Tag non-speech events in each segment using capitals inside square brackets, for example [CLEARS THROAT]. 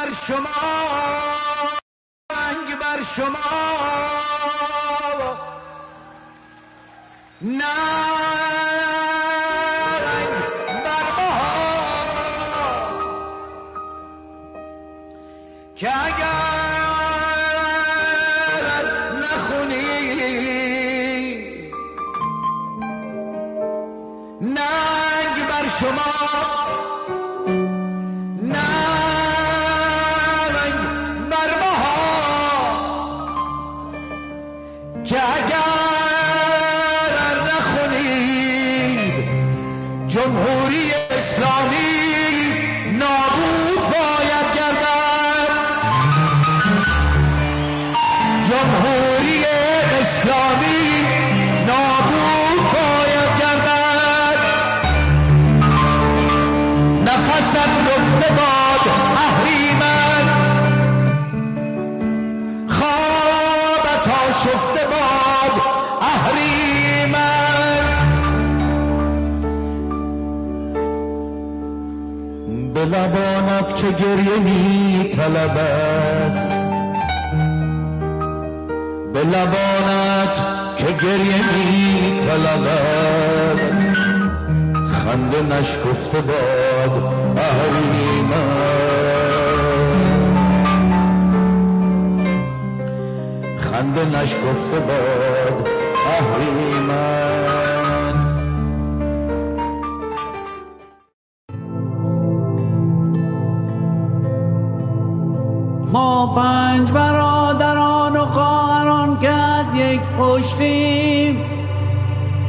بر شما ننگ بر شما. ننگ می طلبد. به لبانت که گریه می طلبد. خنده نشکفته باد اهریمن. خنده نشکفته باد اهریمن. ما پنج برادران و خواهران که از یک پشتیم.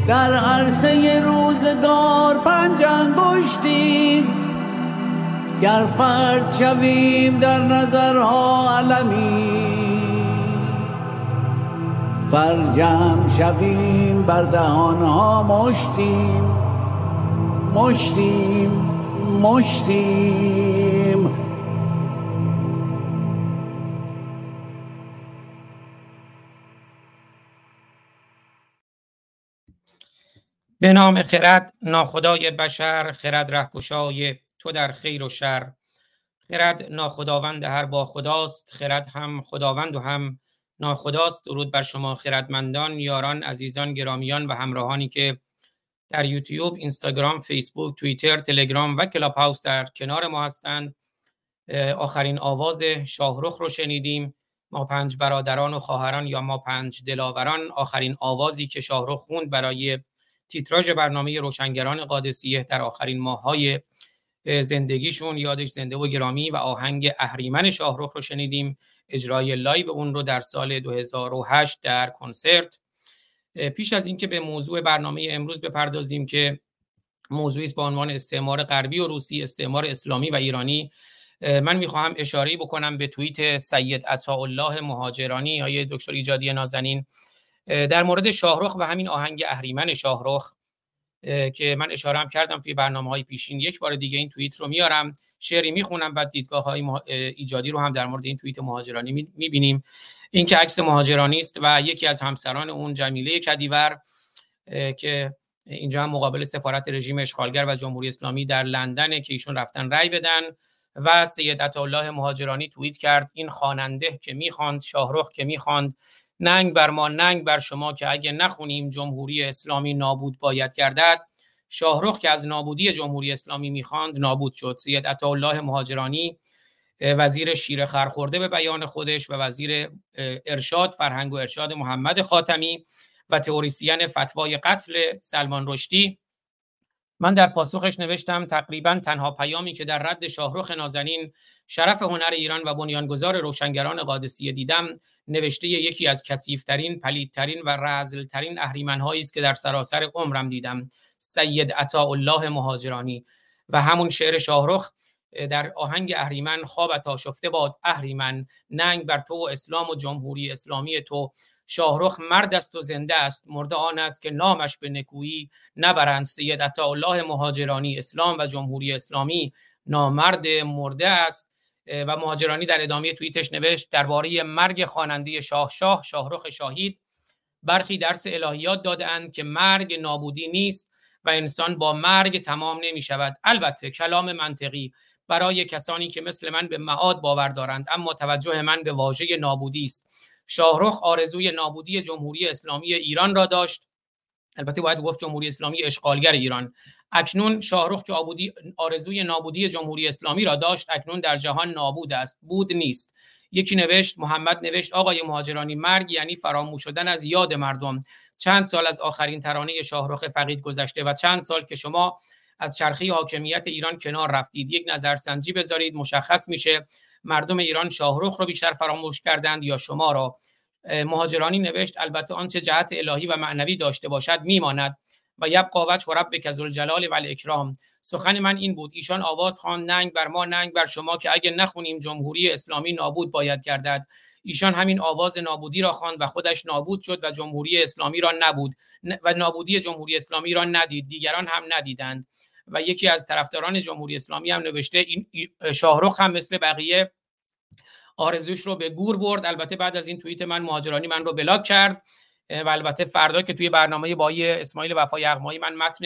در عرصه روزگار پنج انگشتیم گر فرد شویم در نظرها علمی بر جمع شویم بر دهانها مشتیم. مشتیم مشتیم. به نام خرد ناخدای بشر خرد رهگشای تو در خیر و شر. خرد ناخداوند هر با خداست خرد هم خداوند و هم ناخداست. درود بر شما خردمندان یاران عزیزان گرامیان و همراهانی که در یوتیوب اینستاگرام فیسبوک توییتر تلگرام و کلاب هاوس در کنار ما هستند. آخرین آواز شاهرخ رو شنیدیم. ما پنج برادران و خواهران یا ما پنج دلاوران. آخرین آوازی که شاهرخ خوند برای تیتراژ برنامه روشنگران قادسیه در آخرین ماههای زندگیشون یادش زنده و گرامی و آهنگ اهریمن شاهرخ رو شنیدیم. اجرای live اون رو در سال 2008 در کنسرت. پیش از اینکه به موضوع برنامه امروز بپردازیم که موضوعی است با عنوان استعمار غربی و روسی استعمار اسلامی و ایرانی من می‌خواهم اشاره بکنم به توییت سید الله مهاجرانی یا دکتر ایجادی نازنین. در مورد شاهرخ و همین آهنگ اهریمن شاهرخ که من اشاره هم کردم توی برنامه های پیشین. یک بار دیگه این توییت رو میارم شعری می‌خونم بعد دیدگاه های ایجادی رو هم در مورد این توییت مهاجرانی می‌بینیم. این که عکس مهاجرانی است و یکی از همسران اون جمیله کدیور که اینجا هم مقابل سفارت رژیم اشغالگر و جمهوری اسلامی در لندن که ایشون رفتن رأی بدن و سید الله مهاجرانی توییت کرد این خواننده که می‌خواند شاهرخ که می‌خواند ننگ بر ما ننگ بر شما که اگه نخونیم جمهوری اسلامی نابود باید گردد. شاهرخ که از نابودی جمهوری اسلامی می‌خواند نابود شد. سید الله مهاجرانی وزیر شیر خرخورده به بیان خودش و وزیر ارشاد فرهنگ و ارشاد محمد خاتمی و تئوریسین فتوای قتل سلمان رشدی. من در پاسخش نوشتم تقریبا تنها پیامی که در رد شاهرخ نازنین شرف هنر ایران و بنیانگذار روشنگران قادسیه دیدم نوشته یکی از کثیفترین پلیدترین و رزلترین اهریمنهایی است که در سراسر عمرم دیدم سید الله مهاجرانی. و همون شعر شاهرخ در آهنگ اهریمن خواب تا شفته باد اهریمن ننگ بر تو و اسلام و جمهوری اسلامی تو. شاهرخ مرد است و زنده است. مرده آن است که نامش به نکویی نبرند. سید الله مهاجرانی اسلام و جمهوری اسلامی نامرد مرده است. و مهاجرانی در ادامه توییتش نوشت درباره مرگ خواننده شاه شاه شاهرخ شاهید برخی درس الهیات دادهاند که مرگ نابودی نیست و انسان با مرگ تمام نمی شود البته کلام منطقی برای کسانی که مثل من به معاد باور دارند اما توجه من به واژه نابودی است. شاهرخ آرزوی نابودی جمهوری اسلامی ایران را داشت. البته باید گفت جمهوری اسلامی اشغالگر ایران. اکنون شاهرخ که آرزوی نابودی جمهوری اسلامی را داشت اکنون در جهان نابود است. بود نیست. یکی نوشت محمد نوشت آقای مهاجرانی مرگ یعنی فراموش شدن از یاد مردم. چند سال از آخرین ترانه شاهرخ فقید گذشته و چند سال که شما از چرخی حاکمیت ایران کنار رفتید. یک نظرسنجی بذارید مشخص میشه. مردم ایران شاهرخ رو بیشتر فراموش کردند یا شما را. مهاجرانی نوشت البته آنچه جهت الهی و معنوی داشته باشد میماند. و یبقا وجه ربک ذوالجلال و الاکرام سخن من این بود ایشان آواز خوان ننگ بر ما ننگ بر شما که اگه نخونیم جمهوری اسلامی نابود باید گردد. ایشان همین آواز نابودی را خواند و خودش نابود شد و جمهوری اسلامی را نبود. و نابودی جمهوری اسلامی را ندید دیگران هم ندیدند. و یکی از طرفداران جمهوری اسلامی هم نوشته این شاهرخ هم مثل بقیه آرزوش رو به گور برد. البته بعد از این توییت من مهاجرانی من رو بلاک کرد. و البته فردا که توی برنامه بای اسماعیل وفای یغمایی من متن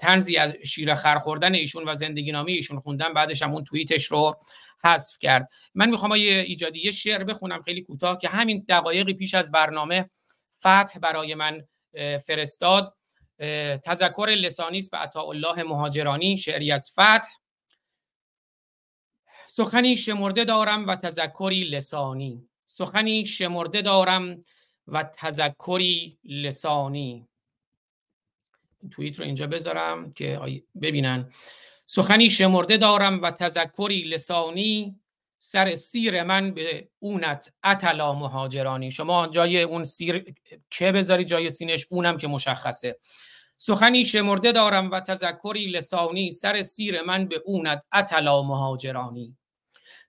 تنزی از شیر خر خوردن ایشون و زندگی نامه ایشون خوندم. بعدش هم اون توییتش رو حذف کرد. من می‌خوام یه ایجادی یه شعر بخونم خیلی کوتاه که همین دقایقی پیش از برنامه فتح برای من فرستاد. تذکر لسانی است به عطا الله مهاجرانی شعری از فتح. سخنی شمرده دارم و تذکری لسانی. سخنی شمرده دارم و تذکری لسانی. توییت رو اینجا بذارم که ببینن. سخنی شمرده دارم و تذکری لسانی. سر سیر من به اونت اتلا مهاجرانی. شما جای اون سیر که بذاری؟ جای سینش اونم که مشخصه. سخنی شمرده دارم و تذکری لسانی سر سیر من به اونت اتلا مهاجرانی.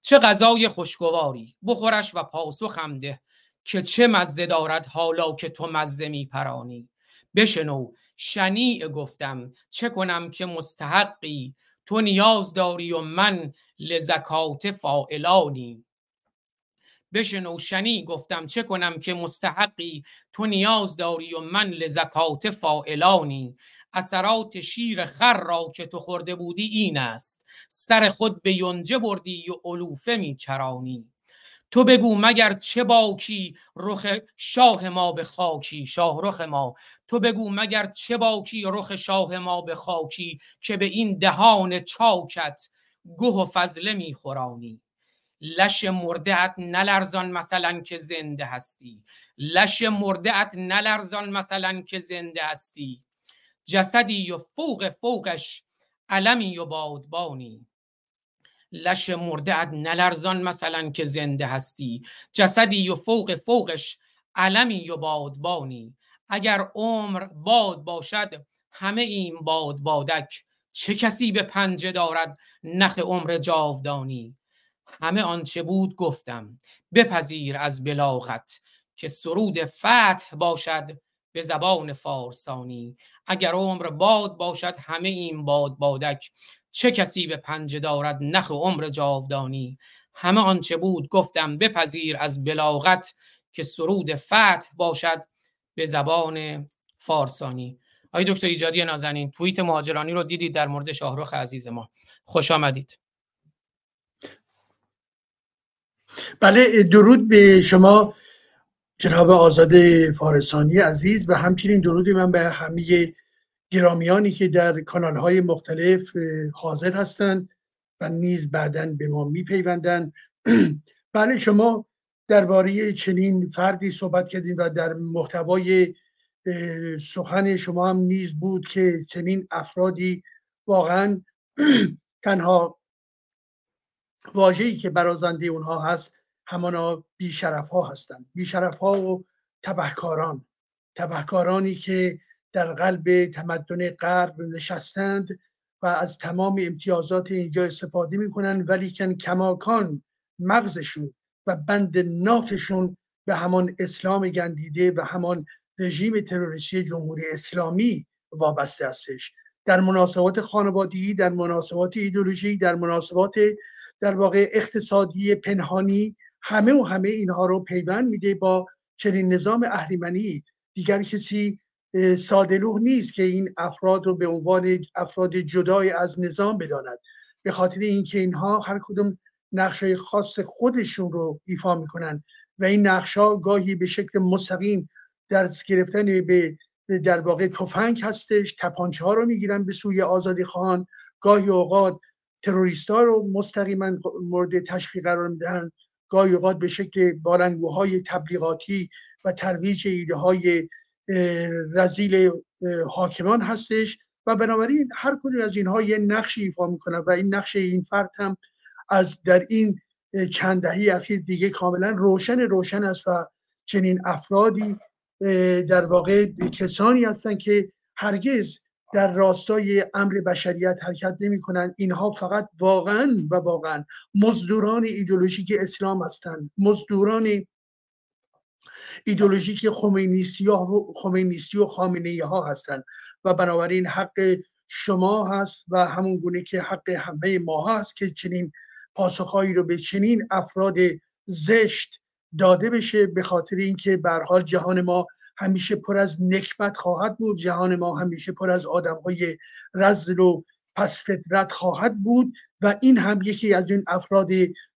چه غذای خوشگواری بخورش و پاسخم ده که چه مزه دارد حالا که تو مزه می پرانی بشنو شنیع گفتم چه کنم که مستحقی تو نیاز داری و من لزکات فائلانی بشنو شنی گفتم چه کنم که مستحقی؟ تو نیاز داری و من لزکات فائلانی اثرات شیر خر را که تو خورده بودی این است. سر خود به یونجه بردی و علوفه می چرانی. تو بگو مگر چه باکی رخ شاه ما به خاکی شاه رخ ما. تو بگو مگر چه باکی رخ شاه ما به خاکی که به این دهان چاکت گه و فضله میخورانی لش مردهت نلرزان مثلا که زنده هستی. لش مردهت نلرزان مثلا که زنده هستی. جسدی و فوق فوقش علمی و بادبانی. لش مرده نلرزان مثلا که زنده هستی. جسدی و فوق فوقش علمی و بادبانی. اگر عمر باد باشد همه این باد بادک. چه کسی به پنجه دارد نخ عمر جاودانی؟ همه آنچه بود گفتم. بپذیر از بلاغت که سرود فتح باشد به زبان فارسانی. اگر عمر باد باشد همه این باد بادک. چه کسی به پنجه دارد نخ عمر جاودانی؟ همه آنچه بود گفتم بپذیر از بلاغت که سرود فتح باشد به زبان فارسانی. آقای دکتر ایجادی نازنین توییت مهاجرانی رو دیدید در مورد شاهرخ عزیز ما. خوش آمدید. بله درود به شما جناب آزاد فارسانی عزیز و همچنین درودی من به همه گرامیانی که در کانال های مختلف حاضر هستند و نیز بعدا به ما میپیوندند. [CLEARS THROAT] بله شما درباره چنین فردی صحبت کردیم و در محتوای سخن شما هم نیز بود که چنین افرادی واقعا [CLEARS THROAT] تنها واجهی که برازنده اونها هست همانا بیشرف ها هستند. بیشرف ها و تبهکاران. تبهکارانی که در قلب تمدن غرب نشستند و از تمام امتیازات اینجا استفاده می‌کنن ولی کماکان مغزشون و بند نافشون به همان اسلام گندیده و همان رژیم تروریستی جمهوری اسلامی وابسته هستش. در مناسبات خانوادگی در مناسبات ایدولوژی در مناسبات در واقع اقتصادی پنهانی همه و همه اینها رو پیوند میده با چنین نظام اهریمنی. دیگر کسی سادلوه نیست که این افراد رو به عنوان افراد جدای از نظام بداند. به خاطر اینکه اینها هر کدوم نقشه خاص خودشون رو ایفا می‌کنن و این نقشه گاهی به شکل مستقیم در گرفتن به در واقع تفنگ هستش تپانچه ها رو می‌گیرن به سوی آزادی خواهان. گاهی اوقات تروریست ها رو مستقیما مورد تشویق قرار میدن گاهی اوقات به شکل بارنگوهای تبلیغاتی و ترویج ایده های رزیل حاکمان هستش و بنابراین هر کدوم از اینها یه نقشی ایفا می‌کنن و این نقش این فرد هم از در این چند دهه اخیر دیگه کاملا روشن روشن است و چنین افرادی در واقع کسانی هستند که هرگز در راستای امر بشریت حرکت نمی کنند اینها فقط واقعا و واقعا مزدوران ایدولوژیک اسلام هستند. مزدوران ایدولوژیک خمینیستی و خمینیستی و خامنه ها هستند و بنابراین حق شما هست و همون گونه که حق همه ما هست که چنین پاسخهایی رو به چنین افراد زشت داده بشه به خاطر اینکه به حال جهان ما همیشه پر از نکبت خواهد بود. جهان ما همیشه پر از آدم های رزل و پس فطرت خواهد بود و این هم یکی از این افراد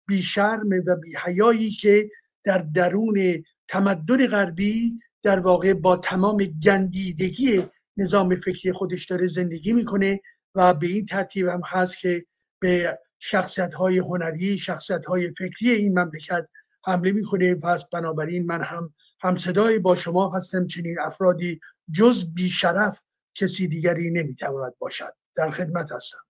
بیشرم و بیحیایی که در درون تمدن غربی در واقع با تمام گندیدگی نظام فکری خودش داره زندگی می‌کنه و به این ترتیب هم هست که به شخصیت های هنری شخصیت های فکری این مملکت حمله می‌کنه پس بنابراین من هم همصدای با شما هستم چنین افرادی جز بیشرف کسی دیگری نمی‌تواند باشد. در خدمت هستم.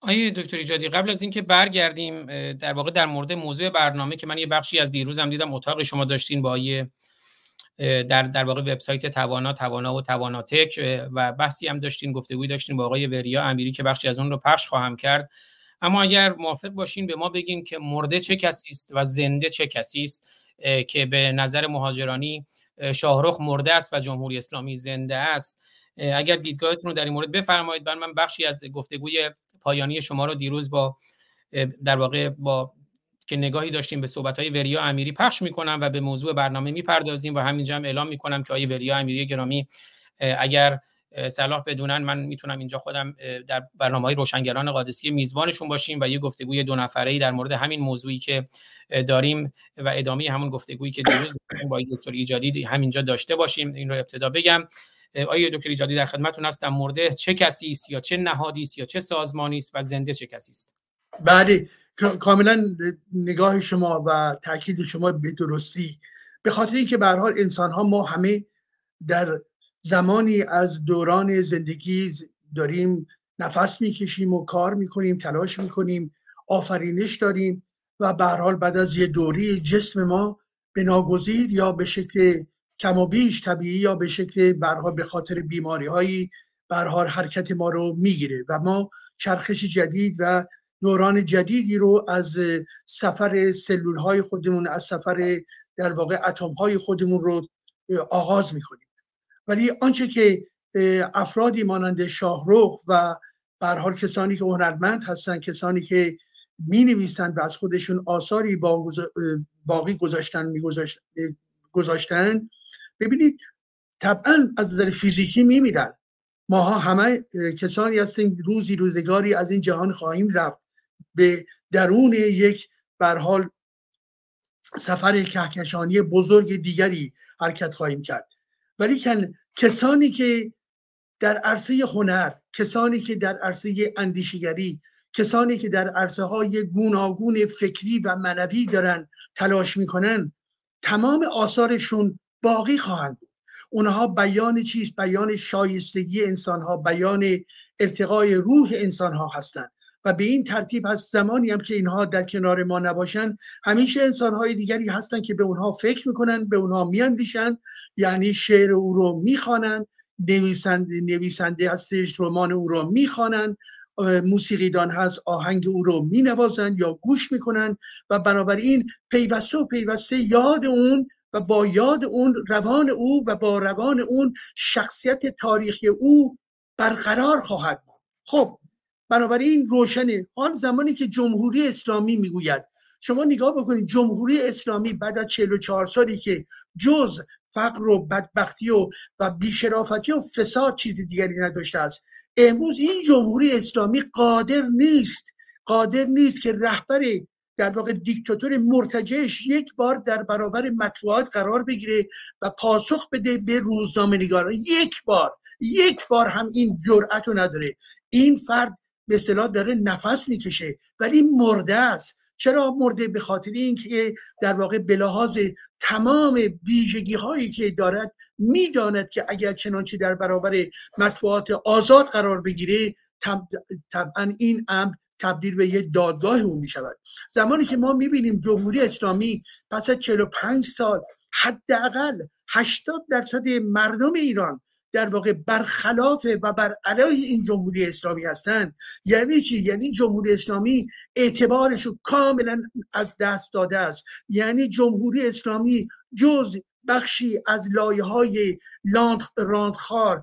آیه دکتر ایجادی قبل از اینکه برگردیم در واقع در مورد موضوع برنامه که من یه بخشی از دیروزم دیدم اتاق شما داشتین با آیه در در واقع وبسایت توانا توانا و تواناتک و بحثی هم داشتین گفتگوی داشتین با آقای وریا امیری که بخشی از اون رو پخش خواهم کرد. اما اگر موافق باشین به ما بگین که مرده چه کسی است و زنده چه کسی است که به نظر مهاجرانی شاهرخ مرده است و جمهوری اسلامی زنده است. اگر دیدگاهتون رو در این مورد بفرمایید بر من بخشی از گفتگوی پایانی شما رو دیروز با در واقع با که نگاهی داشتیم به صحبت های وریا امیری پخش می‌کنم و به موضوع برنامه می‌پردازیم و همینجا هم اعلام می‌کنم که آیه وریا امیری گرامی اگر صلاح بدونن من می‌تونم اینجا خودم در برنامه های روشنگران قادسی میزبانشون باشیم و یه گفتگوی دو نفره در مورد همین موضوعی که داریم و ادامه همون گفتگویی که دیروز با دکتر ایجادی همینجا داشته باشیم. این رو ابتدا بگم. آیا دکتر ایجادی در خدمتتون هستم؟ مورد چه کسی است یا چه نهادی است یا چه سازمانی است و زنده چه کسی است؟ بله کاملا نگاه شما و تاکید شما به درستی. به خاطر اینکه به حال انسان ها ما همه در زمانی از دوران زندگی داریم نفس می‌کشیم و کار می‌کنیم تلاش می‌کنیم آفرینش داریم و به حال بعد از یه دوری جسم ما به ناگزیر یا به شکل کم و بیش طبیعی یا به شکل برها به خاطر بیماری هایی برها حرکت ما رو می‌گیره و ما چرخش جدید و دوران جدیدی رو از سفر سلول های خودمون از سفر در واقع اتم های خودمون رو آغاز می‌کنیم. ولی آنچه که افرادی مانند شاهروخ و حال کسانی که هنرمند هستن کسانی که می نویسند و از خودشون آثاری باقی گذاشتن می گذاشتن ببینید طبعا از نظر فیزیکی می میرن ماها همه کسانی هستیم روزی روزگاری از این جهان خواهیم رفت. به درون یک برحال سفر کهکشانی بزرگ دیگری حرکت خواهیم کرد. ولی کسانی که در عرصه هنر کسانی که در عرصه اندیشگری کسانی که در عرصه های گوناگون فکری و منوی دارن تلاش می‌کنن تمام آثارشون باقی خواهند بود. اونها بیان چیست؟ بیان شایستگی انسان ها بیان ارتقای روح انسان ها هستند. و به این ترتیب هست زمانی هم که اینها در کنار ما نباشن همیشه انسان های دیگری هستن که به اونها فکر می‌کنن به اونها میاندیشن یعنی شعر او رو می‌خوانند نویسنده نویسنده هستش رمان او رو می‌خوانند موسیقیدان هست آهنگ او رو مینوازند یا گوش می‌کنن و بنابراین پیوسته و پیوسته یاد اون و با یاد اون روان او و با روان اون شخصیت تاریخی او برقرار خواهد بود. خب بنابراین روشنه. حال زمانی که جمهوری اسلامی می‌گوید. شما نگاه بکنید جمهوری اسلامی بعد از 44 سالی که جز فقر و بدبختی و و بیشرافتی و فساد چیز دیگری نداشته است. امروز این جمهوری اسلامی قادر نیست. قادر نیست که رهبر در واقع دیکتاتور مرتجعش یک بار در برابر مطبوعات قرار بگیره و پاسخ بده به روزنامه نگاران. یک بار یک بار هم این جرأت رو نداره. این فرد به اصطلاح داره نفس می‌کشه ولی مرده است. چرا مرده؟ به خاطر اینکه در واقع به لحاظ تمام ویژگی هایی که دارد می‌داند که اگر چنانچه در برابر مطبوعات آزاد قرار بگیره طبعا این امر تبدیل به یک دادگاه او می شود زمانی که ما می‌بینیم جمهوری اسلامی پس از 45 سال حداقل 80 درصد مردم ایران در واقع برخلاف و بر علیه این جمهوری اسلامی هستند. یعنی چی؟ یعنی جمهوری اسلامی اعتبارش رو کاملا از دست داده است. یعنی جمهوری اسلامی جز بخشی از لایه های راندخار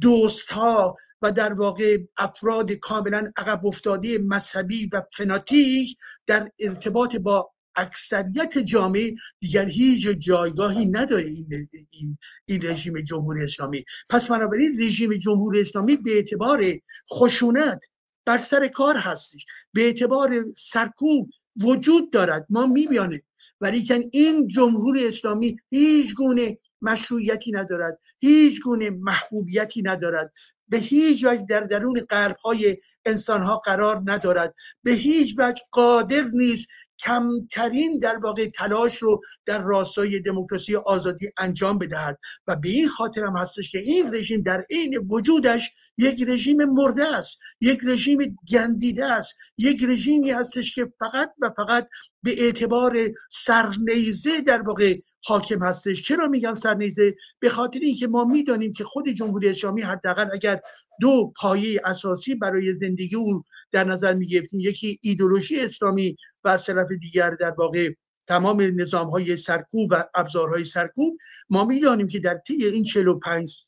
دوست ها و در واقع افراد کاملا عقب افتاده مذهبی و فناتیک در ارتباط با اکثریت جامعه دیگر هیچ جایگاهی نداره این, این, این رژیم جمهوری اسلامی. پس بنابراین رژیم جمهوری اسلامی به اعتبار خشونت بر سر کار هستش. به اعتبار سرکوب وجود دارد. ما میبیانیم ولی این جمهوری اسلامی هیچ گونه مشروعیتی ندارد. هیچ گونه محبوبیتی ندارد. به هیچ وجه در درون قلب های انسان ها قرار ندارد. به هیچ وجه قادر نیست کمترین در واقع تلاش رو در راستای دموکراسی آزادی انجام بدهد. و به این خاطر هم هستش که این رژیم در عین وجودش یک رژیم مرده است یک رژیم گندیده است یک رژیمی هستش که فقط و فقط به اعتبار سرنیزه در واقع حاکم هستش. چرا میگم سرنیزه؟ به خاطر اینکه ما می‌دانیم که خود جمهوری اسلامی حداقل اگر دو پایه اساسی برای زندگی او در نظر می‌گرفتیم یکی ایدولوژی اسلامی و از طرف دیگر در واقع تمام نظام های سرکوب و ابزارهای سرکوب ما می‌دانیم که در طی این 45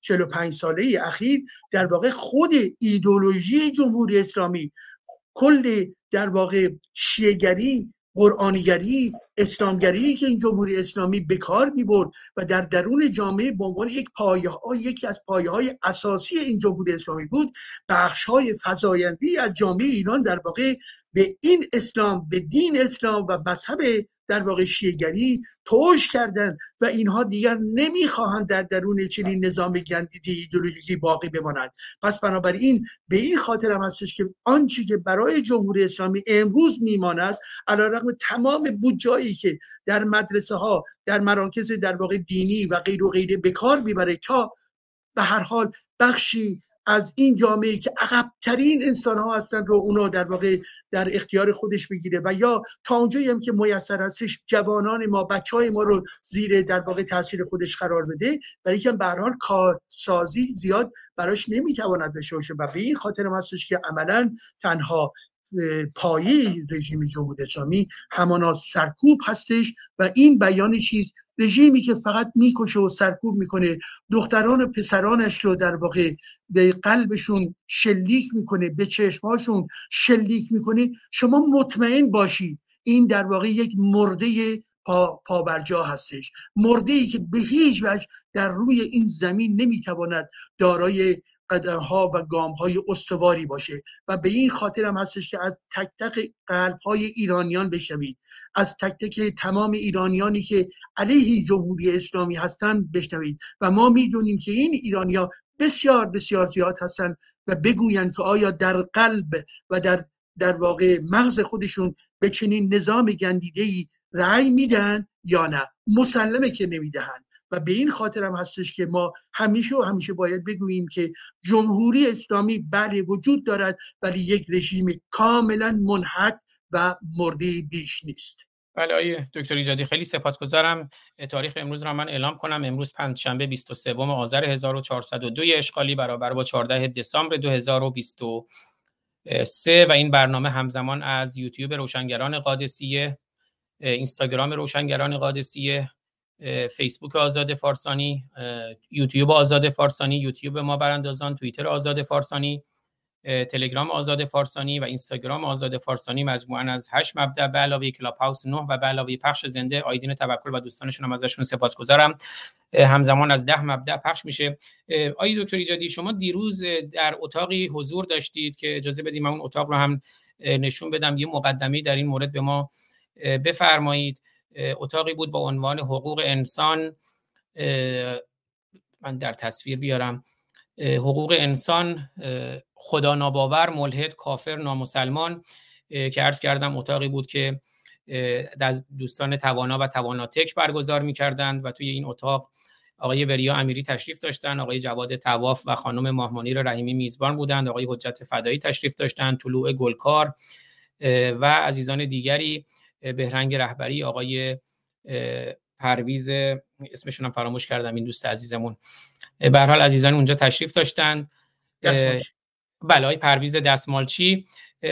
45 ساله اخیر در واقع خود ایدولوژی جمهوری اسلامی کل در واقع شیعگری قرآنگری اسلامگری که این جمهوری اسلامی به کار برد و در درون جامعه به عنوان یک پایه یکی از پایه های اساسی این جمهوری اسلامی بود بخش های فضایندی از جامعه ایران در واقع به این اسلام به دین اسلام و مذهب در واقع شیعگری توش کردن و اینها دیگر نمی‌خواهند در درون چنین نظام گندیده ایدولوژیکی باقی بمانند پس بنابراین به این خاطر هم هستش که آنچه که برای جمهوری اسلامی امروز میماند علیرغم تمام بودجایی که در مدرسه ها در مراکز در واقع دینی و غیر و غیره به کار می‌بره تا به هر حال بخشی از این جامعه که عقبترین انسان ها هستند رو اونا در واقع در اختیار خودش بگیره و یا تا اونجایی هم که میسر هستش جوانان ما بچه های ما رو زیر در واقع تاثیر خودش قرار بده. ولی که به حال کارسازی زیاد براش نمی‌تواند داشته باشه و به این خاطر هم هستش که عملا تنها پایه رژیم جمهوری اسلامی همانا سرکوب هستش و این بیان چیز رژیمی که فقط می‌کشه و سرکوب می‌کنه دختران و پسرانش رو در واقع به قلبشون شلیک می‌کنه به چشمهاشون شلیک می‌کنه. شما مطمئن باشید این در واقع یک مرده پا, پابرجا هستش. مرده ای که به هیچ وجه در روی این زمین نمی‌تواند دارای قدمها و گام های استواری باشه و به این خاطر هم هستش که از تک تک قلب های ایرانیان بشنوید. از تک تک تمام ایرانیانی که علیه جمهوری اسلامی هستند بشنوید و ما می‌دونیم که این ایرانیا بسیار بسیار زیاد هستند و بگویند که آیا در قلب و در در واقع مغز خودشون به چنین نظام گندیده ای رأی میدن یا نه. مسلمه که نمی‌دهند. و به این خاطر هم هستش که ما همیشه و همیشه باید بگوییم که جمهوری اسلامی بله وجود دارد ولی یک رژیم کاملا منحط و مرده بیش نیست. بله آیه دکتر ایجادی خیلی سپاسگزارم. تاریخ امروز را من اعلام کنم. امروز پنجشنبه 23 آذر 1402 اشغالی برابر با 14 دسامبر 2023 و این برنامه همزمان از یوتیوب روشنگران قادسیه اینستاگرام روشنگران قادسیه فیسبوک آزاد فارسانی یوتیوب آزاد فارسانی یوتیوب ما براندازان توییتر آزاد فارسانی تلگرام آزاد فارسانی و اینستاگرام آزاد فارسانی مجموعا از هشت مبدا به علاوه کلاب هاوس 9 و به علاوه پخش زنده آیدین توکل و دوستانشون هم ازشون سپاسگزارم همزمان از ده مبدا پخش میشه. آقای دکتر ایجادی شما دیروز در اتاقی حضور داشتید که اجازه بدیم من اون اتاق رو هم نشون بدم. یه مقدمه در این مورد به ما بفرمایید. اتاقی بود با عنوان حقوق انسان من در تصویر بیارم. حقوق انسان خدا ناباور ملحد کافر نامسلمان که عرض کردم اتاقی بود که دوستان توانا و تواناتک برگزار می‌کردند و توی این اتاق آقای وریا امیری تشریف داشتند آقای جواد تواف و خانم ماهمانی رحیمی میزبان بودند آقای حجت فدایی تشریف داشتند طلوع گلکار و عزیزان دیگری. بهرنگ رهبری آقای پرویز اسمشون هم فراموش کردم این دوست عزیزمون. به حال عزیزان اونجا تشریف داشتن. بله آقای پرویز دستمالچی.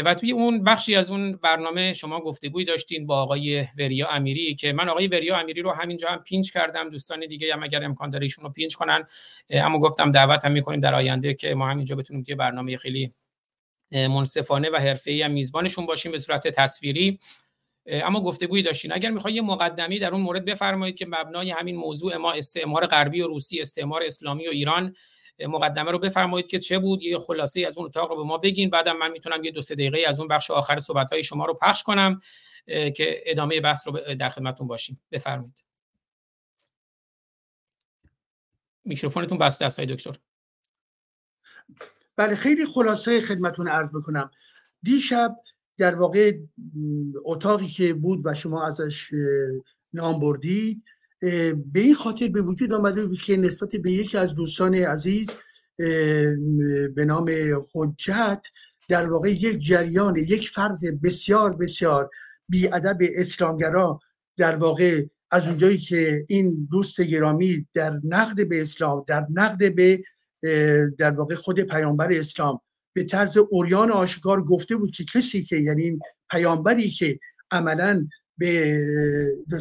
و توی اون بخشی از اون برنامه شما گفتگوی داشتین با آقای وریا امیری که من آقای وریا امیری رو همینجا هم ping کردم. دوستان دیگه هم اگر امکان داره ایشون رو ping کنن. اما گفتم دعوت هم می‌کنیم در آینده که ما همینجا بتونیم که برنامه خیلی منصفانه و حرفه‌ای هم میزبانشون باشیم به صورت تصویری. اما گفتگویی داشتین. اگر می‌خواید یه مقدمی در اون مورد بفرمایید که مبنای همین موضوع ما استعمار غربی و روسی استعمار اسلامی و ایران مقدمه رو بفرمایید که چه بود یه خلاصه از اون اتاق رو به ما بگین. بعدم من می‌تونم یه دو سه دقیقه از اون بخش آخر صحبت های شما رو پخش کنم که ادامه بحث رو در خدمتتون باشیم. بفرمایید. میکروفونتون بسته است دکتر. بله خیلی خلاصه خدمتون عرض بکنم دیشب در واقع اتاقی که بود و شما ازش نام بردید به این خاطر به وجود آمده بود که نسبت به یکی از دوستان عزیز به نام حجت در واقع یک جریان یک فرد بسیار بسیار بیادب اسلامگرا در واقع از اونجایی که این دوست گرامی در نقد به اسلام در نقد به در واقع خود پیامبر اسلام به طرز اوریان آشکار گفته بود که کسی که یعنی پیامبری که عملا به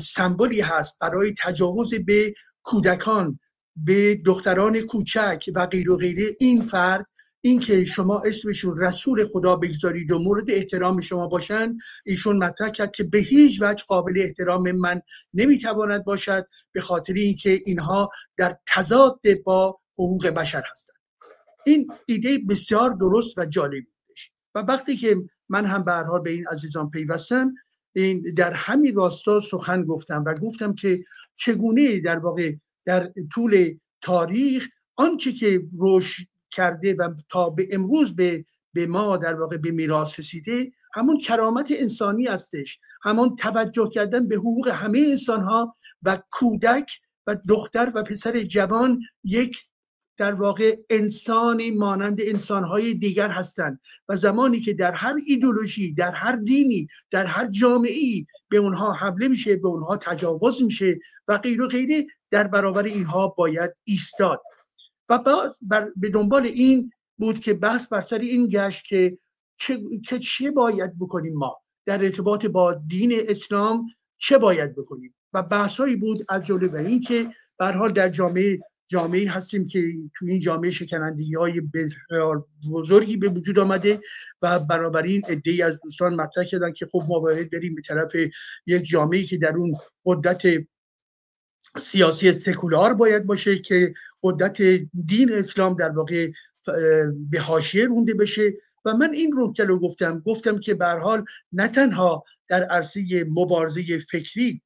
سمبولی هست برای تجاوز به کودکان به دختران کوچک و غیر و غیره این فرد اینکه شما اسمشون رسول خدا بگذارید و مورد احترام شما باشن ایشون مطرح کرد که به هیچ وجه قابل احترام من نمی‌تواند باشد به خاطر اینکه اینها در تضاد با حقوق بشر هستند. این ایده بسیار درست و جالب بودش. و وقتی که من هم به حال به این عزیزان پیوستم این در همین راستا سخن گفتم و گفتم که چگونه در واقع در طول تاریخ آنچه که روش کرده و تا به امروز به به ما در واقع به میراث رسیده همون کرامت انسانی هستش. همون توجه کردن به حقوق همه انسان ها و کودک و دختر و پسر جوان یک در واقع انسانی مانند انسانهای دیگر هستند و زمانی که در هر ایدولوژی در هر دینی در هر جامعه به اونها حمله میشه به اونها تجاوز میشه و غیر و غیره در برابر اینها باید ایستاد. و بر به دنبال این بود که بحث بر سر این گشت که چه, چه باید بکنیم ما؟ در ارتباط با دین اسلام چه باید بکنیم؟ و بحثهایی بود از جمله به این که حال در جامعه جامعه هستیم که تو این جامعه شکنندگی های بزرگی به وجود آمده و این عده از دوستان مطرح کردن که خب ما باید بریم به طرف یک جامعه که در اون قدرت سیاسی سکولار باید باشه که قدرت دین اسلام در واقع به حاشیه رونده بشه. و من این رو گفتم گفتم که به حال نه تنها در عرصه مبارزه فکری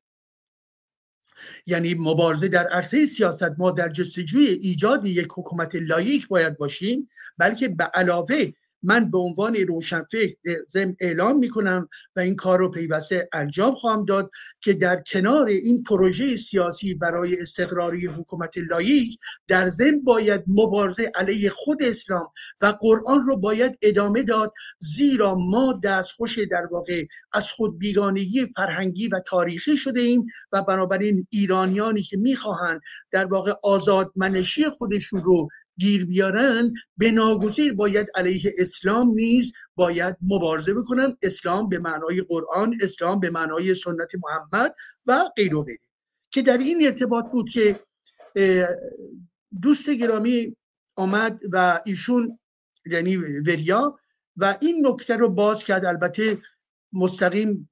یعنی مبارزه در عرصه سیاست ما در جستجوی ایجاد یک حکومت لایک باید باشیم بلکه به علاوه من به عنوان روشنفکر زم اعلام می‌کنم و این کار رو پیوسته انجام خواهم داد که در کنار این پروژه سیاسی برای استقراری حکومت لایک در زم باید مبارزه علیه خود اسلام و قرآن رو باید ادامه داد زیرا ما دستخوش در واقع از خود بیگانگی فرهنگی و تاریخی شده ایم و بنابراین ایرانیانی که می‌خواهند در واقع آزادمنشی خودشون رو گیر بیارن به باید علیه اسلام نیز باید مبارزه بکنن. اسلام به معنای قرآن اسلام به معنای سنت محمد و غیر و غیره. که در این ارتباط بود که دوست گرامی آمد و ایشون یعنی وریا و این نکته رو باز کرد. البته مستقیم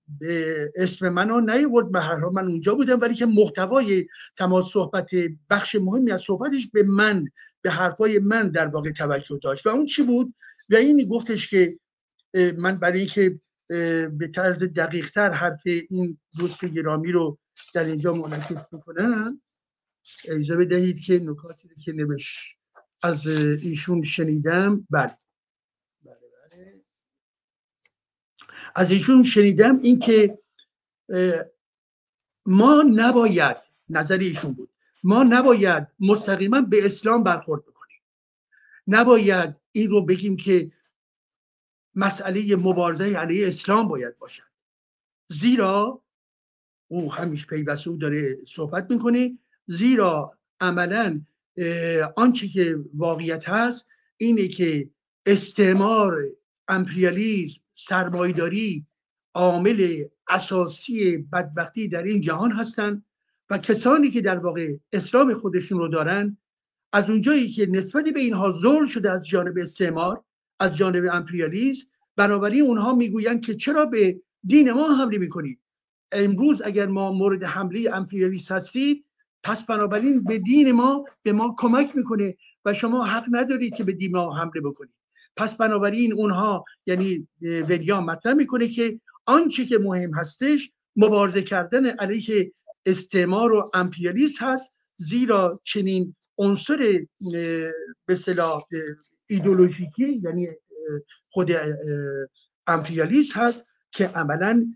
اسم منو نیورد به هر حال من اونجا بودم ولی که محتوای تماس صحبت بخش مهمی از صحبتش به من به حرفای من در واقع توجه داشت. و اون چی بود؟ و این گفتش که من برای اینکه به طرز دقیق تر حرف این دوست گرامی رو در اینجا منعکس بکنم اجازه بدهید که نکاتی که نوشت از ایشون شنیدم. بله. از ایشون شنیدم اینکه ما نباید نظر ایشون بود ما نباید مستقیما به اسلام برخورد بکنیم. نباید این رو بگیم که مسئله مبارزه علیه اسلام باید باشد. زیرا او همیش پیوسته او داره صحبت می‌کنه. زیرا عملا آنچه که واقعیت هست اینه که استعمار امپریالیزم سرمایداری عامل اساسی بدبختی در این جهان هستند و کسانی که در واقع اسلام خودشون رو دارن از اونجایی که نسبت به اینها ظلم شده از جانب استعمار از جانب امپریالیزم بنابراین اونها می‌گویند که چرا به دین ما حمله می‌کنید؟ امروز اگر ما مورد حمله امپریالیست هستیم پس بنابراین به دین ما به ما کمک می‌کنه و شما حق ندارید که به دین ما حمله بکنید. پس بنابراین اونها یعنی وریا مطرح می‌کنه که آنچه که مهم هستش مبارزه کردن علیه استعمار و امپریالیسم هست زیرا چنین عنصر به صلاح ایدولوژیکی یعنی خود امپریالیسم هست که عملا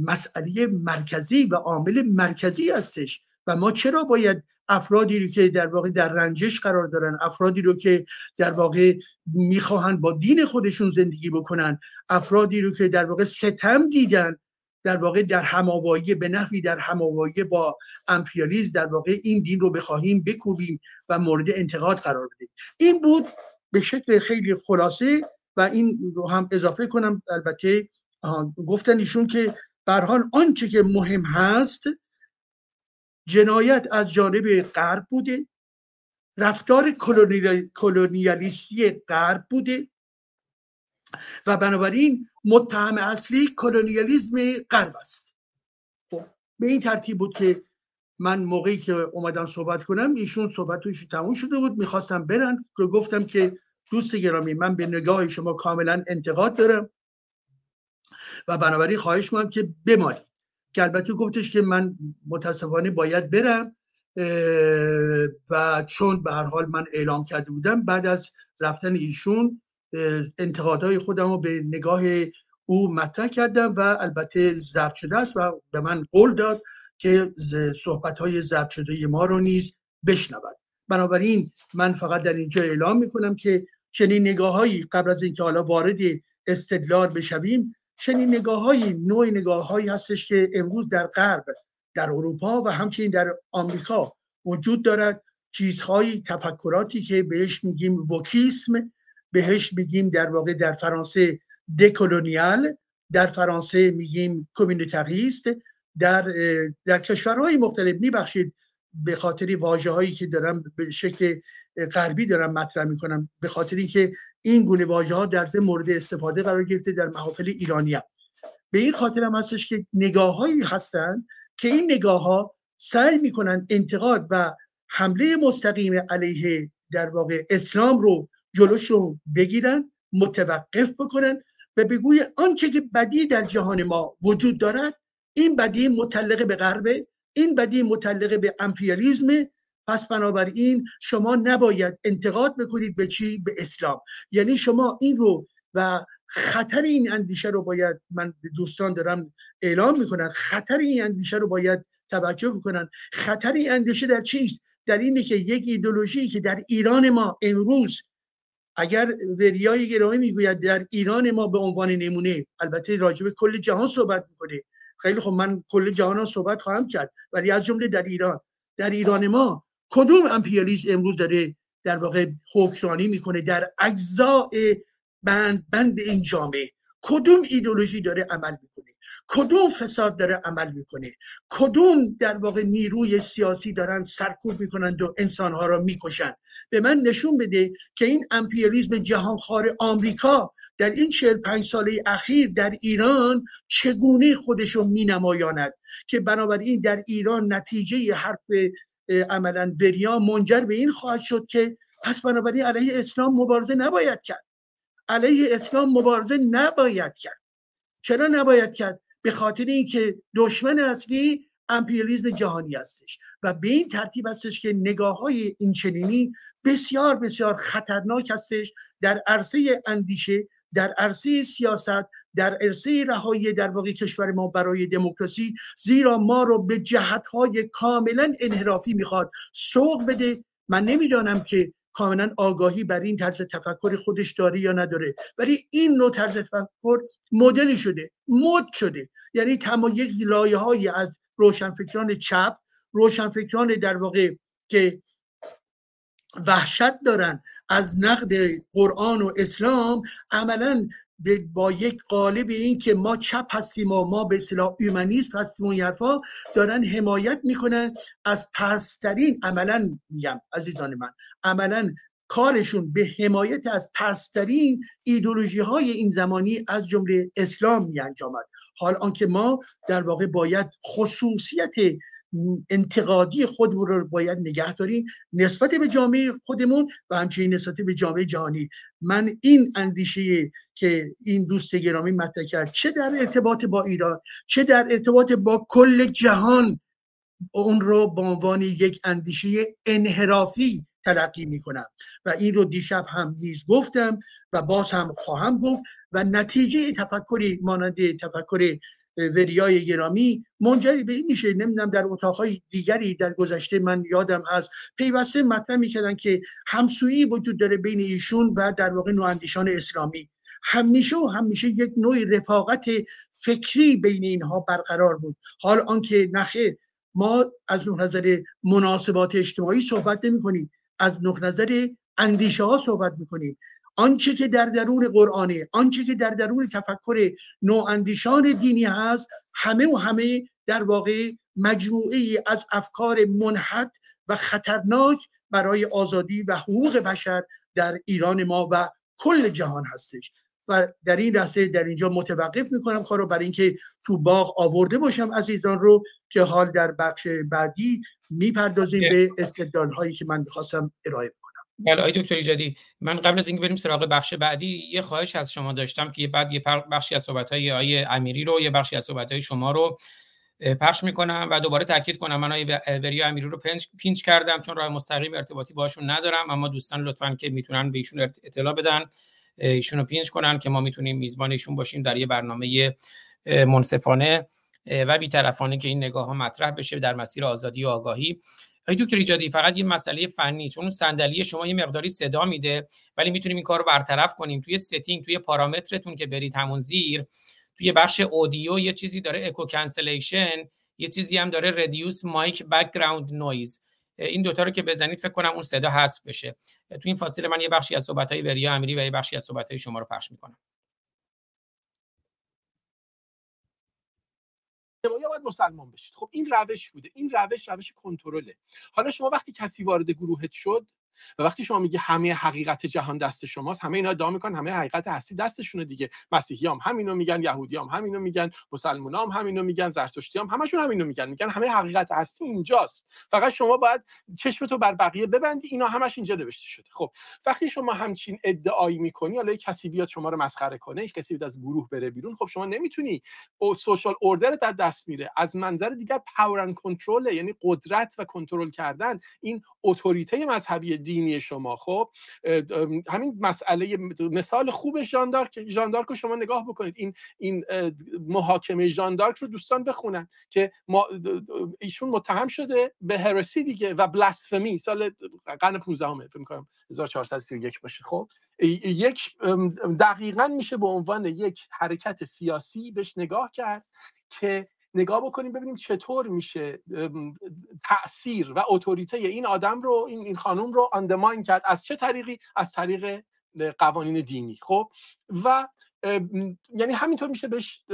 مسئله مرکزی و عامل مرکزی هستش. و ما چرا باید افرادی رو که در واقع در رنجش قرار دارن افرادی رو که در واقع می‌خواهند با دین خودشون زندگی بکنن افرادی رو که در واقع ستم دیدن در واقع در هماوایی به نحوی در هماوایی با امپریالیز در واقع این دین رو بخواهیم بکوبیم و مورد انتقاد قرار بدیم این بود به شکل خیلی خلاصه و این رو هم اضافه کنم. البته گفتن ایشون که برحال آنچه که مهم هست جنایت از جانب غرب بوده. رفتار کلونیالیستی غرب بوده. و بنابراین متهم اصلی کلونیالیزم غرب است. خب به این ترتیب بود که من موقعی که اومدم صحبت کنم ایشون صحبتش تموم شده بود. می‌خواستم برن که گفتم که دوست گرامی من به نگاه شما کاملا انتقاد دارم و بنابراین خواهش کنم که بمانید. که البته گفتش که من متاسفانه باید برم و چون به هر حال من اعلام کرده بودم بعد از رفتن ایشون انتقادهای خودم رو به نگاه او مطرح کردم و البته ضبط شده است و به من قول داد که صحبت های ضبط شده ما رو نیز بشنود. بنابراین من فقط در اینجا اعلام می‌کنم که چنین نگاههایی قبل از اینکه حالا وارد استدلال بشویم چنین نگاه های نوع نگاه هایی هستش که امروز در غرب در اروپا و همچنین در آمریکا وجود دارد. چیزهایی تفکراتی که بهش میگیم وکیسم بهش میگیم در واقع در فرانسه دکولونیال در فرانسه میگیم کمیونیتریست در در کشورهای مختلف میبخشید به خاطر واجه هایی که دارم به شکل غربی دارم مطرح می‌کنم به خاطر اینکه این گونه واژه ها در مورد استفاده قرار گرفته در محافل ایرانی هم. به این خاطر هم هستش که نگاه هایی هستند که این نگاه ها سعی می‌کنن انتقاد و حمله مستقیم علیه در واقع اسلام رو جلوشون بگیرن متوقف بکنن و بگوی آنچه که بدی در جهان ما وجود دارد این بدی متعلق به غربه این بدی متعلق به امپریالیزم پس بنابراین شما نباید انتقاد بکنید به چی؟ به اسلام. یعنی شما این رو و خطر این اندیشه رو باید من دوستان دارم اعلام می‌کنن خطر این اندیشه رو باید توجه بکنن. خطر این اندیشه در چیست در اینه که یک ایدولوژی که در ایران ما امروز اگر وریای گرامی می‌گوید در ایران ما به عنوان نمونه البته راجب کل جهان صحبت می‌کنه. خیلی خب من کل جهان صحبت خواهم کرد ولی از جمله در ایران. در ایران ما کدوم امپریالیسم امروز داره در واقع حکمرانی می‌کنه در اجزاء بند بند این جامعه؟ کدوم ایدولوژی داره عمل می‌کنه؟ کدوم فساد داره عمل می‌کنه؟ کدوم در واقع نیروی سیاسی دارن سرکوب می‌کنند و انسانها را می‌کشند؟ به من نشون بده که این امپریالیزم جهانخوار آمریکا در این 45 ساله اخیر در ایران چگونه خودش رو مینمایاند؟ که بنابراین در ایران نتیجه حرف عملا وریا منجر به این خواهد شد که پس بنابراین علیه اسلام مبارزه نباید کرد. علیه اسلام مبارزه نباید کرد. چرا نباید کرد؟ به خاطر اینکه دشمن اصلی امپریالیزم جهانی هستش و به این ترتیب هستش که نگاه های این بسیار بسیار خطرناک هستش. در عرصه اندیشه در عرصه سیاست در عرصه رهایی در واقع کشور ما برای دموکراسی زیرا ما رو به جهتهای کاملا انحرافی می‌خواد. سوق بده. من نمی‌دانم که کاملا آگاهی بر این طرز تفکر خودش داره یا نداره. ولی این نوع طرز تفکر مدلی شده. مد شده. یعنی تمام یک لایه های از روشنفکران چپ روشنفکران در واقع که وحشت دارن از نقد قرآن و اسلام عملا با یک قالب این که ما چپ هستیم و ما به اصطلاح ایمانیست هستیم و حرفا دارن حمایت می‌کنن. از پسترین عملا میگم عزیزان من عملا کارشون به حمایت از پسترین ایدولوژی های این زمانی از جمله اسلام می انجامد حال آنکه ما در واقع باید خصوصیت انتقادی خودمون رو باید نگه داریم نسبت به جامعه خودمون و همچنین نسبت به جامعه جهانی. من این اندیشه که این دوست گرامی مطرح کرد چه در ارتباط با ایران چه در ارتباط با کل جهان اون رو به عنوان یک اندیشه انحرافی تلقی می‌کنم. و این رو دیشب هم نیز گفتم و باز هم خواهم گفت و نتیجه تفکری مانند تفکر وریای گرامی منجری به این میشه نمی‌دونم در اتاقهای دیگری در گذشته من یادم از پیوسته مطرح می‌کردن که همسویی وجود داره بین ایشون و در واقع نواندیشان اسلامی. همیشه و همیشه یک نوع رفاقت فکری بین اینها برقرار بود. حال آنکه نخه ما از نظر مناسبات اجتماعی صحبت نمی کنیم از نظر اندیشه ها صحبت می‌کنیم. آنچه که در درون قرآنه آنچه که در درون تفکر نواندیشان دینی هست همه و همه در واقع مجموعه ای از افکار منحط و خطرناک برای آزادی و حقوق بشر در ایران ما و کل جهان هستش. و در این لحظه در اینجا متوقف می‌کنم کارو برای اینکه تو باغ آورده باشم عزیزان رو که حال در بخش بعدی می‌پردازیم به استدلال هایی که من می‌خواستم ارائه بله آقای دکتر ایجادی من قبل از اینکه بریم سراغ بخش بعدی یه خواهش از شما داشتم که بعد یه بخشی از صحبت های آقای امیری رو یه بخشی از صحبت های شما رو پخش می‌کنم و دوباره تاکید کنم. من بریا امیری رو پنج پینچ کردم چون راه مستقیم ارتباطی باشون ندارم اما دوستان لطفا که می‌تونن به ایشون اطلاع بدن ایشون پینچ کنن که ما می‌تونیم میزبان ایشون باشیم در یه برنامه منصفانه و بیطرفانه که این نگاه ها مطرح بشه در مسیر آزادی و آگاهی. آقای دکتر ایجادی فقط یه مسئله فنی چون اون صندلی شما یه مقداری صدا میده ولی می‌تونیم این کار برطرف کنیم. توی setting توی پارامترتون که برید همون زیر توی بخش audio یه چیزی داره echo cancellation یه چیزی هم داره reduce mic background noise این دوتا رو که بزنید فکر کنم اون صدا حذف بشه. تو این فاصله من یه بخشی از صحبت وریا امیری و یه بخشی از صحبت شما رو پخش می‌کنم. یا باید مسلمان بشید. خب این روش بوده. این روش روش کنترله. حالا شما وقتی کسی وارد گروهت شد و وقتی شما میگه همه حقیقت جهان دست شماست همه اینا ادعا می‌کنن همه حقیقت هستی دستشونه دیگه. مسیحی هم همینو میگن یهودی هم همینو میگن مسلمان هم همینو میگن زرتشتی هم همشون همینو میگن. میگن همه حقیقت هستی اینجاست. فقط شما باید چشمتو بر بقیه ببندی اینا همش اینجا نوشته شده. خب وقتی شما همچین ادعایی می‌کنی حالا کسی بیاد شما رو مسخره کنه کسی بیاد از گروه بره بیرون خب شما نمی‌تونی او سوشال اوردر در دست میره. از منظر دیگر پاور اند کنترل یعنی قدرت و کنترل کردن این اتوریته مذهبی دینی شما. خب همین مسئله مثال خوب ژاندارک ژاندارک رو شما نگاه بکنید. این این محاکمه ژاندارک رو دوستان بخونن که ما ایشون متهم شده به هرسی دیگه و بلاسفمی. سال قرن 15 فکر می‌کنم 1431 باشه. خب یک دقیقا میشه به عنوان یک حرکت سیاسی بهش نگاه کرد که نگاه بکنیم ببینیم چطور میشه تاثیر و اتوریته این آدم رو این این خانم رو اندماین کرد. از چه طریقی؟ از طریق قوانین دینی. خب؟ و یعنی همینطور میشه بهش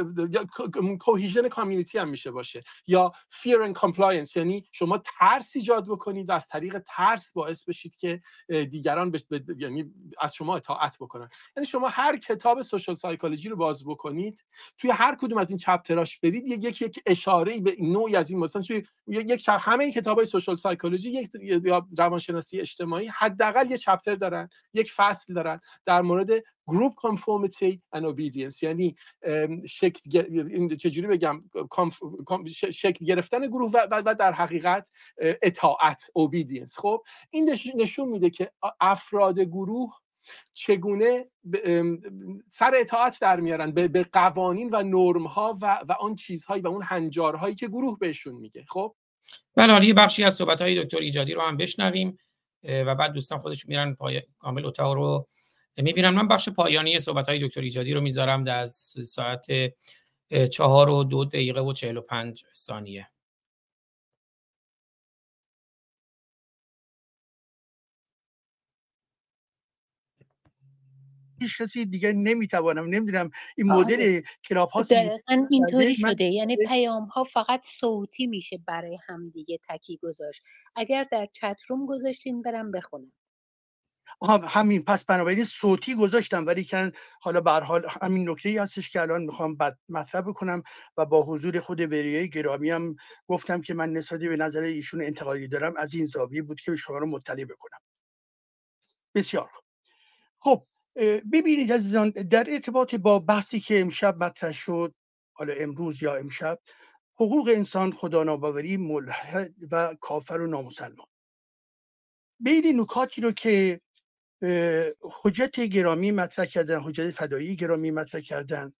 کوهیژن کامیونیتی هم میشه باشه. یا fear and compliance یعنی شما ترس ایجاد بکنید و از طریق ترس باعث بشید که دیگران بش... یعنی از شما اطاعت بکنن. یعنی شما هر کتاب سوشال سایکولوژی رو باز بکنید توی هر کدوم از این چپتراش برید یک یک اشاره به نوعی از این مثلا توی یک همه این کتاب های سوشال سایکولوژی یک یا روانشناسی اجتماعی حداقل یه چپتر دارن یک فصل دارن در مورد گروپ conformity and obedience. یعنی شکل چجوری بگم؟ شکل گرفتن گروه و در حقیقت اطاعت obedience. خب این نشون میده که افراد گروه چگونه سر اطاعت در میارن به قوانین و نرم ها و, و آن چیزهایی و اون هنجارهایی که گروه بهشون میگه. خب؟ بله حالا یه بخشی از صحبت های دکتر ایجادی رو هم بشنویم و بعد دوستان خودش میرن پای کامل اتاق رو می‌بینم. من بخش پایانی صحبت های دکتر ایجادی رو می‌ذارم در از ساعت چهار و دو دقیقه و چهل و پنج ثانیه. هیچ کسی دیگه نمی‌توانم. نمی‌دونم این مدل آره. کلاب ها اینطوری شده. یعنی پیام ها فقط صوتی میشه برای هم دیگه تکی گذاشت. اگر در چتروم گذاشتین برم بخونم. همین پس بنابراین صوتی گذاشتم ولی کن حالا به حال همین نکته ای هستش که الان می‌خوام مطرح بکنم و با حضور خود وریای گرامی هم گفتم که من نسبت به نظر ایشون انتقادی دارم از این زاویه بود که شما رو مطلع بکنم. بسیار خب ببینید عزیزان در ارتباط با بحثی که امشب مطرح شد حالا امروز یا امشب حقوق انسان خدا ناباوری ملحد و کافر و نامسلمان. بین نکاتی رو که حجت گرامی مطرح کردن حجت فدایی گرامی مطرح کردن.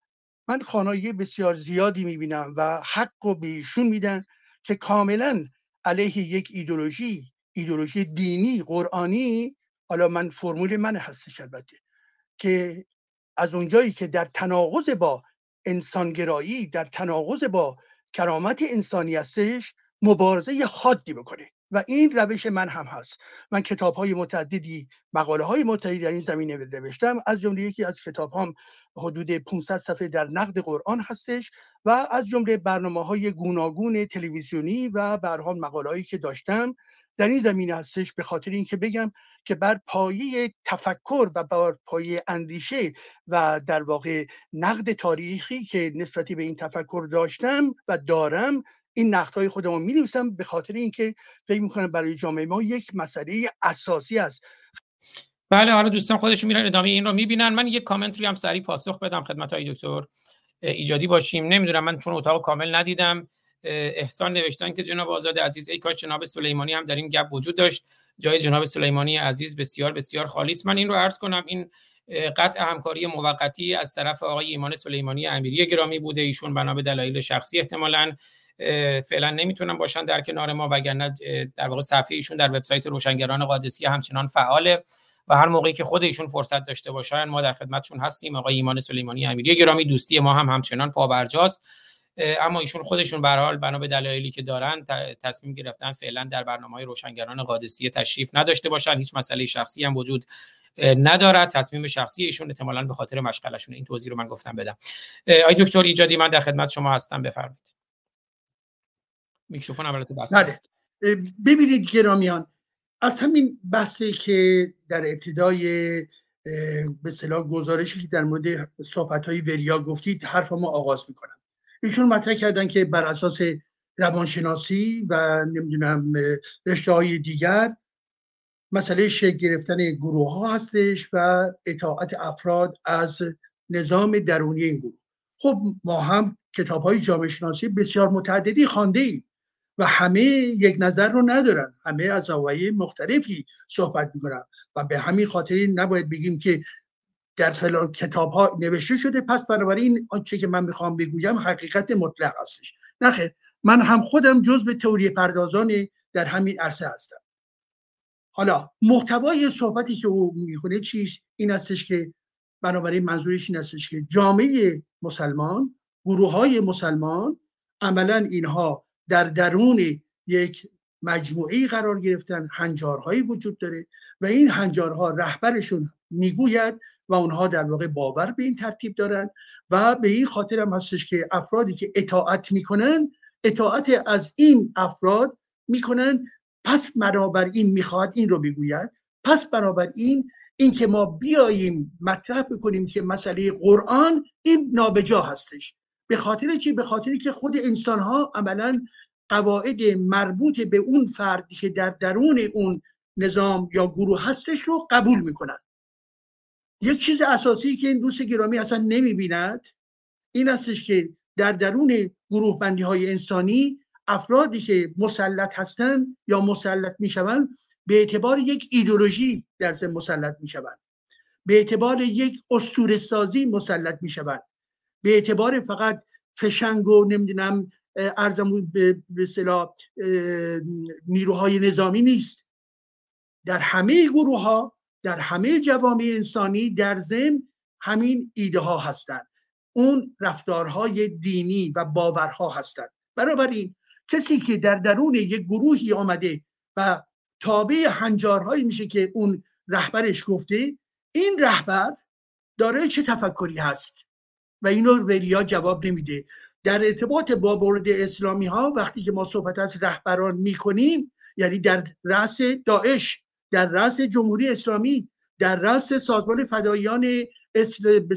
من خانایی بسیار زیادی می‌بینم و حق و به ایشون میدن که کاملا علیه یک ایدولوژی ایدولوژی دینی قرآنی حالا من فرمول من هستش البته که از اونجایی که در تناقض با انسانگرایی در تناقض با کرامت انسانی هستش مبارزه حادی بکنه. و این روش من هم هست. من کتاب های متعددی مقاله های متعددی در این زمینه نوشتم. از جمله یکی از کتاب هم حدود 500 صفحه در نقد قرآن هستش و از جمله برنامه های گوناگون تلویزیونی و برهان مقاله هایی که داشتم در این زمینه هستش. به خاطر اینکه بگم که بر پایه تفکر و بر پایه اندیشه و در واقع نقد تاریخی که نسبتی به این تفکر داشتم و دارم این های خودمون می نویسم به خاطر اینکه فکر می‌کنم برای جامعه ما یک مسئله اساسی است. بله حالا دوستان خودشون میرن ادامه این رو می‌بینن. من یک کامنت رو هم سریع پاسخ بدم خدمت های دکتر ایجادی باشیم. نمی‌دونم من چون اتاق کامل ندیدم. احسان نوشتن که جناب آزاد عزیز ای کاش جناب سلیمانی هم در این گپ وجود داشت. جای جناب سلیمانی عزیز بسیار بسیار خالی است. من این رو عرض کنم این قطع همکاری موقتی از طرف آقای ایمان سلیمانی امیری گرامی بوده. ایشون بنا به دلایل شخصی احتمالاً. فعلا نمی‌تونن باشن در کنار ما وگرنه در واقع صفحه ایشون در وبسایت روشنگران قادسی همچنان فعاله و هر موقعی که خود ایشون فرصت داشته باشن ما در خدمتشون هستیم. آقای ایمان سلیمانی امیری گرامی دوستی ما هم همچنان پابرجاست. اما ایشون خودشون به حال بنا به دلایلی که دارن تصمیم گرفتن فعلا در برنامه های روشنگران قادسی تشریف نداشته باشن. هیچ مسئله شخصی هم وجود ندارد. تصمیم شخصی ایشون احتمالاً به خاطر مشغلشون این توضیح رو من گفتم بدم. آقای دکتر ایجادی من در خدمت شما هستم. بفرمایید. میکروفون البته بسته بله. است. ببینید گرامیان از همین بحثی که در ابتدای به صلاح گزارشی که در مورد صحبت های وریا گفتید حرف ما آغاز می‌کنم. ایشون مطرح کردن که بر اساس روانشناسی و نمی‌دونم رشته های دیگر مسئله شکل گرفتن گروه ها هستش و اطاعت افراد از نظام درونی این گروه. خب ما هم کتاب های جامعه شناسی بسیار متعددی خانده ایم. و همه یک نظر رو ندارن. همه از زوایای مختلفی صحبت می‌کنن و به همین خاطر نباید بگیم که در فلان کتاب ها نوشته شده پس بنابراین آنچه که من می‌خوام بگویم حقیقت مطلق هستش. نخیر من هم خودم جز به تئوری پردازان در همین عرصه هستم. حالا محتوای صحبتی که او می‌خونه چیست؟ این هستش که بنابراین منظورش این هستش که جامعه مسلمان گروه های مسلمان عملا اینها در درون یک مجموعه قرار گرفتن هنجارهایی وجود داره و این هنجارها رهبرشون می‌گوید و اونها در واقع باور به این ترتیب دارن و به این خاطر هم هستش که افرادی که اطاعت می‌کنن اطاعت از این افراد می‌کنن. پس این می‌خواد این رو بگوید پس بنابراین این که ما بیاییم مطرح بکنیم که مسئله قرآن این نابجا هستش. به خاطر چی؟ به خاطری که خود انسان ها عملا قواعد مربوط به اون فردی که در درون اون نظام یا گروه هستش رو قبول می‌کنن. یک چیز اساسی که این دوست گرامی اصلا نمی‌بیند این هستش که در درون گروه بندی های انسانی افرادی که مسلط هستند یا مسلط می‌شوند به اعتبار یک ایدولوژی در مسلط می‌شوند. به اعتبار یک اسطوره سازی مسلط می‌شوند. به اعتبار فقط فشنگ و نمی‌دونم ارزمون به اصطلاح نیروهای نظامی نیست. در همه گروه ها در همه جوامع انسانی در ضمن همین ایده ها هستند اون رفتارهای دینی و باورها هستند بنابراین کسی که در درون یک گروهی آمده و تابع هنجارهایی میشه که اون رهبرش گفته این رهبر داره چه تفکری هست؟ و اینو وریا جواب نمیده. در ارتباط با برد اسلامی ها وقتی که ما صحبت از رهبران می‌کنیم یعنی در رأس داعش در رأس جمهوری اسلامی در رأس سازمان فدایان به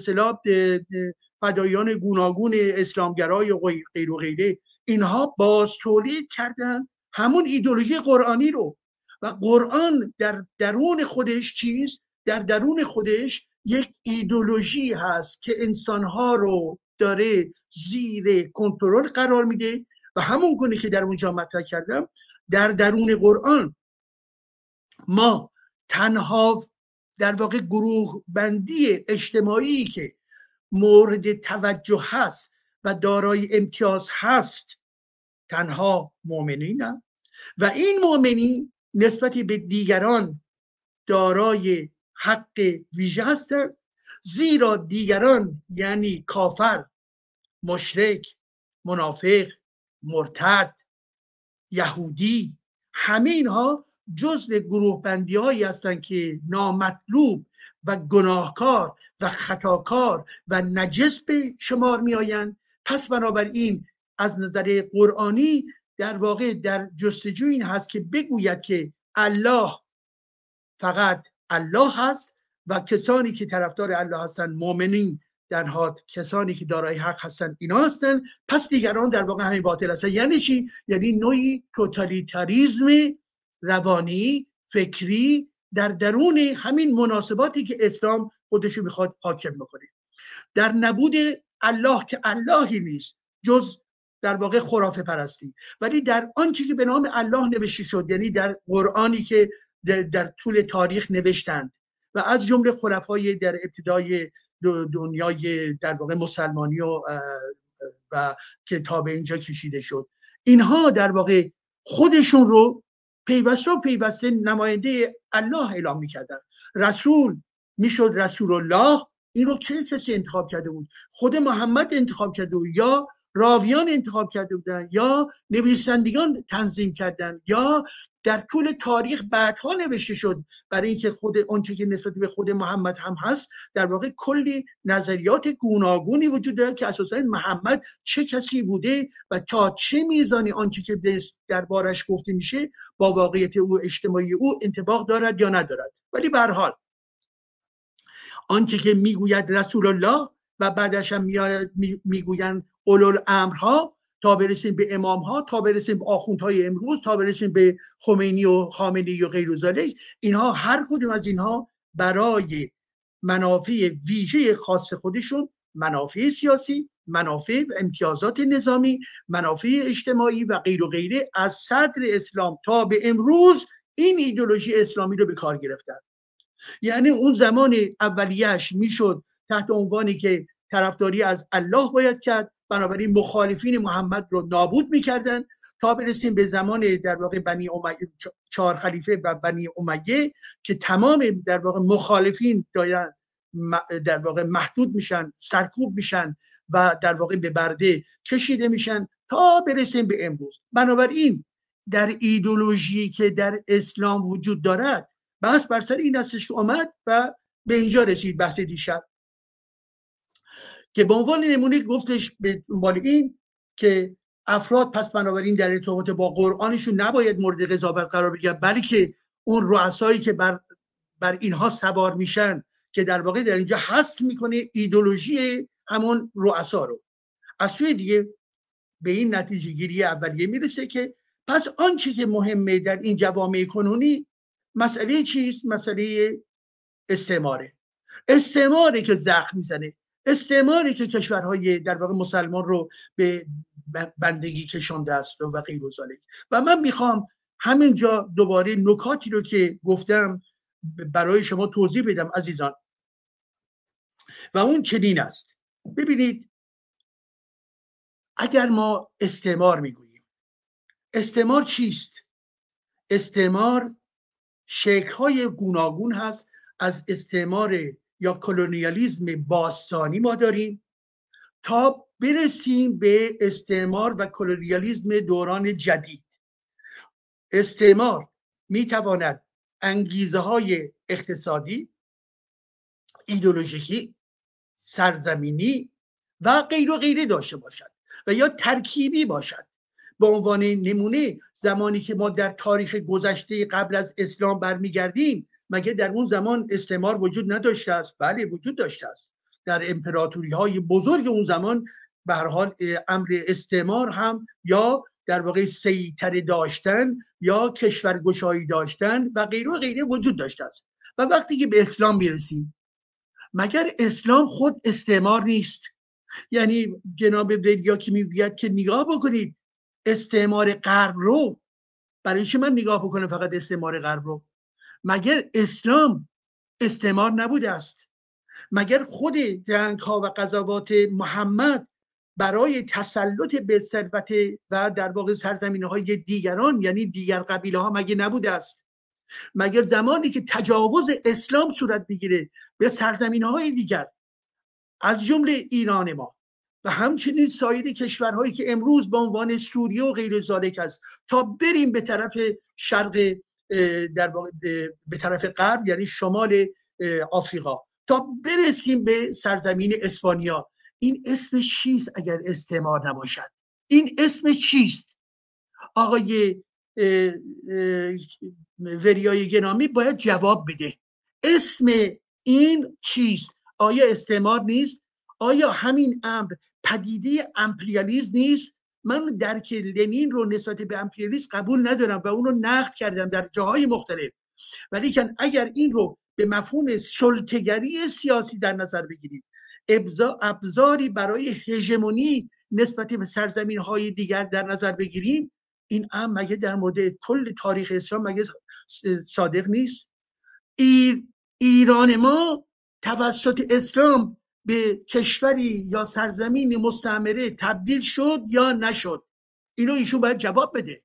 فدایان گوناگون اسلامگرای و غیر و غیره. اینها باز تولید کردن همون ایدولوژی قرآنی رو. و قرآن در درون خودش چیز در درون خودش یک ایدولوژی هست که انسانها رو داره زیر کنترل قرار میده و همون گونه که در اونجا مطرح کردم در درون قرآن ما تنها در واقع گروه بندی اجتماعی که مورد توجه هست و دارای امتیاز هست تنها مؤمنین و این مؤمنین نسبت به دیگران دارای حق ویژه هستند زیرا دیگران یعنی کافر مشرک منافق مرتد یهودی همه اینها جزء گروه بندی هایی هستند که نامطلوب و گناهکار و خطاکار و نجس به شمار می آیند پس بنابراین از نظر قرآنی در واقع در جستجو این هست که بگوید که الله فقط الله هست و کسانی که طرفدار الله هستند مؤمنین در حال کسانی که دارای حق هستند اینا هستند پس دیگران در واقع همین باطل هستند یعنی چی؟ یعنی نوعی توتالیتاریزم روانی فکری در درون همین مناسباتی که اسلام خودشو می‌خواد حاکم بکنه. در نبود الله که اللهی نیست جز در واقع خرافه پرستی. ولی در آنچه که به نام الله نوشته شد یعنی در قرآنی که در طول تاریخ نوشتند و از جمله خرفای در ابتدای دنیای در واقع مسلمانی و و که تا به اینجا کشیده شد. اینها در واقع خودشون رو پیوسته و پیوسته نماینده الله اعلام می‌کردن رسول می‌شد رسول الله این رو چه کسی انتخاب کرده بود؟ خود محمد انتخاب کرده بود یا راویان انتخاب کرده بودن یا نویسندگان تنظیم کردن یا در طول تاریخ بعدها نوشته شد برای اینکه خود آنچه که نسبت به خود محمد هم هست در واقع کلی نظریات گوناگونی وجود داره که اساسا محمد چه کسی بوده و تا چه میزانی آنچه که دربارش گفته میشه با واقعیت او اجتماعی او انتباق دارد یا ندارد. ولی به حال آنچه که می‌گوید رسول الله و بعدش هم می‌گویند اولو امرها تا برسیم به امام ها تا برسیم به آخوندهای امروز تا برسیم به خمینی و خامنی و غیر ذالک اینها هر کدوم از اینها برای منافع ویژه خاص خودشون منافع سیاسی منافع و امتیازات نظامی منافع اجتماعی و غیر و غیره از صدر اسلام تا به امروز این ایدولوژی اسلامی رو به کار گرفتن. یعنی اون زمان اولیش می‌شد تحت عنوانی که طرفداری از الله باید کرد. بنابراین مخالفین محمد رو نابود می‌کردن. تا برسیم به زمان در واقع بنی امیه چهار خلیفه و بنی امیه که تمام در واقع مخالفین دارن در واقع محدود میشن سرکوب میشن و در واقع به برده کشیده میشن تا برسیم به امروز. بنابراین در ایدولوژی که در اسلام وجود دارد بس بر سر این هستش که آمد و به اینجا رسید بحث دیشب. که به عنوان نمونه گفتش به دنبال این که افراد پس بنابراین در ارتباط با قرآنشون نباید مورد قضاوت قرار بگیرن بلکه اون رؤسایی که بر بر اینها سوار میشن که در واقع در اینجا حس می‌کنه ایدولوژی همون رؤسا رو. از سوی دیگه به این نتیجه گیری اولیه می‌رسه که پس آنچه که مهمه در این جوامع کنونی مسئله چیست؟ مسئله استعماره. استعماره که زخم می‌زنه. استعماری که کشورهای در واقع مسلمان رو به بندگی کشانده است و غیر و و من می‌خوام همینجا دوباره نکاتی رو که گفتم برای شما توضیح بدم عزیزان. و اون چنین است. ببینید اگر ما استعمار می‌گوییم استعمار چیست؟ استعمار شکل‌های گوناگون هست از استعمار یا کلونیالیزم باستانی ما داریم تا برسیم به استعمار و کلونیالیزم دوران جدید. استعمار می‌تواند انگیزه های اقتصادی ایدولوژیکی سرزمینی و غیر و غیره داشته باشد و یا ترکیبی باشد. به عنوان نمونه زمانی که ما در تاریخ گذشته قبل از اسلام برمیگردیم مگه در اون زمان استعمار وجود نداشته است؟ بله وجود داشته است. در امپراتوری های بزرگ اون زمان به حال امر استعمار هم یا در واقع سیطره داشتن یا کشورگشایی داشتن و غیره و غیره وجود داشته است. و وقتی که به اسلام می‌رسیم مگر اسلام خود استعمار نیست؟ یعنی جناب ولیا که می‌گوید که نگاه بکنید استعمار غرب رو برای چه من نگاه بکنم فقط استعمار غرب رو؟ مگر اسلام استعمار نبوده است؟ مگر خود جنگ ها و قضاوات محمد برای تسلط به ثروت و در واقع سرزمین های دیگران یعنی دیگر قبیله ها مگه نبوده است؟ مگر زمانی که تجاوز اسلام صورت بگیره به سرزمین های دیگر از جمله ایران ما و همچنین سایر کشورهایی که امروز به عنوان سوریه و غیر ذالک است تا بریم به طرف شرق در واقع به طرف غرب یعنی شمال آفریقا. تا برسیم به سرزمین اسپانیا. این اسم چیست اگر استعمار نباشد؟ این اسم چیست؟ آقای وریای گنامی باید جواب بده. اسم این چیست؟ آیا استعمار نیست؟ آیا همین امر پدیده امپریالیز نیست؟ من درک لنین رو نسبت به امپریالیسم قبول ندارم و اون رو نقد کردم در جاهای مختلف. ولی اگر این رو به مفهوم سلطگری سیاسی در نظر بگیریم ابزاری برای هژمونی نسبت به سرزمین های دیگر در نظر بگیریم این هم مگه در مورد کل تاریخ اسلام مگه صادق نیست؟ ایران ما توسط اسلام به کشوری یا سرزمین مستعمره تبدیل شد یا نشد؟ اینو ایشون باید جواب بده.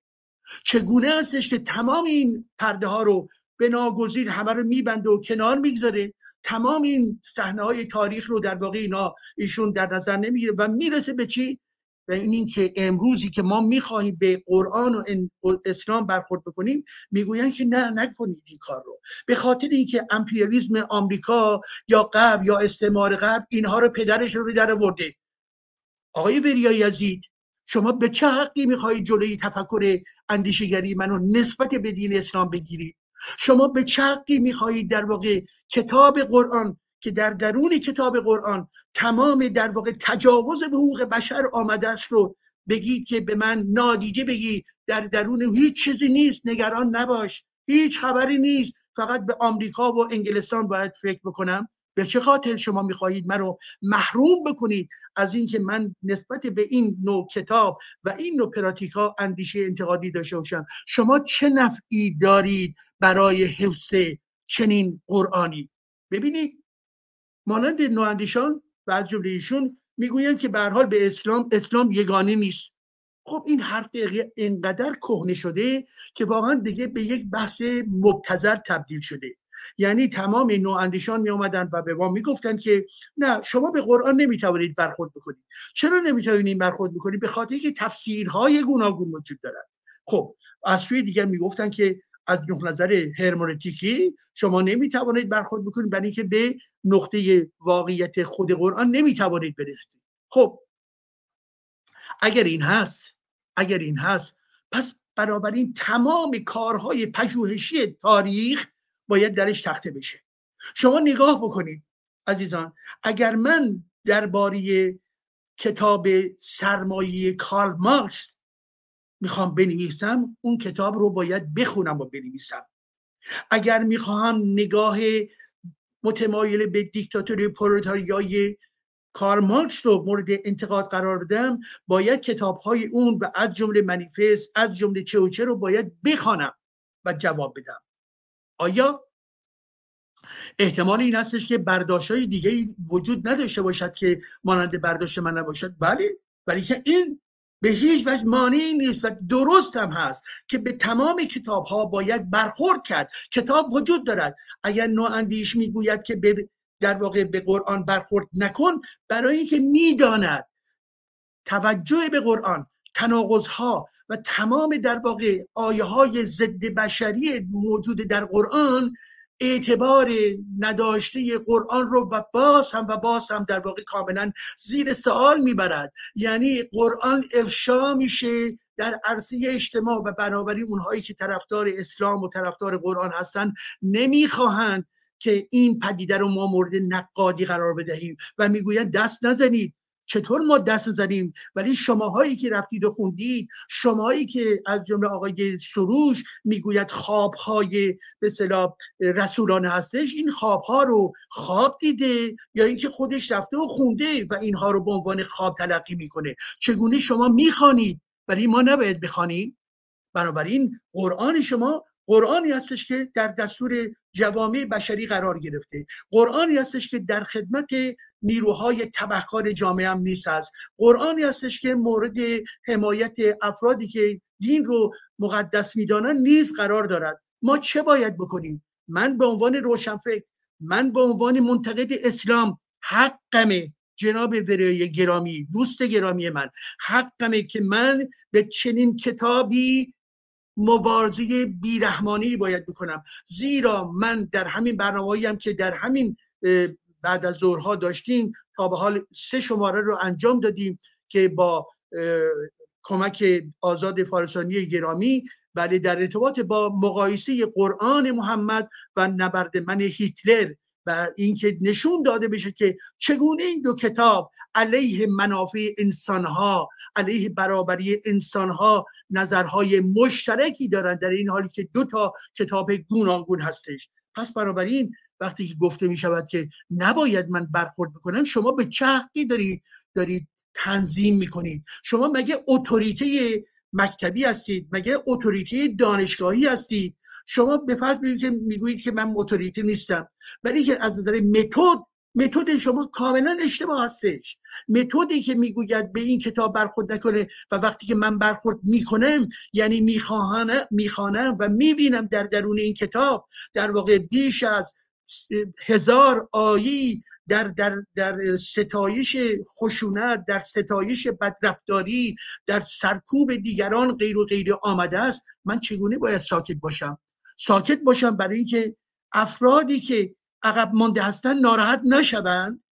چگونه هستش که تمام این پرده ها رو به ناگزیر همه رو میبنده و کنار می‌گذاره؟ تمام این صحنه های تاریخ رو در واقع اینا ایشون در نظر نمی‌گیره و می‌رسه به چی؟ و این اینکه امروزی که ما می‌خواهیم به قرآن و اسلام برخورد بکنیم می‌گویند که نه نکنید این کار رو. به خاطر اینکه امپریالیسم آمریکا یا غرب یا استعمار غرب اینها رو پدرش رو در آورده. آقای وریا یزید شما به چه حقی می‌خواهید جلوی تفکر اندیشگری منو نسبت به دین اسلام بگیرید؟ شما به چه حقی می‌خواهید در واقع کتاب قرآن که در درون کتاب قرآن تمام در واقع تجاوز به حقوق بشر آمده است رو بگید که به من نادیده بگی در درون هیچ چیزی نیست. نگران نباش. هیچ خبری نیست. فقط به آمریکا و انگلستان باید فکر بکنم. به چه خاطر شما می‌خواهید من رو محروم بکنید؟ از اینکه من نسبت به این نوع کتاب و این نوع پراتیکا اندیشه انتقادی داشته باشم. شما چه نفعی دارید برای حفظ چنین قرآنی؟ ببینید مانند نواندیشان و از جمله ایشون می‌گویند که به حال به اسلام اسلام یگانه نیست. خب این حرف اینقدر کهنه شده که واقعا دیگه به یک بحث مبتذر تبدیل شده. یعنی تمام نواندیشان می آمدن و به ما می‌گفتند که نه شما به قرآن نمی‌توانید برخورد بکنید. چرا نمی‌توانید برخورد بکنید؟ به خاطر که تفسیرهای گوناگون وجود دارد. خب از سوی دیگر می‌گفتن که از نظر هرمونتیکی شما نمی‌توانید برخورد بکنید برای اینکه به نقطه واقعیت خود قرآن نمی‌توانید برسید. خب اگر این هست اگر این هست پس بنابراین تمام کارهای پژوهشی تاریخ باید درش تخته بشه. شما نگاه بکنید عزیزان اگر من درباره کتاب سرمایه کارل مارکس می‌خوام بنویسم اون کتاب رو باید بخونم و بنویسم. اگر می‌خواهم نگاه متمایل به دیکتاتوری پرولتاریای کار مارکس رو مورد انتقاد قرار بدم باید کتاب های اون و از جمله منیفست از جمله چه و چه رو باید بخوانم و جواب بدم. آیا؟ احتمال این هستش که برداشت های دیگه وجود نداشته باشد که مانند برداشت من نباشد؟ بله ولی که این به هیچ وجه مانعی نیست و درست هم هست که به تمام کتاب ها باید برخورد کرد. کتاب وجود دارد. اگر نواندیش می‌گوید که به در واقع به قرآن برخورد نکن برای اینکه می‌داند توجه به قرآن تناقض ها و تمام در واقع آیه های ضد بشری موجود در قرآن اعتبار نداشته قرآن رو و باز هم و باز هم در واقع کاملا زیر سوال می‌برد. یعنی قرآن افشا میشه در عرصه اجتماع و بنابراین اونهایی که طرفدار اسلام و طرفدار قرآن هستند نمی‌خواهند که این پدیده رو ما مورد نقادی قرار بدهیم و می‌گویند دست نزنید. چطور ما دست زدیم؟ ولی شماهایی که رفتید و خوندید شماهایی که از جمله آقای سروش می‌گوید خوابهای به صلاح رسولانه هستش این خوابها رو خواب دیده یا اینکه خودش رفته و خونده و اینها رو به عنوان خواب تلقی می‌کنه؟ چگونه شما می‌خوانید؟ ولی ما نباید بخوانیم. بنابراین قرآن شما قرآنی هستش که در دستور جوامع بشری قرار گرفته. قرآنی هستش که در خدمت نیروهای تبهکار جامعه هم نیست است قرآنی هستش که مورد حمایت افرادی که دین رو مقدس می‌دانن نیز قرار دارد. ما چه باید بکنیم؟ من به عنوان روشنفکر من به عنوان منتقد اسلام حقمه جناب ورای گرامی دوست گرامی من حقمه که من به چنین کتابی مبارزه بیرحمانی باید بکنم. زیرا من در همین برنامه هم که در همین بعد از ظهرها داشتیم تا به حال سه شماره رو انجام دادیم که با کمک آزاد فارسانی گرامی بله در ارتباط با مقایسه قرآن محمد و نبرد من هیتلر و اینکه نشون داده بشه که چگونه این دو کتاب علیه منافع انسانها علیه برابری انسانها نظرهای مشترکی دارند در این حالی که دو تا کتاب گوناگون هستش. پس بنابراین وقتی که گفته می شود که نباید من برخورد بکنم شما به چه حقی دارید دارید تنظیم می‌کنید. شما مگه اتوریته مکتبی هستید؟ مگه اتوریته دانشگاهی هستید؟ شما به فرض که می‌گویید که من اتوریته نیستم ولی که از نظر متد متد شما کاملا اشتباه هستش. متدی که می‌گوید به این کتاب برخورد نکنه و وقتی که من برخورد می‌کنم یعنی می‌خوانم و می‌بینم در درون این کتاب در واقع بیش از هزار آیی در, در, در ستایش خشونت در ستایش بدرفتاری در سرکوب دیگران غیر و غیر آمده است. من چگونه باید ساکت باشم؟ ساکت باشم برای اینکه افرادی که عقب مانده هستن ناراحت نشوند.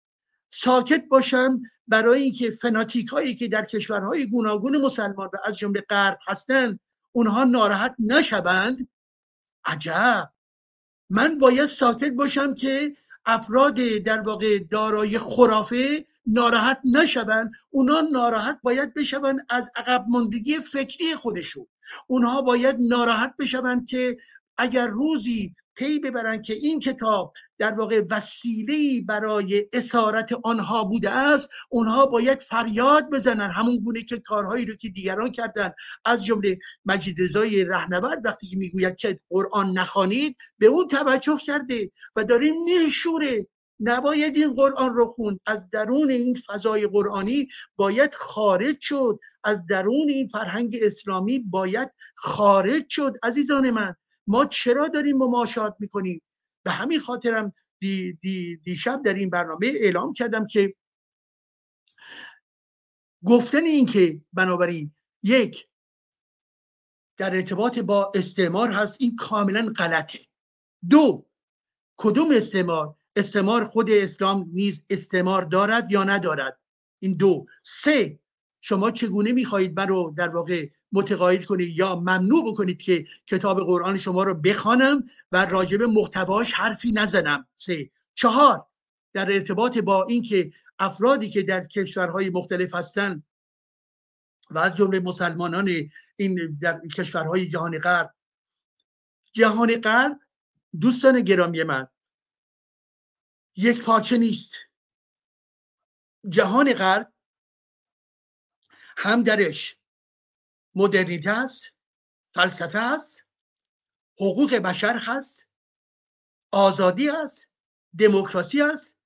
ساکت باشم برای اینکه فناتیک هایی که در کشورهای گوناگون مسلمان و از جمله غرب هستند اونها ناراحت نشوند. عجب! من باید ساکت باشم که افراد در واقع دارای خرافه ناراحت نشوند. اونا ناراحت باید بشوند از عقب ماندگی فکری خودشون. اونها باید ناراحت بشوند که اگر روزی پی ببرن که این کتاب در واقع وسیله برای اسارت آنها بوده است اونها باید فریاد بزنن. همون گونه که کارهایی رو که دیگران کردن. از جمله مجید رضای رهنورد وقتی که می‌گوید که قرآن نخوانید به اون توجه کرده و داره میشوره. نباید این قرآن رو خوند. از درون این فضای قرآنی باید خارج شد. از درون این فرهنگ اسلامی باید خارج شد. عزیزان من ما چرا داریم مماشات می‌کنیم؟ به همین خاطرم دی دی دیشب در این برنامه اعلام کردم که گفتن این که بنابراین یک در ارتباط با استعمار هست این کاملا غلطه. دو کدوم استعمار؟ استعمار خود اسلام نیز استعمار دارد یا ندارد؟ این دو. سه شما چگونه می‌خواهید من رو در واقع متقاعد کنید یا ممنوع بکنید که کتاب قرآن شما رو بخوانم و راجب محتواش حرفی نزنم؟ سه. چهار. در ارتباط با اینکه افرادی که در کشورهای مختلف هستند و از جمله مسلمانان این در کشورهای جهان غرب جهان غرب دوستان گرامی من یک پارچه نیست. جهان غرب هم درش مدرنیته است فلسفه است حقوق بشر هست آزادی است دموکراسی است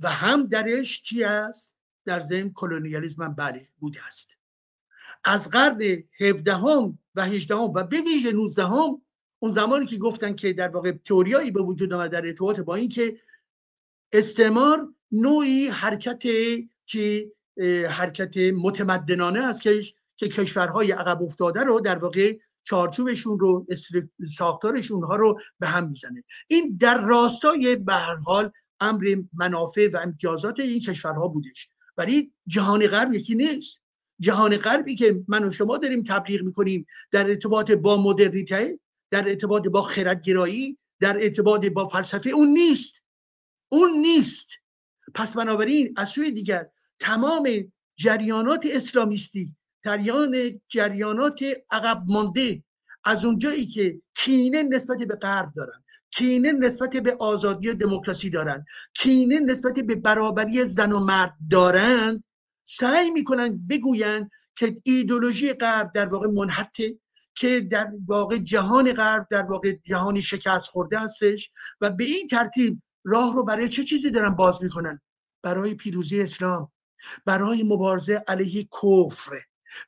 و هم درش چی است در ضمن کلونیالیسم هم بله بوده است. از قرن 17 و 18 و به ویژه 19 اون زمانی که گفتن که در واقع تئوریایی به وجود آمد در ارتباط با اینکه استعمار نوعی حرکت چی؟ حرکت متمدنانه است که که کشورهای عقب افتاده رو در واقع چارچوبشون رو ساختارشون ها رو به هم می‌زنه. این در راستای به هر حال امر منافع و امتیازات این کشورها بودش. ولی جهان غرب یکی نیست. جهان غربی که من و شما داریم تبلیغ می‌کنیم در ارتباط با مدرنیته در ارتباط با خردگرایی در ارتباط با فلسفه اون نیست. اون نیست. پس بنابراین از سوی دیگر تمام جریانات اسلامیستی تریان جریانات عقب مانده از اونجایی که کینه نسبت به غرب دارن کینه نسبت به آزادی و دموکراسی دارن کینه نسبت به برابری زن و مرد دارند سعی می‌کنن بگویند که ایدولوژی غرب در واقع منحطه که در واقع جهان غرب در واقع جهانی شکست خورده هستش و به این ترتیب راه رو برای چه چیزی دارن باز می‌کنن؟ برای پیروزی اسلام. برای مبارزه علیه کفر.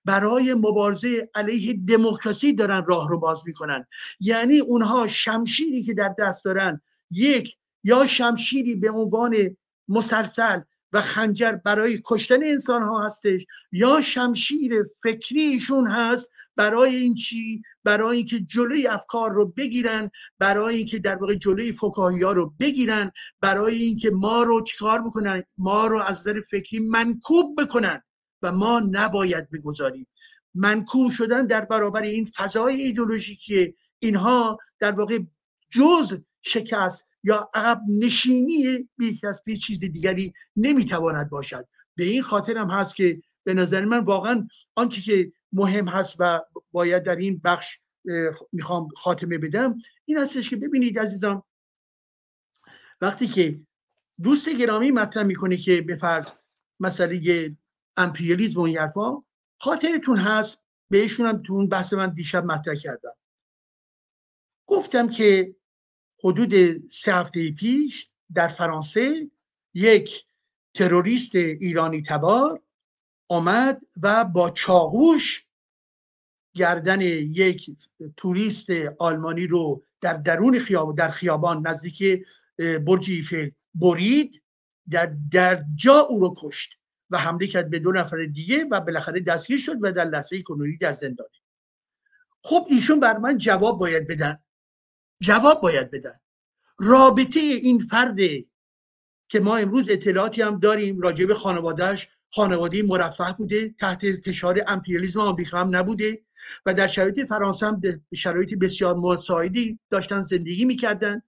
برای مبارزه علیه دموکراسی دارن راه رو باز می‌کنن. یعنی اونها شمشیری که در دست دارن یک یا شمشیری به عنوان مسلسل و خنجر برای کشتن انسان ها هستش یا شمشیر فکریشون هست برای این چی؟ برای اینکه جلوی افکار رو بگیرن برای اینکه در واقع جلوی فکاهی ها رو بگیرن برای اینکه ما رو چیکار بکنن؟ ما رو از نظر فکری منکوب بکنن و ما نباید بگذاریم. منکوب شدن در برابر این فضای ایدولوژیکی اینها در واقع جز شکست یا عقب نشینی بیش از چیز دیگری نمی‌تواند باشد. به این خاطر هم هست که به نظر من واقعا آنچه که مهم هست و باید در این بخش می‌خوام خاتمه بدم این هستش که ببینید عزیزان وقتی که دوست گرامی مطرح می‌کنه که به فرض مسئله امپریالیزم و خاطرتون هست بهشون هم تو اون بحث من دیشب مطرح کردم. گفتم که حدود سه هفته پیش در فرانسه یک تروریست ایرانی تبار آمد و با چاقوش گردن یک توریست آلمانی رو در درون خیابان در خیابان نزدیک برج ایفل برید در, در جا او رو کشت و حمله کرد به دو نفر دیگه و بالاخره دستگیر شد و در لحظه کنونی در زندانه خب ایشون بر من جواب باید بدن. جواب باید بدن. رابطه این فرد که ما امروز اطلاعاتی هم داریم راجع به خانوادهش خانواده مرفه بوده تحت فشار امپریالیسم آمریکا هم نبوده و در شرایط فرانسه هم شرایط بسیار مساعدی داشتن زندگی می‌کردن.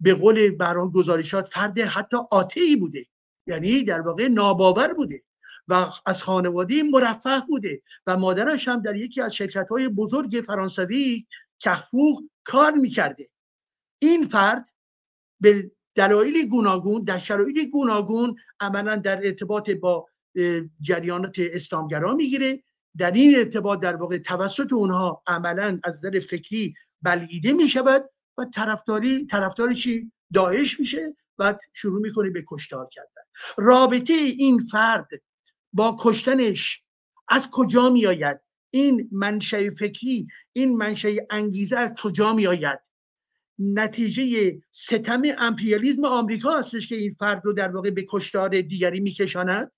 به قول بران گزارشات فرد حتی آتهی بوده. یعنی در واقع ناباور بوده و از خانواده مرفه بوده و مادرش هم در یکی از شرکت های بزرگ فرانسوی کخفوق کار می‌کرده. این فرد به دلایل گوناگون در شرایط گوناگون عملا در ارتباط با جریانات اسلامگرا می‌گیره. در این ارتباط در واقع توسط اونها عملا از نظر فکری بلعیده می‌شود و طرفداری طرفدار چی؟ داعش میشه و شروع می‌کنه به کشتار کردن. رابطه این فرد با کشتنش از کجا میآید؟ این منشأ فکری این منشأ انگیزه از کجا میآید؟ نتیجه ستم امپریالیزم آمریکا هستش که این فرد رو در واقع به کشتار دیگری میکشاند؟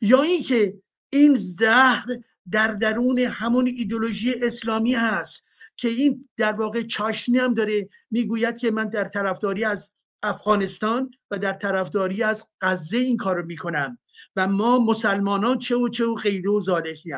یا اینکه این زهر در درون همون ایدولوژی اسلامی هست که این در واقع چاشنی هم داره می‌گوید که من در طرفداری از افغانستان و در طرفداری از غزه این کارو می‌کنم. و ما مسلمانان چه و چه و خیلی و زالحی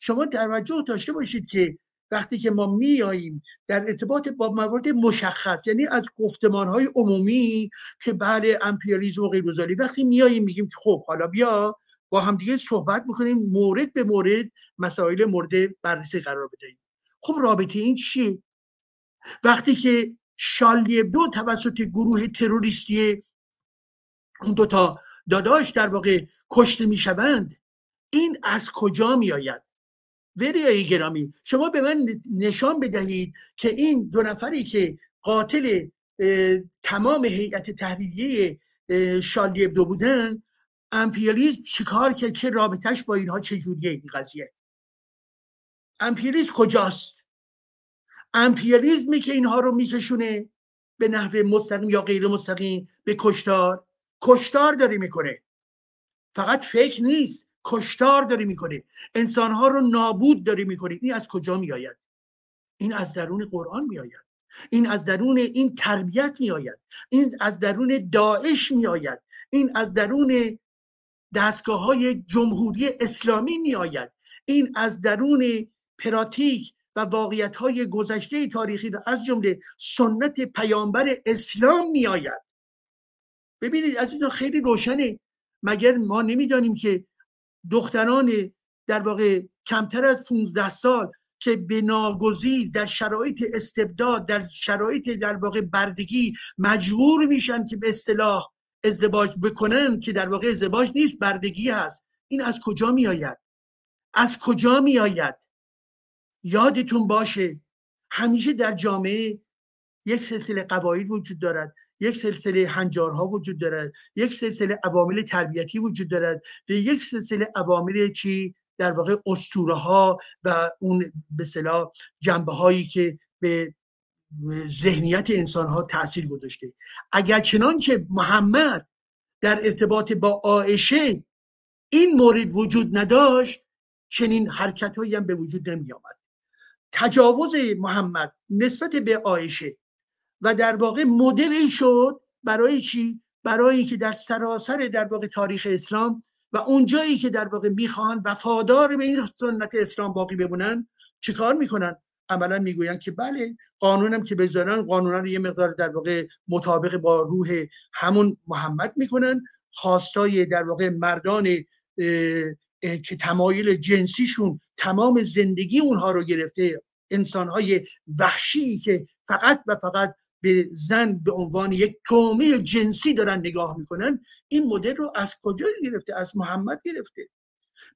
شما توجه داشته باشید که وقتی که ما میاییم در ارتباط با موارد مشخص یعنی از گفتمان های عمومی که بله امپیالیزم و غیر وقتی میاییم میگیم که خب حالا بیا با همدیگه صحبت بکنیم مورد به مورد مسائل مورد بررسی قرار بدهیم. خب رابطه این چیه؟ وقتی که شالی دو توسط گروه تروریستی اون دوتا داداش در واقع کشته می‌شوند. این از کجا میآید؟ وریای گرامی شما به من نشان بدهید که این دو نفری که قاتل تمام هیئت تحریریه شالی دو بودن امپیالیزم چیکار کرد که رابطش با اینها چجوریه این قضیه؟ امپیالیزم کجاست؟ امپیالیزمی که اینها رو میکشونه به نحو مستقیم یا غیر مستقیم به کشتار. کشتار داره می‌کنه. فقط فکر نیست. کشتار داره می‌کنه انسانها رو نابود داره می‌کنه این از کجا میآید؟ این از درون قرآن میآید. این از درون این تربیت میآید. این از درون داعش میآید. این از درون دستگاه های جمهوری اسلامی میآید. این از درون پراتیک و واقعیت های گذشته تاریخی و از جمله سنت پیامبر اسلام میآید. ببینید عزیزان خیلی روشنه. مگر ما نمی‌دانیم که دختران در واقع کمتر از 15 سال که به ناگزیر در شرایط استبداد در شرایط در واقع بردگی مجبور میشن که به اصطلاح ازدواج بکنن که در واقع ازدواج نیست بردگی هست. این از کجا می آید از کجا می آید یادتون باشه همیشه در جامعه یک سلسله قواعد وجود دارد. یک سلسله هنجارها وجود دارد یک سلسله عوامل تربیتی وجود دارد و یک سلسله عوامل چی؟ در واقع اسطوره ها و اون به صلاح جنبه هایی که به ذهنیت انسان ها تاثیر گذاشته. اگر چنانچه محمد در ارتباط با عایشه این مورد وجود نداشت چنین حرکت هایی هم به وجود نمی آمد تجاوز محمد نسبت به عایشه و در واقع مدلی شد برای چی؟ برای اینکه در سراسر در واقع تاریخ اسلام و اونجایی که در واقع می‌خواهند وفادار به این سنت اسلام باقی بمونن چیکار می‌کنن؟ عملا می‌گویند که بله قانونم که بذارن قانونا رو یه مقدار در واقع مطابق با روح همون محمد می‌کنن. خواستای در واقع مردان که تمایل جنسیشون تمام زندگی اونها رو گرفته انسانهای وحشی که فقط و فقط به زن به عنوان یک تومه جنسی دارن نگاه می‌کنن این مدل رو از کجا گرفته؟ از محمد گرفته.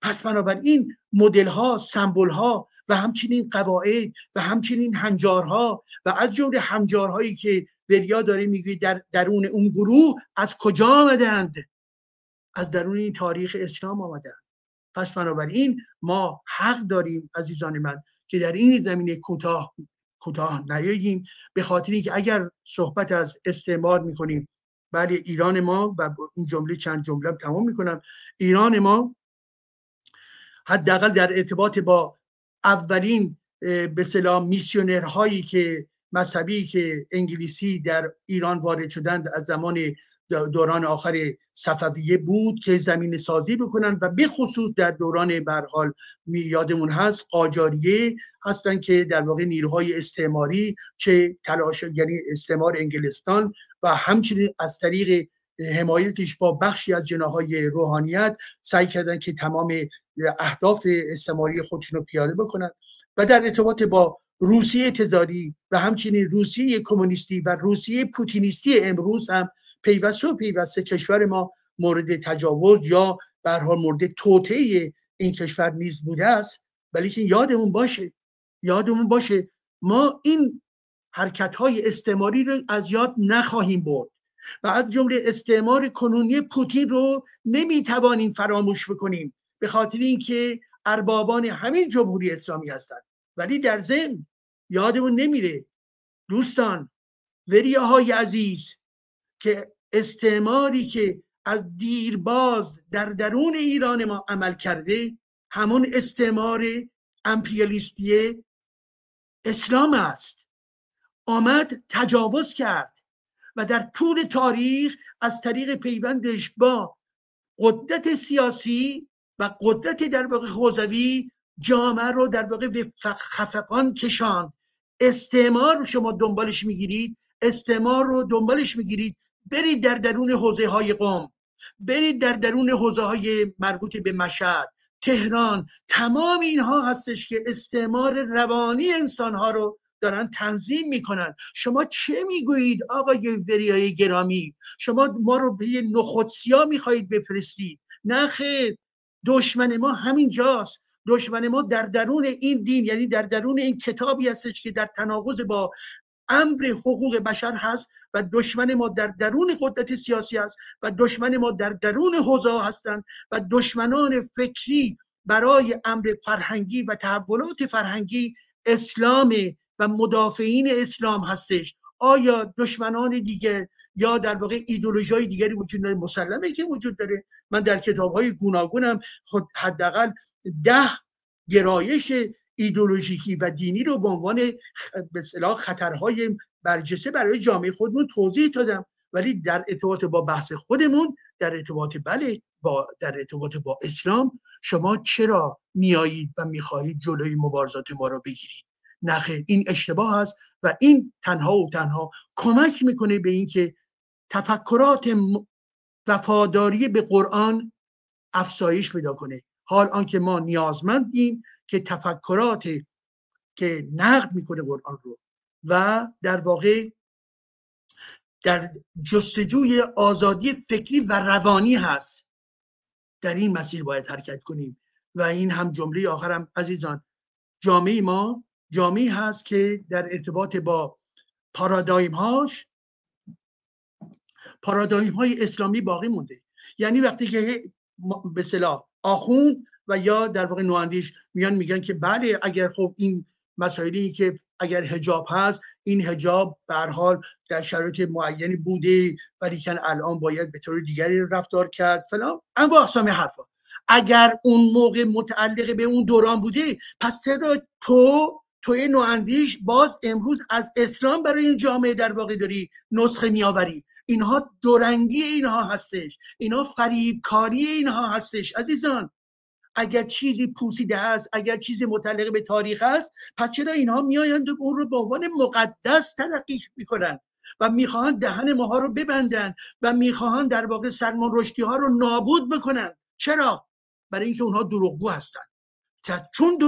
پس بنابراین مدل ها سمبل ها و همچنین قواعد و همچنین هنجارها و از جمله هنجارهایی که وریا داره میگه در درون اون گروه از کجا آمدند؟ از درون این تاریخ اسلام آمدند. پس بنابراین ما حق داریم عزیزان من که در این زمینه کوتاه کوتاه نیاییم. به خاطر اینکه اگر صحبت از استعمار می‌کنیم بله ایران ما و این جمله چند جمله تمام می‌کنم. ایران ما حداقل در ارتباط با اولین به سلام میسیونرهایی که مذهبی که انگلیسی در ایران وارد شدند از زمان دوران آخر صفویه بود که زمین سازی بکنن و به خصوص در دوران برحال یادمون هست قاجاریه هستن که در واقع نیروهای استعماری چه تلاش یعنی استعمار انگلستان و همچنین از طریق حمایتش با بخشی از جناهای روحانیت سعی کردن که تمام اهداف استعماری خودشون رو پیاده بکنن و در ارتباط با روسیه تزاری و همچنین روسیه کمونیستی و روسیه پوتینیستی امروز هم پیوسته و پیوسته کشور ما مورد تجاوز یا به حال مورد توطعه این کشور نیز بوده است. ولی که یادمون باشه یادمون باشه ما این حرکت های استعماری رو از یاد نخواهیم برد و از جمله استعمار کنونی پوتین رو نمی‌توانیم فراموش بکنیم به خاطر اینکه اربابان همین جمهوری اسلامی هستند. ولی در ضمن یادمون نمیره دوستان وریاهای عزیز که استعماری که از دیرباز در درون ایران ما عمل کرده همون استعمار امپریالیستی اسلام است. آمد تجاوز کرد و در طول تاریخ از طریق پیوندش با قدرت سیاسی و قدرت در واقع خوزوی جامعه رو در واقع به خفقان کشان استعمار رو شما دنبالش می‌گیرید استعمار رو دنبالش می‌گیرید برید در درون حوزه های قوم برید در درون حوزه های مربوط به مشهد تهران تمام اینها هستش که استعمار روانی انسان ها رو دارن تنظیم می‌کنن. شما چه می‌گویید آقای وریای گرامی؟ شما ما رو به نخودسیا می‌خواهید بفرستید. نه خیر دشمن ما همین جاست دشمن ما در درون این دین یعنی در درون این کتابی هستش که در تناقض با امر حقوق بشر هست و دشمن ما در درون قدرت سیاسی است و دشمن ما در درون حوزه هستند و دشمنان فکری برای امر فرهنگی و تحولات فرهنگی اسلام و مدافعین اسلام هستش. آیا دشمنان دیگر یا در واقع ایدولوژی های دیگری وجود داره؟ مسلمه که وجود داره. من در کتاب های گوناگونم حداقل ده گرایش ایدولوژیکی و دینی رو به عنوان به خطرهای برجسته برای جامعه خودمون توضیح دادم. ولی در ارتباط با بحث خودمون در ارتباط بله با در ارتباط با اسلام شما چرا میایید و می‌خواهید جلوی مبارزات ما رو بگیرید؟ نخیر این اشتباه است و این تنها و تنها کمک می‌کنه به اینکه تفکرات وفاداری به قرآن افزایش پیدا کنه. حال آنکه ما نیازمندیم که تفکرات که نقد می‌کنه قرآن رو و در واقع در جستجوی آزادی فکری و روانی هست. در این مسیر باید حرکت کنیم و این هم جمله آخرم عزیزان. جامعه ما جامعه هست که در ارتباط با پارادایم هاش پارادایم های اسلامی باقی مونده. یعنی وقتی که به صلاح آخوند و یا در واقع نواندیش میان میگن که بله اگر خب این مسائلی که اگر هجاب هست این هجاب به حال در شرایط معینی بوده ولی که الان باید به طور دیگری رفتار کرد فلان اما اقسام حرفا. اگر اون موقع متعلق به اون دوران بوده پس چرا تو توی نواندیش باز امروز از اسلام برای این جامعه در واقع داری نسخه میآوری. اینها دورنگی اینها هستش. اینها فریبکاری اینها هستش. عزیزان اگر چیزی پوسیده است اگر چیزی متعلق به تاریخ است پس چرا اینها میآیند و اون رو به عنوان مقدس تلقی می‌کنن و می‌خواهند دهن ماها رو ببندن و می‌خواهند در واقع سلمان رشدی ها رو نابود بکنن چرا؟ برای اینکه اونها دروغگو هستند. چون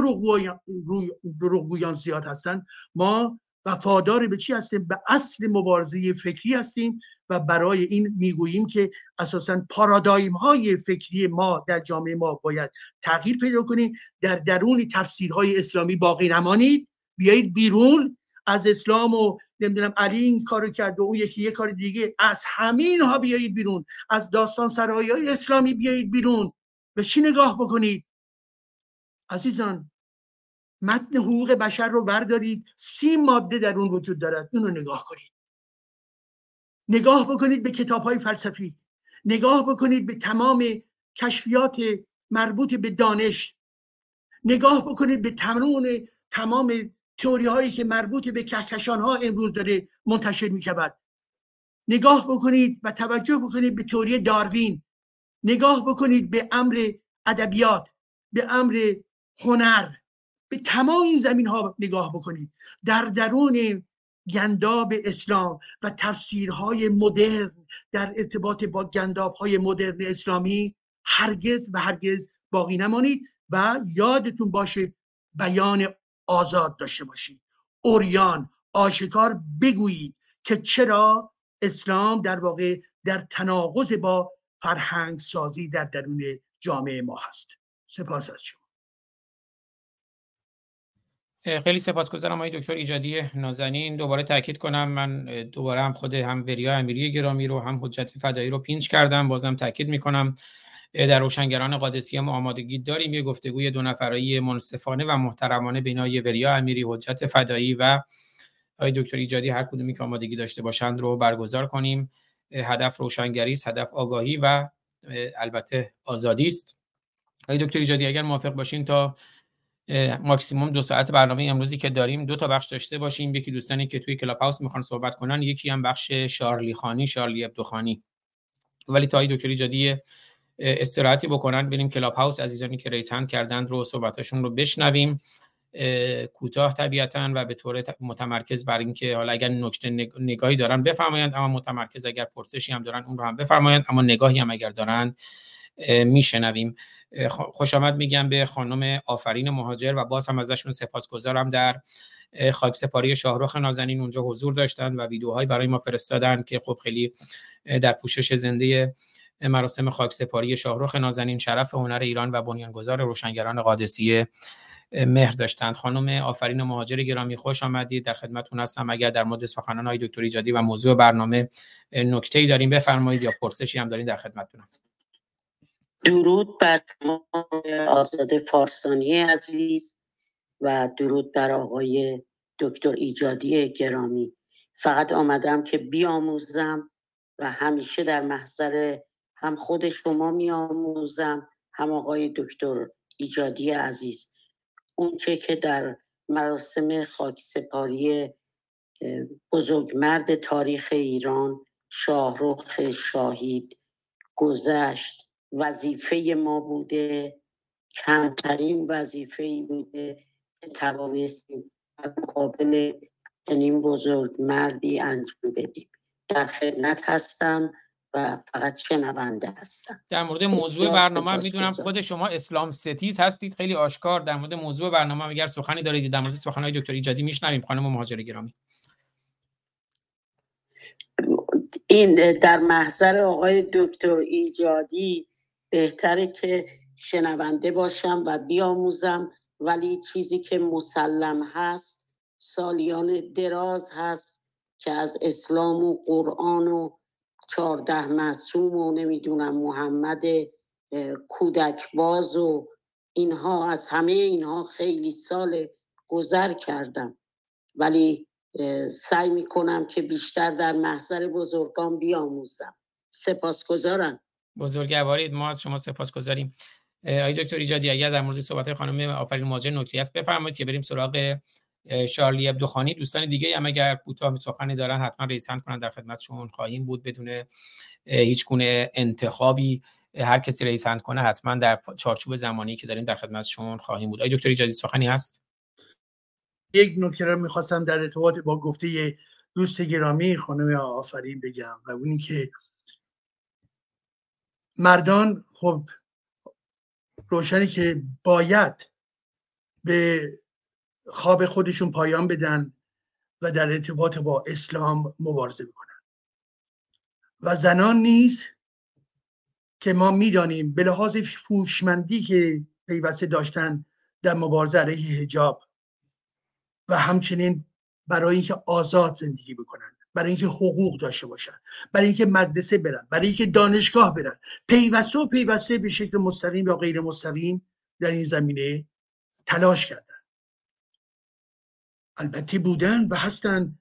دروغگویان زیاد هستند ما وفادار به چی هستیم؟ به اصل مبارزه فکری هستیم و برای این می‌گوییم که اساسا پارادایم های فکری ما در جامعه ما باید تغییر پیدا کنیم. در درون تفسیرهای اسلامی باقی نمانید. بیایید بیرون از اسلام و نمی‌دونم علی این کارو کرد و اون یکی یه کار دیگه. از همین ها بیایید بیرون. از داستان سرایی های اسلامی بیایید بیرون. به چی نگاه بکنید؟ عزیزان متن حقوق بشر رو بردارید. سی ماده در اون وجود دارد. اون رو نگاه کنید. نگاه بکنید به کتاب های فلسفی. نگاه بکنید به تمام کشفیات مربوط به دانش. نگاه بکنید به تمام تمام تئوری هایی که مربوط به کهکشان ها امروز داره منتشر می شود نگاه بکنید و توجه بکنید به تئوری داروین. نگاه بکنید به امر ادبیات به امر هنر. به تمام این زمین ها نگاه بکنید در درون گنداب اسلام و تفسیرهای مدرن در ارتباط با گنداب های مدرن اسلامی هرگز و هرگز باقی نمانید و یادتون باشه بیان آزاد داشته باشید. اوریان آشکار بگویید که چرا اسلام در واقع در تناقض با فرهنگ سازی در درون جامعه ما هست. سپاس از شما. خیلی سپاسگزارم آقای دکتر ایجادی نازنین. دوباره تاکید کنم من دوباره هم خود هم وریا امیری گرامی رو هم حجت فدایی رو پینچ کردم. بازم تاکید می‌کنم. در روشنگران قادسیه ما آمادگی داریم. یه گفتگوی دو نفرایی منصفانه و محترمانه بین وریا امیری حجت فدایی و آقای دکتر ایجادی هر کدومی که آمادگی داشته باشند رو برگزار کنیم. هدف روشنگری است هدف آگاهی و البته آزادی است. آقای دکتر ایجادی اگر موافق باشین تا ماکسیموم دو ساعت برنامه امروزی که داریم. دو تا بخش داشته باشیم. یکی دوستانی که توی کلاب هاوس می‌خوان صحبت کنن یکی هم بخش شارلی خانی شارلی خانی. ولی تا دکتر ایجادی استراحتی بکنن بریم کلاب هاوس عزیزانی که raise hand کردند رو صحبتشون رو بشنویم. کوتاه طبیعتا و به طور متمرکز بر اینکه حالا اگر نکته نگاهی دارن بفرمایند اما متمرکز اگر پرسشی هم دارن اون رو هم بفرمایند اما نگاهی هم اگر دارن میشنویم. خوش آمد میگم به خانم آفرین مهاجر و باز هم ازشون سپاسگزارم در خاک سپاری شاهرخ نازنین. اونجا حضور داشتن و ویدیوهایی برای ما فرستادن که خب خیلی در پوشش زنده مراسم خاک سپاری شاهرخ نازنین شرف هنر ایران و بنیانگذار روشنگران قادسیه مهر داشتند. خانم آفرین مهاجر گرامی خوش آمدید. در خدمتتون هستم. اگر در مورد سخنان های دکتر ایجادی و موضوع برنامه نکته ای داریم بفرمایید یا پرسشی هم دارین در خدمتتونم. درود بر آزاد فارسانی عزیز و درود بر آقای دکتر ایجادی گرامی. فقط آمدم که بیاموزم و همیشه در محضر هم خود شما میآموزم هم آقای دکتر ایجادی عزیز. اون که که در مراسم خاکسپاری بزرگمرد تاریخ ایران شاهرخ شاهید گذشت. وظیفه ما بوده کمترین وظیفه ای بوده که توانستیم مقابل چنین بزرگ مردی انجام بدیم. در خدمت هستم و فقط شنونده هستم. در مورد موضوع برنامه می‌دونم خود شما اسلام ستیز هستید خیلی آشکار در مورد موضوع برنامه اگر سخنی دارید در مورد سخنهای دکتر ایجادی میشنویم. خانم مهاجر گرامی. این در محضر آقای دکتر ایجادی بهتره که شنونده باشم و بیاموزم. ولی چیزی که مسلم هست سالیان دراز هست که از اسلام و قرآن و چهارده معصوم و نمی‌دونم محمد کودکباز و اینها از همه اینها خیلی سال گذر کردم. ولی سعی می‌کنم که بیشتر در محضر بزرگان بیاموزم. سپاسگزارم. بزرگوارید. ما از شما سپاسگزاریم. آقای دکتر ایجادی اگر در مورد صحبت خانم آفرین ماجر نکته است بفرمایید که بریم سراغ شارلی ابدوخانی دوستان دیگه هم اگر کوتاه سخنی دارن حتما ریسند کنن. در خدمتشون خواهیم بود. بدون هیچ گونه انتخابی هر کسی ریسند کنه حتما در چارچوب زمانی که داریم در خدمتشون خواهیم بود. آقای دکتر ایجادی سخنی هست؟ یک نکته رو می‌خواستم در ارتباط با گفته دوست گرامی خانم آفرین بگم و اونی که مردان خب روشنی که باید به خواب خودشون پایان بدن و در ارتباط با اسلام مبارزه بکنن. و زنان نیز که ما می‌دانیم به لحاظ فوشمندی که پیوسته داشتن در مبارزه علیه حجاب و همچنین برای اینکه آزاد زندگی بکنن. برای اینکه حقوق داشته باشن برای اینکه مدرسه برن برای اینکه دانشگاه برن. پیوسته و پیوسته به شکل مستقیم یا غیر مستقیم در این زمینه تلاش کردن. البته بودن و هستند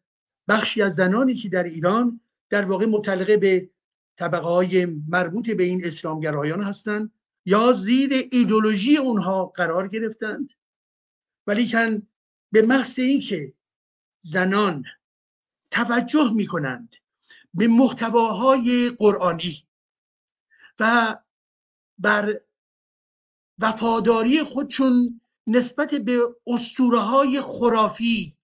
بخشی از زنانی که در ایران در واقع متعلقه به طبقه های مربوط به این اسلامگرایان هستند یا زیر ایدولوژی اونها قرار گرفتند. ولیکن به محض اینکه زنان توجه می کنند به محتواهای قرآنی و بر وفاداری خودشون نسبت به اسطوره های خرافی.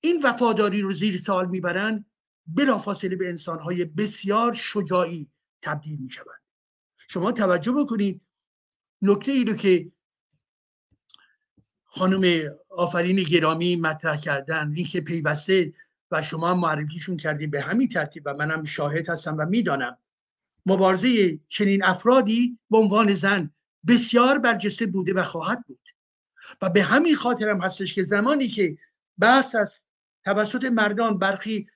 این وفاداری رو زیر سوال می‌برند بلافاصله به انسانهای بسیار شجاعی تبدیل می‌شوند. شما توجه بکنید نکته ای رو که خانم آفرین گرامی مطرح کردن این که پیوسته و شما معرفیشون کردید به همین ترتیب و منم شاهد هستم و می‌دانم. مبارزه چنین افرادی به عنوان زن بسیار برجسته بوده و خواهد بود. و به همین خاطر هم هستش که زمانی که بحث از توسط مردان برخی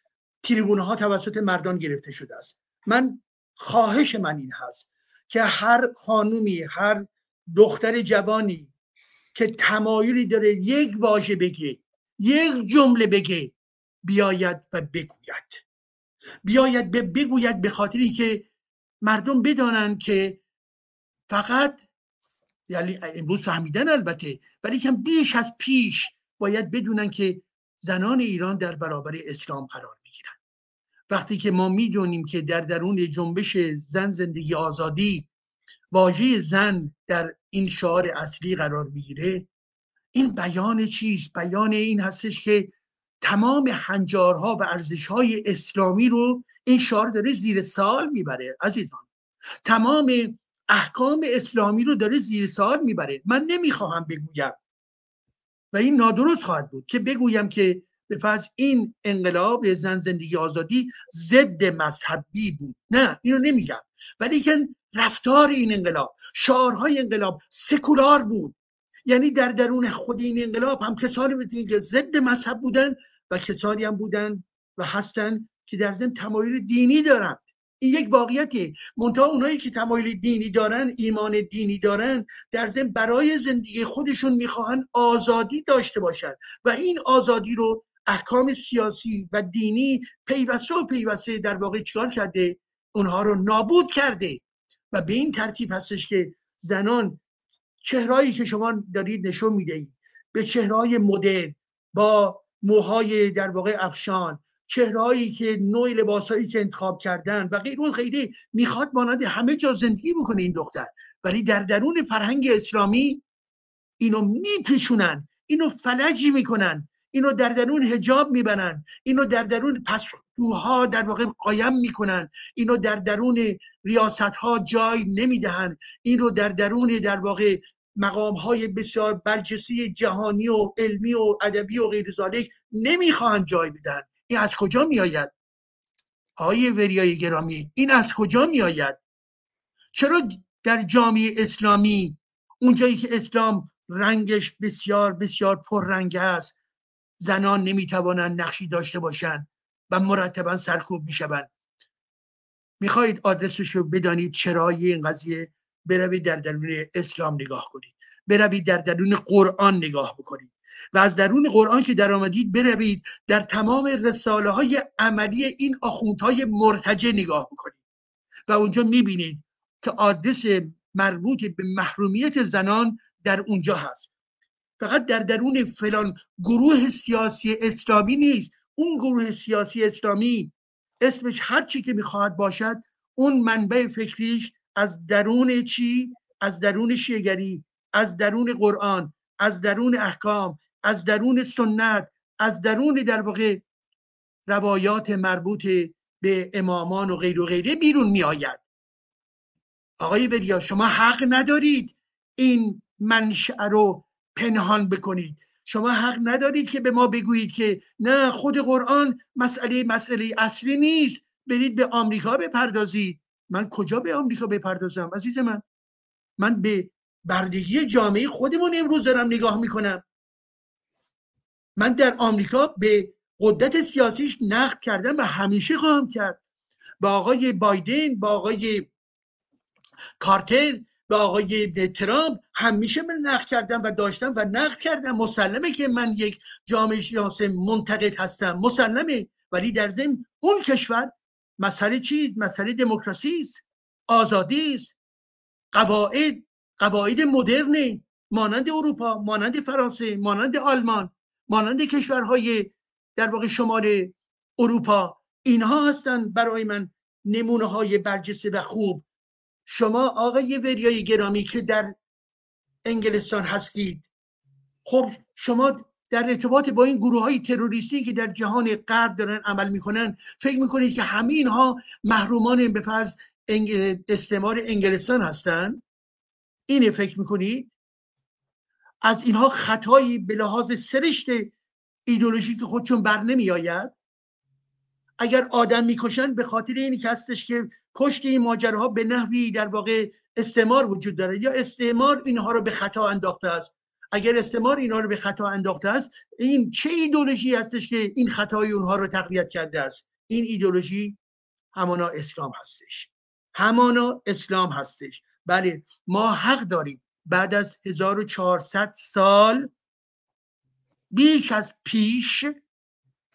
تریبونه ها توسط مردان گرفته شده است. من خواهش من این هست که هر خانومی هر دختر جوانی که تمایلی داره یک واژه بگه یک جمله بگه بیاید و بگوید. بیاید به بگوید به خاطری که مردم بدانند که فقط یعنی امروز فهمیدن البته ولی کم بیش از پیش باید بدونن که زنان ایران در برابر اسلام قرار می‌گیرن. وقتی که ما می‌دونیم که در درون جنبش زن زندگی آزادی واژه زن در این شعار اصلی قرار می‌گیره. این بیان چیست؟ بیان این هستش که تمام هنجارها و ارزشهای اسلامی رو این شعار داره زیر سال می‌بره عزیزان. تمام احکام اسلامی رو داره زیر سال می‌بره. من نمی‌خواهم بگویم و این نادرست خواهد بود که بگویم که به فرض این انقلاب زن زندگی آزادی ضد مذهبی بود. نه اینو نمیگم. ولی که رفتار این انقلاب شعارهای انقلاب سکولار بود. یعنی در درون خود این انقلاب هم کسانی بودن که ضد مذهب بودن و کسانی هم بودن و هستن که در ضمن تمایل دینی دارن این یک واقعیتی. منتها اونایی که تمایل دینی دارن ایمان دینی دارن در ضمن برای زندگی خودشون می‌خواهن آزادی داشته باشن و این آزادی رو احکام سیاسی و دینی پیوسته و پیوسته در واقع چیکار کرده؟ اونها رو نابود کرده. و به این ترتیب هستش که زنان چهرهایی که شما دارید نشون می‌دهید. به چهرهای مدرن با موهای در واقع افشان چهرهایی که نوع لباسهایی که انتخاب کردن و غیر و غیره می‌خواد مانند همه جا زندگی بکنه این دختر. ولی در درون فرهنگ اسلامی اینو میپیچونن اینو فلجی می‌کنن. اینو در درون هجاب می‌برن اینو در درون پسوها در واقع قایم می‌کنن. اینو در درون ریاست ها جای نمی‌دهن. اینو در درون در واقع مقام های بسیار برجسته جهانی و علمی و ادبی و غیر ذالک نمی‌خواهند جای بدن. این از کجا میآید؟ آقای وریای گرامی این از کجا میآید؟ چرا در جامعه اسلامی اونجایی که اسلام رنگش بسیار بسیار پررنگ است زنان نمی‌توانند نقشی داشته باشند و مرتبا سرکوب می‌شوند. می‌خواهید آدرسش رو بدانید چرا این قضیه بروید در درون اسلام نگاه کنید. بروید در درون قرآن نگاه بکنید. و از درون قرآن که در آمدید بروید در تمام رساله های عملی این آخوندهای مرتجه نگاه بکنید. و اونجا می‌بینید که آدرس مربوط به محرومیت زنان در اونجا هست. فقط در درون فلان گروه سیاسی اسلامی نیست. اون گروه سیاسی اسلامی اسمش هر چی که می‌خواهد باشد اون منبع فکریش از درون چی؟ از درون شیگری از درون قرآن از درون احکام از درون سنت از درون در واقع روایات مربوط به امامان و غیر و غیره بیرون می آید آقای وریا شما حق ندارید این منشأ رو پنهان بکنید شما حق ندارید که به ما بگویید که نه خود قرآن مسئله مسئله اصلی نیست. برید به آمریکا بپردازید من کجا به آمریکا بپردازم عزیز من؟ من به بردگی جامعه خودمون امروز دارم نگاه می‌کنم. من در آمریکا به قدرت سیاسیش نقد کردم و همیشه خواهم کرد. با آقای بایدن با آقای کارتر با آقای ترامپ همیشه من نقد کردم و داشتم و نقد کردم. مسلمه که من یک جامعه شناس منتقد هستم. مسلمه. ولی در ضمن اون کشور مسئله چیز مسئله دموکراسی است. آزادی است. قواعد قواعد مدرنه. مانند اروپا مانند فرانسه مانند آلمان مانند کشورهای در واقع شمال اروپا. اینها هستند برای من نمونه های برجسته و خوب. شما آقای وریای گرامی که در انگلستان هستید خب شما در ارتباط با این گروه های تروریستی که در جهان غرب دارن عمل می‌کنن فکر می‌کنید که همه اینها محرومان به فرض استعمار انگلستان هستند اینه فکر می‌کنید؟ از اینها خطایی به لحاظ سرشت ایدولوژی که خودشون بر نمی آید اگر آدم می‌کشن به خاطر اینی که هستش که پشت این ماجراها به نحوی در واقع استعمار وجود داره. یا استعمار اینها رو به خطا انداخته است. اگر استعمار اینها رو به خطا انداخته است این چه ایدولوژی هستش که این خطای اونها رو تقویت کرده است؟ این ایدولوژی همانا اسلام هستش. همانا اسلام هستش. بله ما حق داریم بعد از 1400 سال بیش از پیش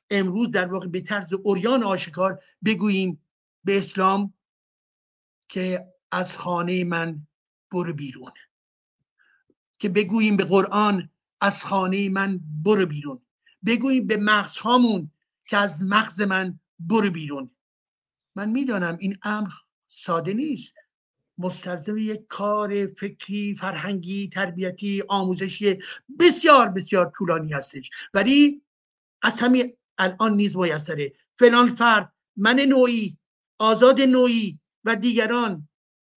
امروز در واقع به طرز اوریان آشکار بگوییم به اسلام که از خانه من برو بیرون. که بگوییم به قرآن از خانه من برو بیرون. بگوییم به مغزهامون که از مغز من برو بیرون. من می‌دانم این امر ساده نیست. مستلزم یک کار فکری فرهنگی تربیتی آموزشی بسیار بسیار طولانی هستش. ولی از همین الان نیز میسره. فلان فرد من نوعی آزاد نوعی و دیگران.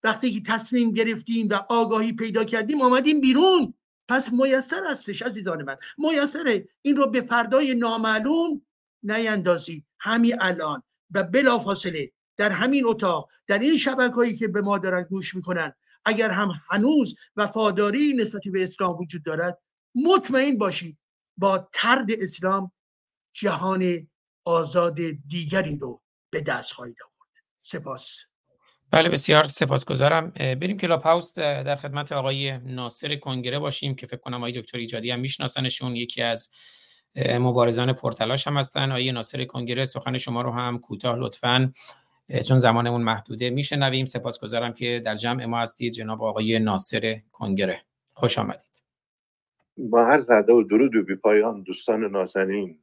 وقتی که تصمیم گرفتیم و آگاهی پیدا کردیم آمدیم بیرون. پس میسر هستش عزیزان من. میسره این رو به فردای نامعلوم نیندازی. همین الان. و بلافاصله در همین اتاق در این شبکه هایی که به ما دارن گوش می‌کنن اگر هم هنوز وفاداری نسبت به اسلام وجود دارد مطمئن باشید با ترد اسلام جهان آزاد دیگری رو به دست خواهید آورد. سپاس. بله بسیار سپاسگزارم. بریم کلاب هاوس در خدمت آقای ناصر کنگره باشیم که فکر کنم آقای دکتر ایجادی هم میشناسنشون. یکی از مبارزان پرتلاش هم هستن. آقای ناصر کنگره سخن شما رو هم کوتاه لطفا چون زمانمون محدوده میشنویم. سپاسگزارم که در جمع ما هستید جناب آقای ناصر کنگره. خوش آمدید. با هر زده و درود و بی پایان دوستان نازنین.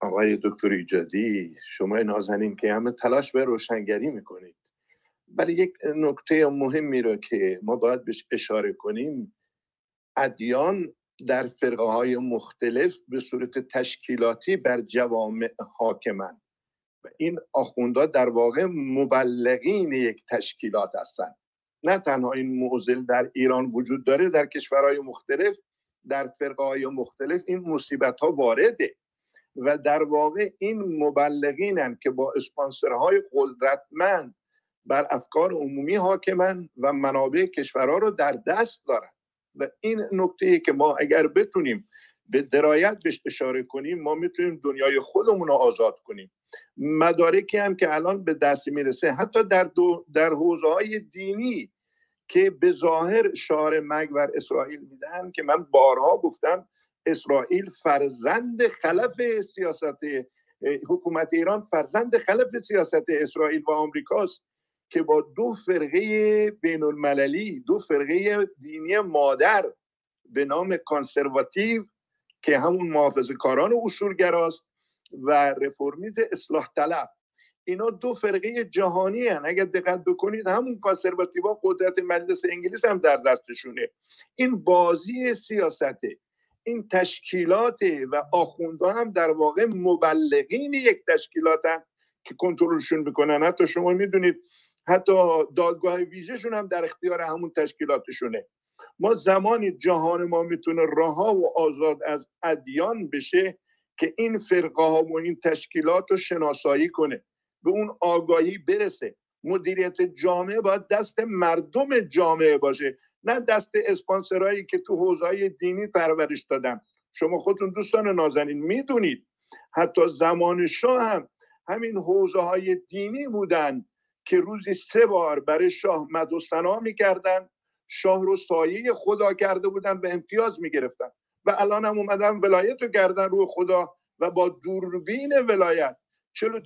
آقای دکتر ایجادی شما نازنین که همه تلاش به روشنگری می‌کنید. ولی یک نکته مهمی رو که ما باید بهش اشاره کنیم ادیان در فرقه های مختلف به صورت تشکیلاتی بر جوامع حاکمند و این آخوندا در واقع مبلغین یک تشکیلات هستند. نه تنها این معضل در ایران وجود داره در کشورهای مختلف در فرقه های مختلف این مصیبت ها وارده. و در واقع این مبلغینن که با اسپانسرهای قدرتمند بر افکار عمومی حاکمن و منابع کشورها رو در دست دارن. و این نکته که ما اگر بتونیم به درایت بهش اشاره کنیم ما می‌تونیم دنیای خودمون رو آزاد کنیم. مدارکی هم که الان به دست می‌رسه حتی در, دو در حوزه های دینی که به ظاهر شعار مرگ بر اسرائیل میدن که من بارها گفتم اسرائیل فرزند خلف سیاست حکومت ایران فرزند خلف سیاست اسرائیل و آمریکاست که با دو فرقه بین المللی دو فرقه دینی مادر به نام کانسرواتیو که همون محافظ کاران و اصولگراست و رفرمیز اصلاح طلب. اینا دو فرقه جهانی هن. اگر دقت بکنید همون کانسرواتیوا قدرت مجلس انگلیس هم در دستشونه. این بازی سیاسته. این تشکیلات و آخونده هم در واقع مبلغین یک تشکیلات هم که کنترلشون می‌کنن. حتی شما می‌دونید حتی دادگاه ویژهشون هم در اختیار همون تشکیلاتشونه. ما زمانی جهان ما می‌تونه رها و آزاد از ادیان بشه که این فرقه ها و این تشکیلات رو شناسایی کنه به اون آگاهی برسه. مدیریت جامعه باید دست مردم جامعه باشه. نه دست اسپانسرهایی که تو حوزه دینی پرورش دادن. شما خودتون دوستان نازنین می‌دونید. حتی زمان شاه هم همین حوزه های دینی بودن که روزی سه بار برای شاه مد و می‌کردن شاه رو سایه خدا کرده بودن به امتیاز می‌گرفتن. و الان هم اومدن ولایت رو کردن روی خدا و با دوربین ولایت.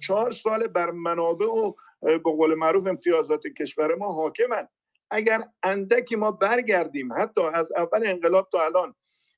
چهار سال بر منابع و به قول معروف امتیازات کشور ما حاکمن. اگر اندکی ما برگردیم حتی از اول انقلاب تا الان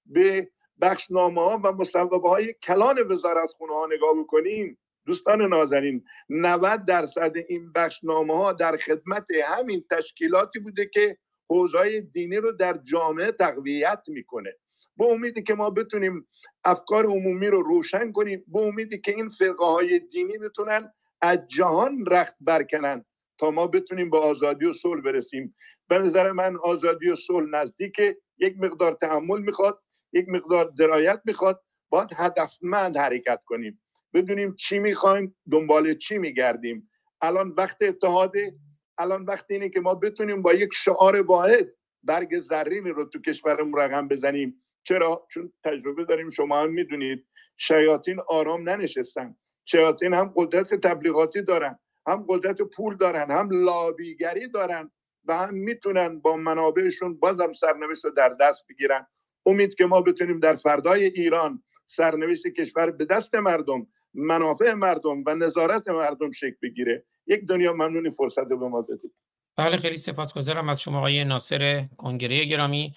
به بخشنامه ها و مصوبه های کلان وزارت خونه ها نگاه بکنیم دوستان نازنین 90 درصد این بخشنامه ها در خدمت همین تشکیلاتی بوده که حوزه دینی رو در جامعه تقویت می‌کنه. به امیدی که ما بتونیم افکار عمومی رو روشن کنیم به امیدی که این فرقه های دینی بتونن از جهان رخت برکنن. تا ما بتونیم به آزادی و صلح برسیم. به نظر من آزادی و صلح نزدیک یک مقدار تحمل می‌خواد یک مقدار درایت می‌خواد. باید هدفمند حرکت کنیم. بدونیم چی می‌خوایم دنبال چی میگردیم. الان وقت اتحاده. الان وقت اینه که ما بتونیم با یک شعار واحد برگ زرینی رو تو کشورمون رقم بزنیم. چرا؟ چون تجربه داریم شما هم می‌دونید. شیاطین آرام ننشستن. شیاطین هم قدرت تبلیغاتی دارن. هم قدرت پول دارن هم لابیگری دارن و هم می‌تونن با منابعشون بازم سرنوشت رو در دست بگیرن. امید که ما بتونیم در فردای ایران سرنوشت کشور به دست مردم منافع مردم و نظارت مردم شکل بگیره. یک دنیا ممنونی فرصت به ما بدید بله خیلی سپاسگزارم از شما آقای ناصر کنگره گرامی.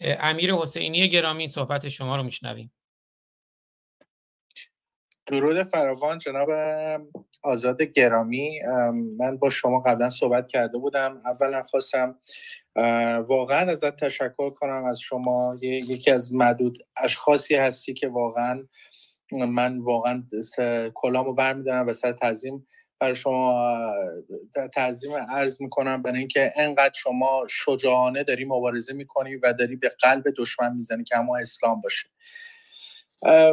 امیر حسینی گرامی صحبت شما رو میشنویم. درود فراوان جناب آزاد گرامی. من با شما قبلا صحبت کرده بودم. اولا خواستم واقعا ازت تشکر کنم از شما. یکی از معدود اشخاصی هستی که واقعا من واقعا کلامو برمیدارم و سر تعظیم برای شما تعظیم عرض می‌کنم. برای اینکه انقدر شما شجاعانه داری مبارزه می‌کنی و داری به قلب دشمن می‌زنی که اما اسلام باشه.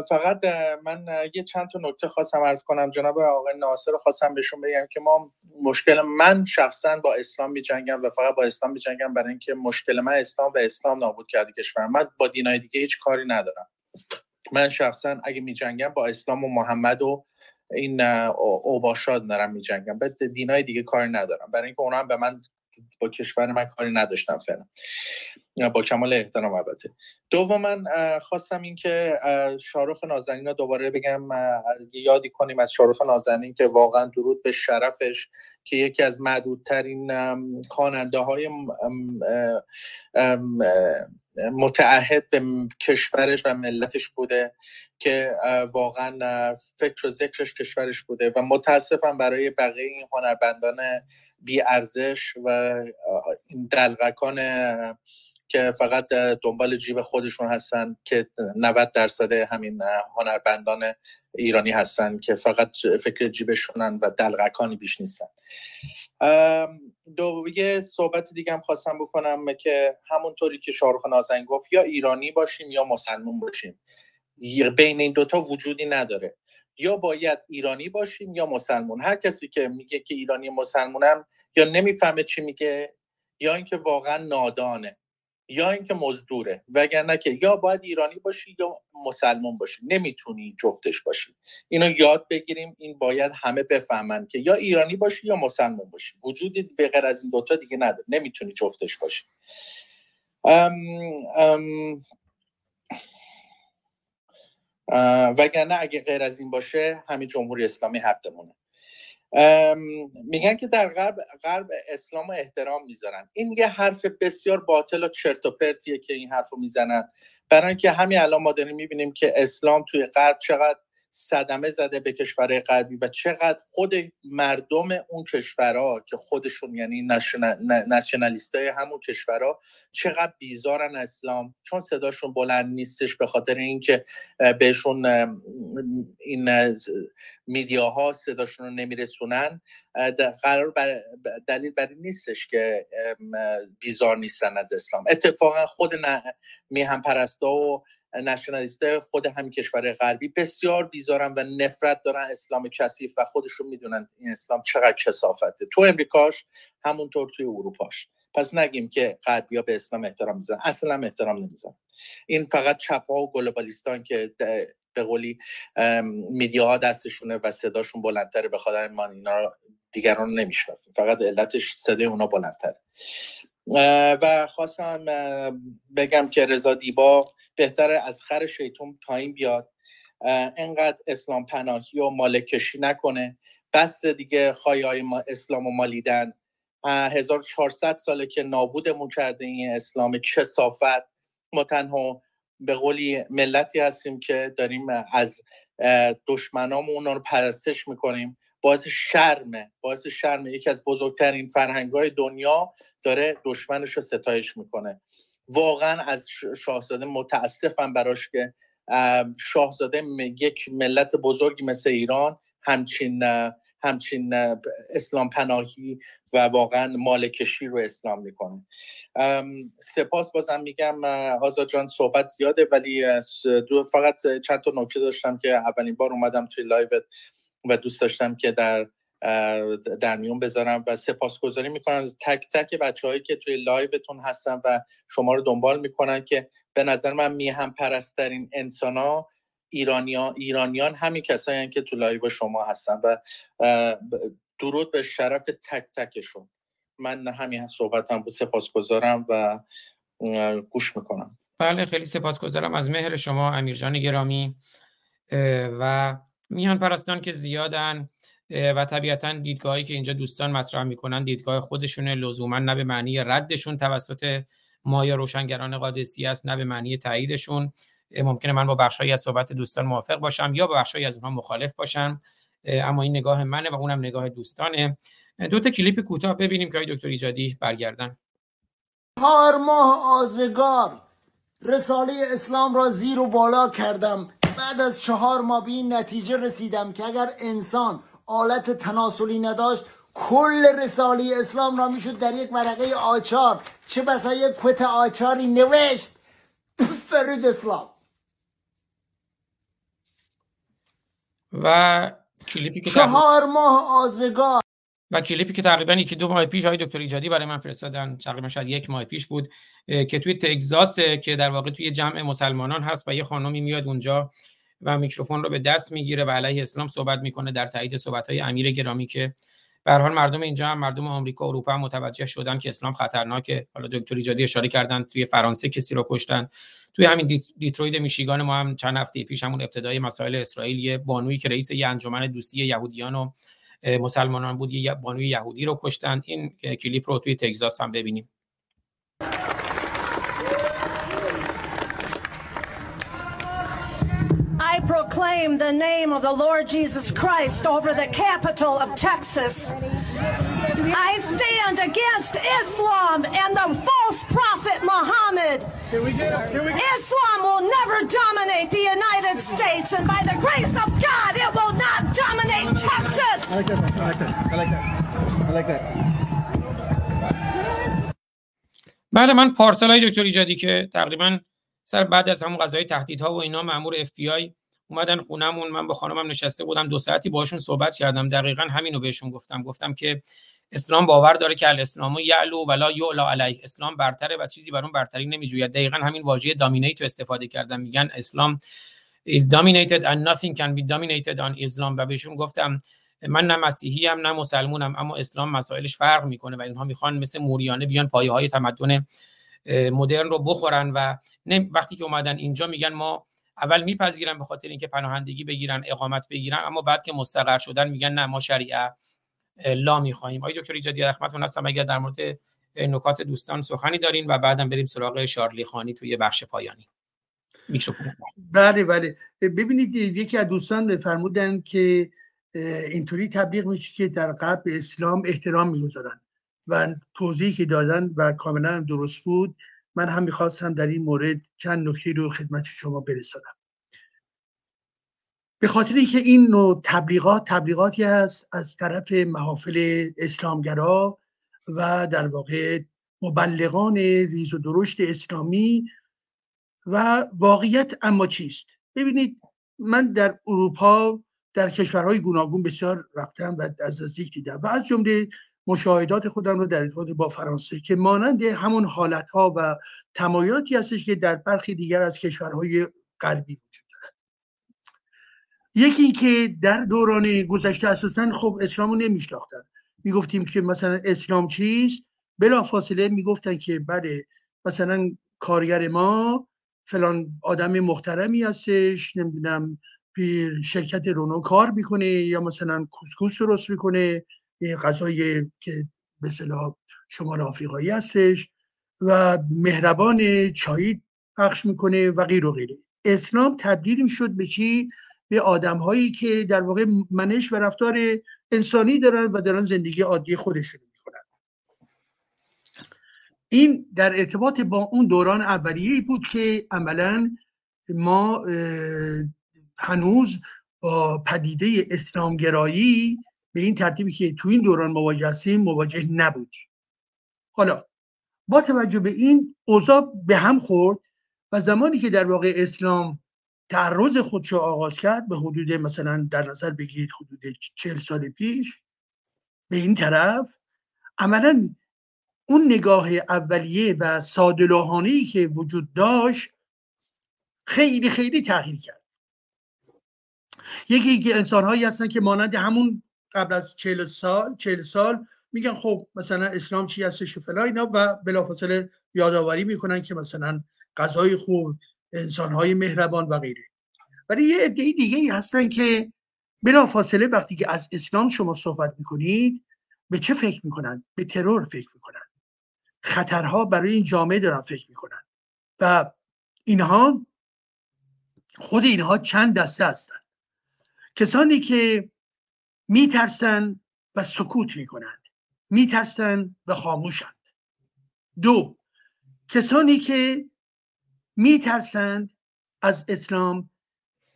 فقط من یه چند تا نکته خواستم ارز کنم. جناب آقای ناصر خواستم بهشون بگم که ما مشکل من شخصا با اسلام می جنگم و فقط با اسلام می جنگم برای اینکه مشکل من اسلام و اسلام نابود کرده کشور من با دینای دیگه هیچ کاری ندارم. من شخصا اگه می جنگم با اسلام و محمد و این اوباشاد دارم می جنگم به دینای دیگه کاری ندارم. برای اینکه اونا هم به من با کشور من کاری نداشتم فعلا. با کمال احترام البته. دوما خواستم این که شارخ نازنین رو دوباره بگم یادی کنیم از شارخ نازنین که واقعا درود به شرفش که یکی از معدودترین خواننده های متعهد به کشورش و ملتش بوده که واقعا فکر و ذکرش کشورش بوده و متاسفم برای بقیه این هنربندان بی ارزش و دلغکان که فقط دنبال جیب خودشون هستن که 90 درصد همین هنربندان ایرانی هستن که فقط فکر جیبشونن و دلغکانی بیش نیستن. دو یه صحبت دیگه هم خواستم بکنم که همونطوری که شاروخ نازن گفت یا ایرانی باشیم یا مسلمون باشیم. بین این دوتا وجودی نداره. یا باید ایرانی باشیم یا مسلمون هر کسی که میگه که ایرانی مسلمونم یا نمی‌فهمه چی میگه یا اینکه واقعا نادانه یا اینکه مزدوره. وگرنه که یا باید ایرانی باشی یا مسلمان باشی. نمی‌تونی جفتش باشی. اینو یاد بگیریم. این باید همه بفهمن که یا ایرانی باشی یا مسلمان باشی. وجودی به غیر از این دوتا دیگه نداره. نمی‌تونی جفتش باشی. ام ام وگرنه اگه غیر از این باشه همین جمهوری اسلامی حقمونه. میگن که در غرب غرب اسلام احترام می‌ذارن. این یه حرف بسیار باطل و چرت و پرتیه که این حرف رو می‌زنن. برای اینکه همین الان ما داریم می‌بینیم که اسلام توی غرب چقدر صدمه زده به کشورهای غربی و چقدر خود مردم اون کشورها که خودشون یعنی نشنالیست های همون کشورها چقدر بیزارن اسلام. چون صداشون بلند نیستش به خاطر اینکه بهشون این میدیاها صداشون رو نمیرسونن. قرار بر دلیل بر این نیستش که بیزار نیستن از اسلام. اتفاقا خود میهم پرستا و نشنالیست خود همین کشور غربی. بسیار بیزارن و نفرت دارن اسلام کثیف و خودشون می‌دونن این اسلام چقدر کسافته تو امریکاش همونطور توی اروپاش. پس نگیم که غربیا به اسلام احترام میزن اصلا احترام نمیزن این فقط چپ ها و گلوبالیستان که به قولی میدیاها دستشونه و صداشون بلندتره به خاطر ما اینا دیگران نمی‌شناسیم فقط علتش صدای اونا بلندتره. و خواستم بگم که رضا دیبا بهتره از خر شیطون پایین بیاد. انقدر اسلام پناهی و مالکشی نکنه. بس دیگه خواهی ما اسلام و مالیدن 1400 ساله که نابودمون کرده این اسلام. کسافت ما تنها به قولی ملتی هستیم که داریم از دشمنامون رو پرستش می‌کنیم. باعث شرمه. باعث شرمه. یکی از بزرگترین فرهنگ های دنیا داره دشمنش رو ستایش می‌کنه. واقعا از شاهزاده متاسفم براش که شاهزاده یک ملت بزرگی مثل ایران همچین همچین اسلام پناهی و واقعا ماله‌کشی رو اسلام می‌کنه. سپاس بازم میگم آزاد جان صحبت زیاده ولی فقط چند تا نکته داشتم که اولین بار اومدم توی live ت و دوست داشتم که در در میون بذارم و سپاسگزاری می‌کنم. تک تک بچههایی که توی live تون هستن و شما رو دنبال می‌کنن که به نظر من میهن پرست‌ترین انسان ها ایرانیان, ایرانیان همین کسایی که تو live شما هستن و درود به شرف تک تکشون. من همین صحبتم بود سپاسگزارم و گوش می‌کنم. بله خیلی سپاسگزارم از مهر شما امیرجان گرامی و میهن پرستان که زیادن و طبیعتا دیدگاهی که اینجا دوستان مطرح می‌کنن دیدگاه خودشونه لزوما نه به معنی ردشون توسط ما یا روشنگران قادسی است نه به معنی تاییدشون. ممکنه من با بخشهایی از صحبت دوستان موافق باشم یا با بخشهایی از اونها مخالف باشم. اما این نگاه منه و اونم نگاه دوستانه. دو تا کلیپ کوتاه ببینیم که دکتر ایجادی برگردن. چهار ماه آزگار رساله اسلام را زیر و بالا کردم. بعد از چهار ماه به این نتیجه رسیدم که اگر انسان آلت تناسلی نداشت کل رساله اسلام را می‌شد در یک ورقه آچار. چه بسا یک کت آچاری نوشت؟ فرید اسلام. و کلیپی که چهار ماه آزگار. و کلیپی که تقریبا یکی دو ماه پیش های دکتر ایجادی برای من فرستادن تقریبا شاید یک ماه پیش بود که توی تگزاس که در واقع توی جمع مسلمانان هست و یه خانمی میاد اونجا و میکروفون رو به دست می‌گیره و علیه اسلام صحبت می‌کنه در تایید صحبت های امیر گرامی که به حال مردم اینجا هم مردم آمریکا و اروپا هم متوجه شدن که اسلام خطرناکه. حالا دکتر ایجادی اشاره کردن توی فرانسه کسی رو کشتن. توی همین دیتروید میشیگان ما هم چند هفته پیش همون ابتدای مسائل اسرائیل یه بانویی که رئیس یه انجمن دوستی یهودیان و مسلمانان بود یه بانوی یهودی رو کشتن. این کلیپ رو توی تگزاس هم ببینیم. proclaim the name of the Lord Jesus Christ over the capital of Texas. I stand against Islam and the false prophet Muhammad. Islam will never dominate the United States, and by the grace of God, it will not dominate Texas. I like that. I like that. I like that. I like that. بله من پارسال های دکتر ایجادی که تقریبا سر بعد از همون قضایی تهدیدها و اینا مامور اف بی آی اومدن خونمون من با خانمم نشسته بودم دو ساعتی باشون صحبت کردم. دقیقا همینو بهشون گفتم. گفتم که اسلام باور داره که الاسلام یعلو ولا یعلا علیه. اسلام برتره و چیزی بر اون برتری نمیجوید. دقیقا همین واژه دامینیت استفاده کردم. میگن اسلام is dominated and nothing can be dominated on Islam. و بهشون گفتم من نه مسیحی هم نه مسلمونم اما اسلام مسائلش فرق می‌کنه و اینها می‌خوان مثل موریانه بیان پایه های تمدن مدرن رو بخورن و وقتی که اومدن اینجا میگن ما اول میپذیرن به خاطر اینکه پناهندگی بگیرن اقامت بگیرن اما بعد که مستقر شدن میگن نه ما شریعه لا می‌خواهیم. آقای دکتر ایجادی رحمتتون هستم. اگر در مورد نکات دوستان سخنی دارین و بعدم بریم سراغ شارلی خانی توی بخش پایانی. بله بله. ببینید یکی از دوستان فرمودن که اینطوری تبلیغ میشه که در به اسلام احترام می‌گذارن و توضیحی که دادن و کاملا درست بود. من هم می‌خواستم در این مورد چند نکته رو خدمت شما برسانم. به خاطر اینکه این نوع تبلیغات تبلیغاتی هست از طرف محافل اسلامگرا و در واقع مبلغان ریز و درشت اسلامی و واقعیت اما چیست؟ ببینید من در اروپا در کشورهای گوناگون بسیار رفتم و از نزدیک دیدم و از جمله مشاهدات خودم رو در ارتباط با فرانسه که مانند همون حالت ها و تمایلاتی هستش که در برخی دیگر از کشورهای غربی وجود دارد. یکی اینکه در دوران گذشته اساسا خب اسلام رو نمیشناختن. می‌گفتیم که مثلا اسلام چیست؟ بلا فاصله می‌گفتن که بله مثلا کارگر ما فلان آدم محترمی هستش نمی‌دونم شرکت رونو کار می‌کنه یا مثلا کوسکوس درست می‌کنه. غذای که به صلاح شمال آفریقایی هستش و مهربان چایی پخش می‌کنه و غیر و غیره. اسلام تبدیل می‌شد به چی؟ به آدم هایی که در واقع منش و رفتار انسانی دارن و دارن زندگی عادی خودشون می‌کنن. این در ارتباط با اون دوران اولیه بود که عملا ما هنوز با پدیده اسلامگرایی به این ترتیبی که تو این دوران مواجه هستیم مواجه نبودیم. حالا با توجه به این اوضاع به هم خورد و زمانی که در واقع اسلام تعرض خودش آغاز کرد به حدود مثلا در نظر بگیرید حدود چهل سال پیش به این طرف عملا اون نگاه اولیه و سادلوحانه که وجود داشت خیلی خیلی تغییر کرد. یکی که انسان هایی هستن که مانند همون قبل از چهل سال چهل سال میگن خب مثلا اسلام چی هستش و فلان اینا و بلافاصله یادآوری می‌کنن که مثلا غذای خوب انسان های مهربان و غیره. ولی یه عده دیگه ای هستن که بلا فاصله وقتی که از اسلام شما صحبت می‌کنید به چه فکر می‌کنن؟ به ترور فکر می‌کنن. خطرها برای این جامعه دارن فکر می‌کنن. و اینها خود اینها چند دسته هستن. کسانی که میترسن و سکوت می‌کنند. میترسن و خاموشند. دو کسانی که میترسند از اسلام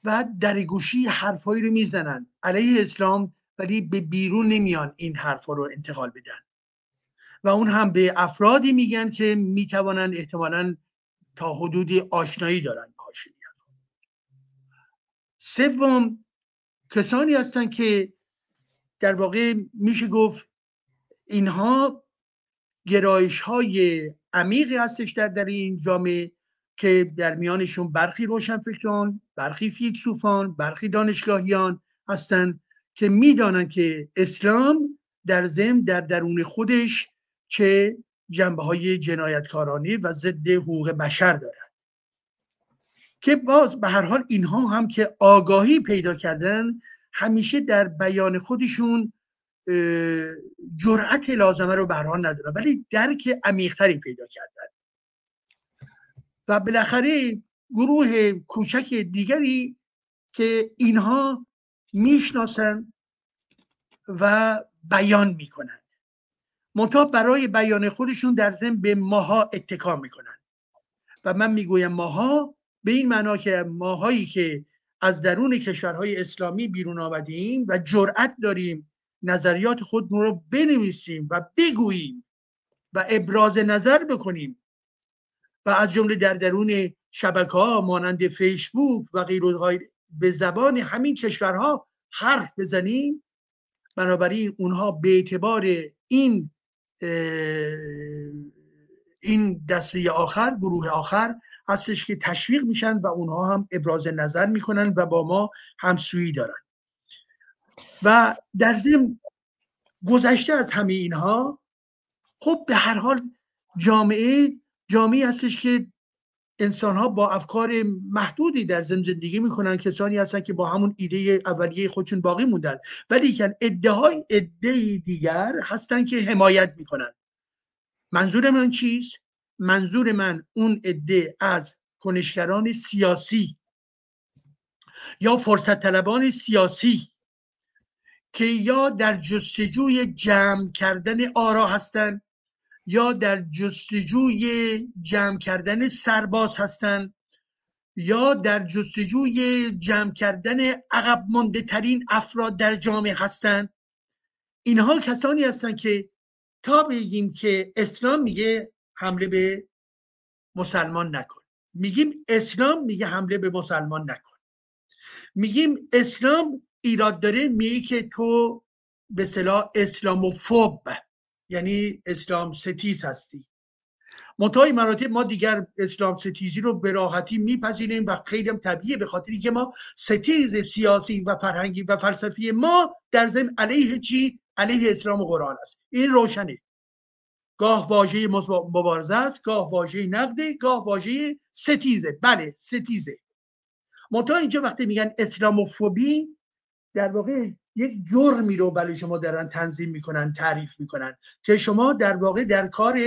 و در گوشی حرفایی رو می‌زنن علیه اسلام ولی به بیرون نمیان این حرفا رو انتقال بدن. و اون هم به افرادی میگن که می‌توانند احتمالا تا حدودی آشنایی دارن باهاش سوم کسانی هستن که در واقع میشه گفت اینها گرایش های عمیقی هستش در, در این جامعه که در میانشون برخی روشنفکران برخی فیلسوفان برخی دانشگاهیان هستند که می‌دانند که اسلام در ضمن در درون خودش چه جنبه های جنایتکارانه و ضد حقوق بشر دارد. که باز به هر حال اینها هم که آگاهی پیدا کردن همیشه در بیان خودشون جرأت لازمه رو حال ندارن. ولی درک عمیقتری پیدا کردن. و بالاخره گروه کوچک دیگری که اینها می‌شناسن و بیان می‌کنن. منتها برای بیان خودشون در ضمن به ماها اتکا می‌کنن. و من می‌گویم ماها به این معنا که ماهایی که از درون کشورهای اسلامی بیرون آمدیم و جرأت داریم نظریات خودمون رو بنویسیم و بگوییم و ابراز نظر بکنیم. و از جمله در درون شبکه ها مانند فیسبوک و غیر به زبان همین کشورها حرف بزنیم. بنابراین اونها به اعتبار این این دسته آخر گروه آخر هستش که تشویق میشن و اونها هم ابراز نظر می‌کنن و با ما همسویی دارن. و در ضمن گذشته از همه اینها خب به هر حال جامعه جامعه هستش که انسان ها با افکار محدودی در زم زندگی می‌کنن کسانی هستن که با همون ایده اولیه خودشون باقی موندن. ولی که ادعای ادعای دیگر هستن که حمایت می‌کنن. منظور من چیست؟ منظور من اون عده از کنشگران سیاسی یا فرصت طلبان سیاسی که یا در جستجوی جمع کردن آرا هستند یا در جستجوی جمع کردن سرباز هستند یا در جستجوی جمع کردن عقب مانده ترین افراد در جامعه هستند اینها کسانی هستند که تا بگیم که اسلام میگه حمله به مسلمان نکن. میگیم اسلام میگه حمله به مسلمان نکن. میگیم اسلام ایراد داره میگه که تو به صلاح اسلاموفوب یعنی اسلام ستیز هستی. منتهای مراتب ما دیگر اسلام ستیزی رو به راحتی میپذیریم و خیلی هم طبیعه به خاطری که ما ستیز سیاسی و فرهنگی و فلسفی ما در ضمن علیه چی؟ علیه اسلام و قرآن است. این روشنه. گاه واژه مبارزه است گاه واژه نقده گاه واژه ستیزه. بله ستیزه. منتها اینجا وقتی میگن اسلاموفوبی در واقع یک جرمی رو برای شما دارن تنظیم می‌کنن تعریف می‌کنن که شما در واقع در کار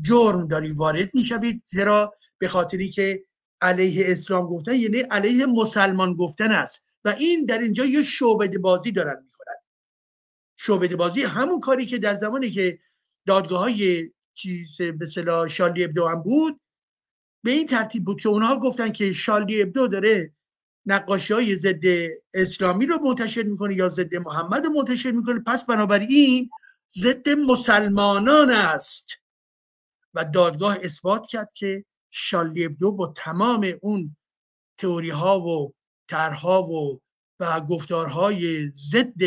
جرم داری وارد می‌شوید چرا به خاطری که علیه اسلام گفتن یعنی علیه مسلمان گفتن است. و این در اینجا یه شعبده بازی دارن می‌کنن. شعبده بازی همون کاری که در زمانی که دادگاه های چیز به صلاح شالی ابدو هم بود. به این ترتیب بود که اونها گفتن که شالی ابدو داره نقاشی های ضد اسلامی رو منتشر می‌کنه یا ضد محمد رو منتشر می‌کنه. پس بنابراین ضد مسلمانان است. و دادگاه اثبات کرد که شالی ابدو با تمام اون تئوری ها و طرحها و و گفتارهای ضد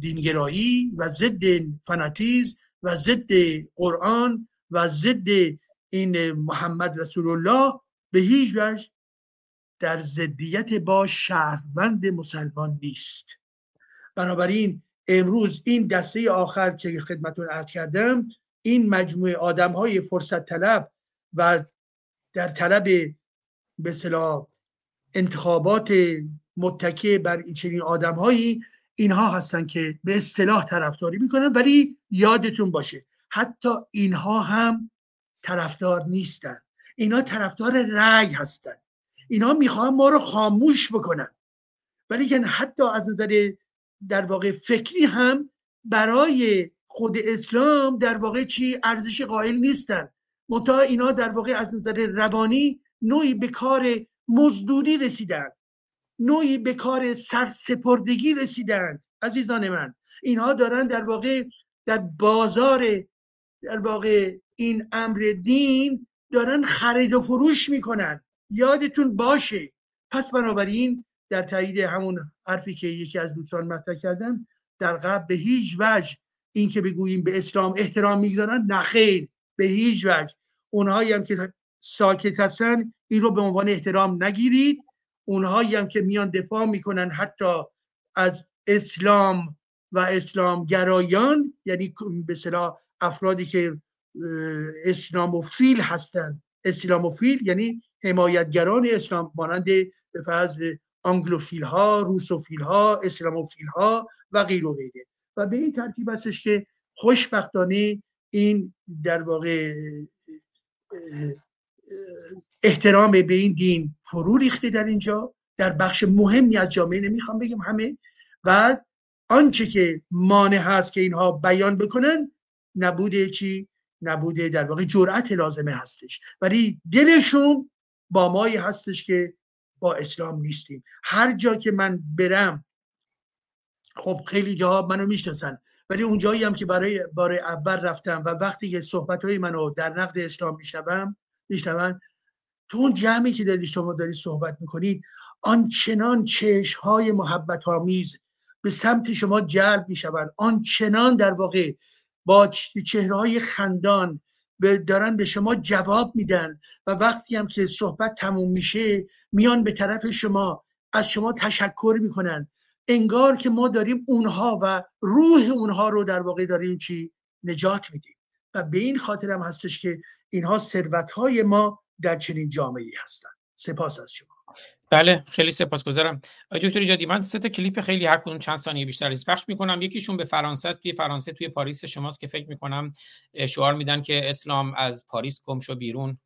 دینگرایی و ضد فناتیز و ضد قرآن و ضد این محمد رسول الله به هیچ وجه در ضدیت با شهروند مسلمان نیست. بنابراین امروز این دسته آخر که خدمتون عرض کردم این مجموعه آدم های فرصت طلب و در طلب به انتخابات متکه بر این چنین آدمهایی اینها هستن که به اصطلاح طرفداری می‌کنن ولی یادتون باشه حتی اینها هم طرفدار نیستن. اینا طرفدار رأی هستن. اینا می‌خوان ما رو خاموش بکنن. ولی که حتی از نظر در واقع فکری هم برای خود اسلام در واقع چی؟ ارزش قائل نیستن. منتها اینا در واقع از نظر روانی نوعی به کار مزدوری رسیدن. نوعی به کار سرسپردگی رسیدن عزیزان من. اینها دارن در واقع در بازار در واقع این امر دین دارن خرید و فروش می‌کنن. یادتون باشه. پس بنابراین در تایید همون حرفی که یکی از دوستان مطرح کردن در قبل به هیچ وجه این که بگوییم به اسلام احترام می‌گذارن نخیر به هیچ وجه. اونهایی هم که ساکت هستن این رو به عنوان احترام نگیرید. اونهایی هم که میان دفاع می‌کنن حتی از اسلام و اسلام گرایان یعنی به صلاح افرادی که اسلاموفیل هستن. اسلاموفیل یعنی حمایتگران اسلام مانند به فرض آنگلوفیل ها روسوفیل ها اسلاموفیل ها و غیر و غیره. و به این ترتیب هستش که خوشبختانه این در واقع احترام به این دین فرو ریخته در اینجا در بخش مهمی از جامعه نمی‌خوام بگم همه. و آنچه که مانع هست که اینها بیان بکنن نبوده چی؟ نبوده در واقع جرأت لازمه هستش. ولی دلشون با مایی هستش که با اسلام نیستیم. هر جا که من برم خب خیلی جاها منو می‌شناسن. ولی اون جایی هم که برای بار اول رفتم و وقتی که صحبت های منو در نقد اسلام میشنوم میشنون. تو اون جمعی که داری شما داری صحبت می‌کنید آنچنان چشم های محبت آمیز به سمت شما جلب می‌شوند. آنچنان در واقع با چهره های خندان دارن به شما جواب میدن و وقتی هم که صحبت تموم میشه میان به طرف شما از شما تشکر می‌کنن. انگار که ما داریم اونها و روح اونها رو در واقع داریم چی؟ نجات میدیم. و به این خاطر هم هستش که اینها ثروت های ما در چنین جامعه هستن سپاس از شما. بله خیلی سپاسگزارم. دکتر ایجادی من سه تا کلیپ خیلی هر کدوم چند ثانیه بیشتر از پخش می‌کنم. یکیشون به فرانسه است. توی فرانسه توی پاریس شماست که فکر می‌کنم شعار میدن که اسلام از پاریس گم شو بیرون.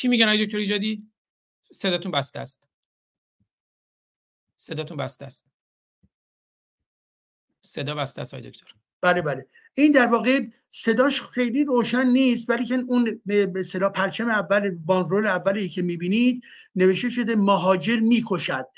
چی میگن آقای دکتر ایجادی؟ صداتون بسته است. صداتون بسته است. صدا بسته است دکتر. بله بله. این در واقع صداش خیلی روشن نیست ولی که اون به صدا پرچم اول بانرول اولی که می‌بینید نوشته شده مهاجر می‌کشد.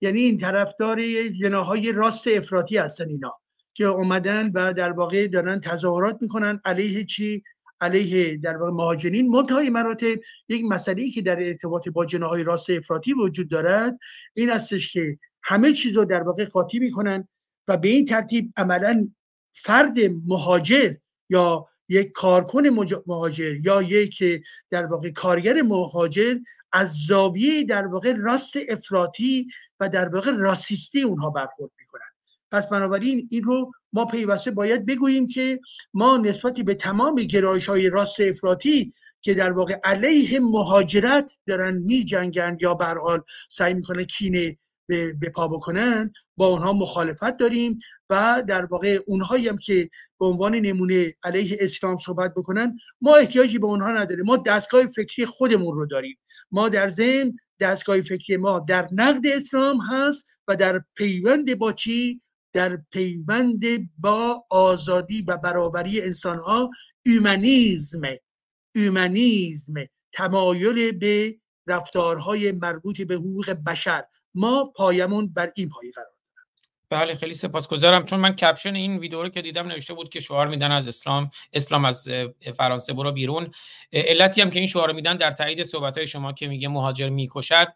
یعنی این طرفدار جناهای راست افراطی هستن اینا که اومدن و در واقع دارن تظاهرات می‌کنن علیه چی؟ علیه در واقع مهاجرین. منتهای مراتب یک مسئله که در ارتباط با جناهای راست افراطی وجود دارد این هستش که همه چیز رو در واقع قاطی می‌کنن و به این ترتیب عملا فرد مهاجر یا یک کارکن مهاجر یا یک در واقع کارگر مهاجر از زاویه در واقع راست افراطی و در واقع راسیستی اونها برخورد می‌کنن. پس بنابراین این رو ما پیوسته باید بگوییم که ما نسبتی به تمام گرایش های راست افراطی که در واقع علیه مهاجرت دارن می جنگن یا برحال سعی می‌کنه کینه به پا بکنن با اونها مخالفت داریم و در واقع اونهایی هم که به عنوان نمونه علیه اسلام صحبت بکنن ما احتیاجی به اونها نداریم. ما دستگاه فکری خودمون رو داریم. ما در ذهن دستگاه فکری ما در نقد اسلام هست و در پیوند با چی؟ در پیوند با آزادی و برابری انسان ها اومانیزم اومانیزم تمایل به رفتارهای مربوط به حقوق بشر. ما پایمون بر این پایی قرار بله خیلی سپاسگزارم. چون من کپشن این ویدیو رو که دیدم نوشته بود که شعار میدن از اسلام اسلام از فرانسه برو بیرون. علتی هم که این شعار میدن در تایید صحبت های شما که میگه مهاجر می‌کشد.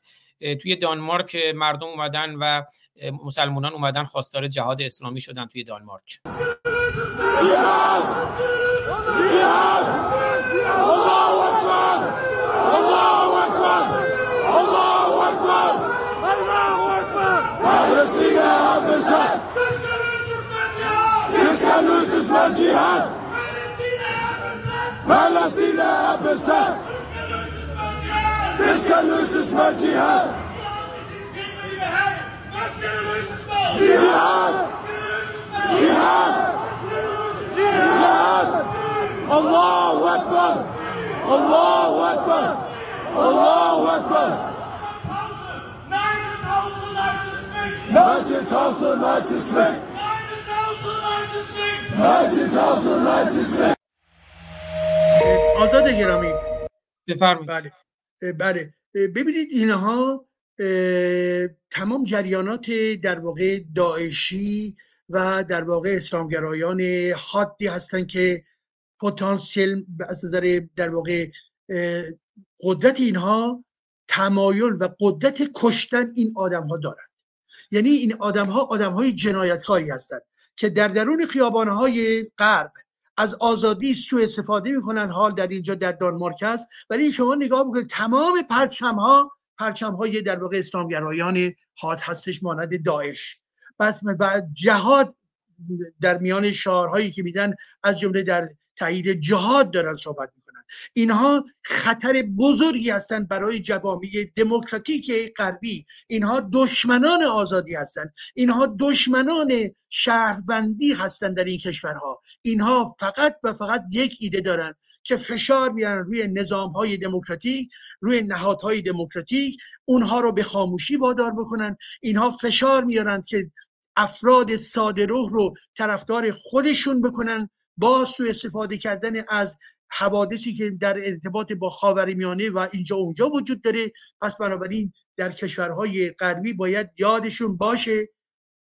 توی دانمارک مردم اومدن و مسلمانان اومدن خواستار جهاد اسلامی شدن توی دانمارک. Palestina, can lose this Allahu Akbar. Allahu Akbar. Allahu Akbar. Nineteen thousand. Nineteen thousand. آزاد گرامی بفرمایید بله بله ببینید اینها تمام جریانات در واقع داعشی و در واقع اسلامگرایان حادی هستند که پتانسیل از نظر در واقع قدرت اینها تمایل و قدرت کشتن این آدم ها دارند. یعنی این آدم ها آدم های جنایتکاری هستند که در درون خیابان های غرب از آزادی سوء استفاده می‌کنن حال در اینجا در دانمارک هست ولی شما نگاه بکنید تمام پرچم ها پرچم های در واقع اسلامگرایان حاد هستش مانند داعش. پس و جهاد در میان شعارهایی که میدن از جمله در تایید جهاد دارن صحبت می‌کنن. اینها خطر بزرگی هستند برای جوامع دموکراتیک غربی. اینها دشمنان آزادی هستند. اینها دشمنان شهروندی هستند در این کشورها. اینها فقط و فقط یک ایده دارن که فشار بیارن روی نظام های دموکراتیک روی نهادهای دموکراتیک. اونها رو به خاموشی وادار بکنن. اینها فشار میارن که افراد ساده رو طرفدار خودشون بکنن. با سوء استفاده کردن از حوادثی که در ارتباط با خاورمیانه و اینجا اونجا وجود داره. پس بنابراین در کشورهای غربی باید یادشون باشه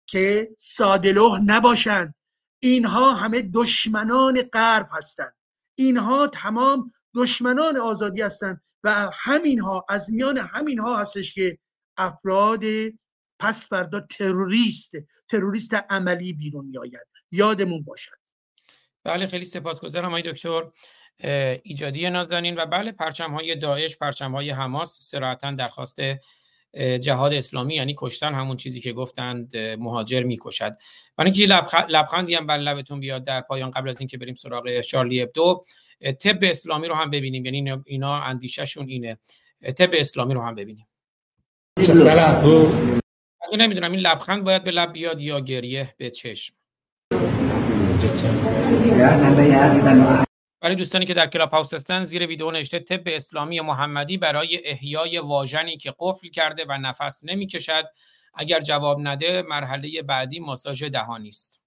که سادلوه نباشند اینها همه دشمنان غرب هستند اینها تمام دشمنان آزادی هستند و همینها از میان همینها هستش که افراد پس فردا تروریست تروریست عملی بیرون میآید یادمون باشد بله خیلی سپاسگزارم آقای دکتر. ایجادی نازنین و بله پرچم های داعش پرچم های حماس سراحتا درخواست جهاد اسلامی یعنی کشتن همون چیزی که گفتند مهاجر می‌کشد. برای اینکه لبخ- لبخندی هم بر لبتون بیاد در پایان قبل از اینکه بریم سراغ شارلی ابدو طب اسلامی رو هم ببینیم. یعنی اینا- اندیشهشون اینه. طب اسلامی رو هم ببینیم. از نمی‌دونم این لبخند باید به لب بیاد یا گریه به چشم؟ برای دوستانی که در کلاب هاوس هستن زیر ویدیو نوشته طب اسلامی محمدی برای احیای واژنی که قفل کرده و نفس نمی‌کشد. اگر جواب نده مرحله بعدی ماساژ دهانی است.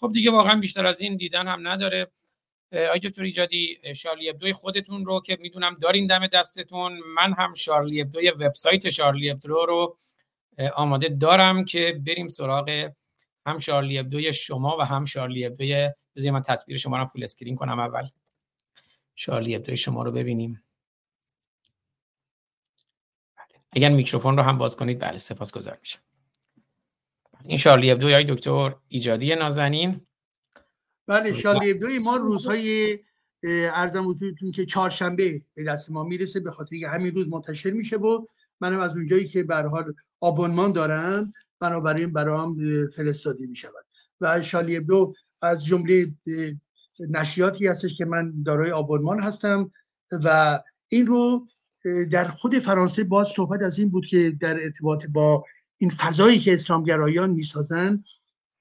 خب دیگه واقعا بیشتر از این دیدن هم نداره. آقای دکتر ایجادی شارلی ابدوی خودتون رو که می‌دونم دارین دم دستتون. من هم شارلی ابدوی وبسایت شارلی ابدو رو آماده دارم که بریم سراغ هم شارلی ابدوی شما و هم شارلی ابدوی بذارید من تصویر شما رو full screen کنم اول. شارلی ابدوی شما رو ببینیم. بله. اگر میکروفون رو هم باز کنید بله سپاسگزار میشم. این شارلی ابدوی آقای دکتر ایجادی نازنین. بله شارلی ابدوی ما روزهای عرضم حضورتون که چهارشنبه به دست ما می‌رسه به خاطر که همین روز منتشر میشه و منم از اونجایی که به حال آبونمان دارم بنابراین برام اه، فرستاده می‌شود. و شارلی ابدو از جمله نشریاتی هستش که من دارای آبونمان هستم و این رو در خود فرانسه باز صحبت از این بود که در ارتباط با این فضایی که اسلامگرایان می‌سازن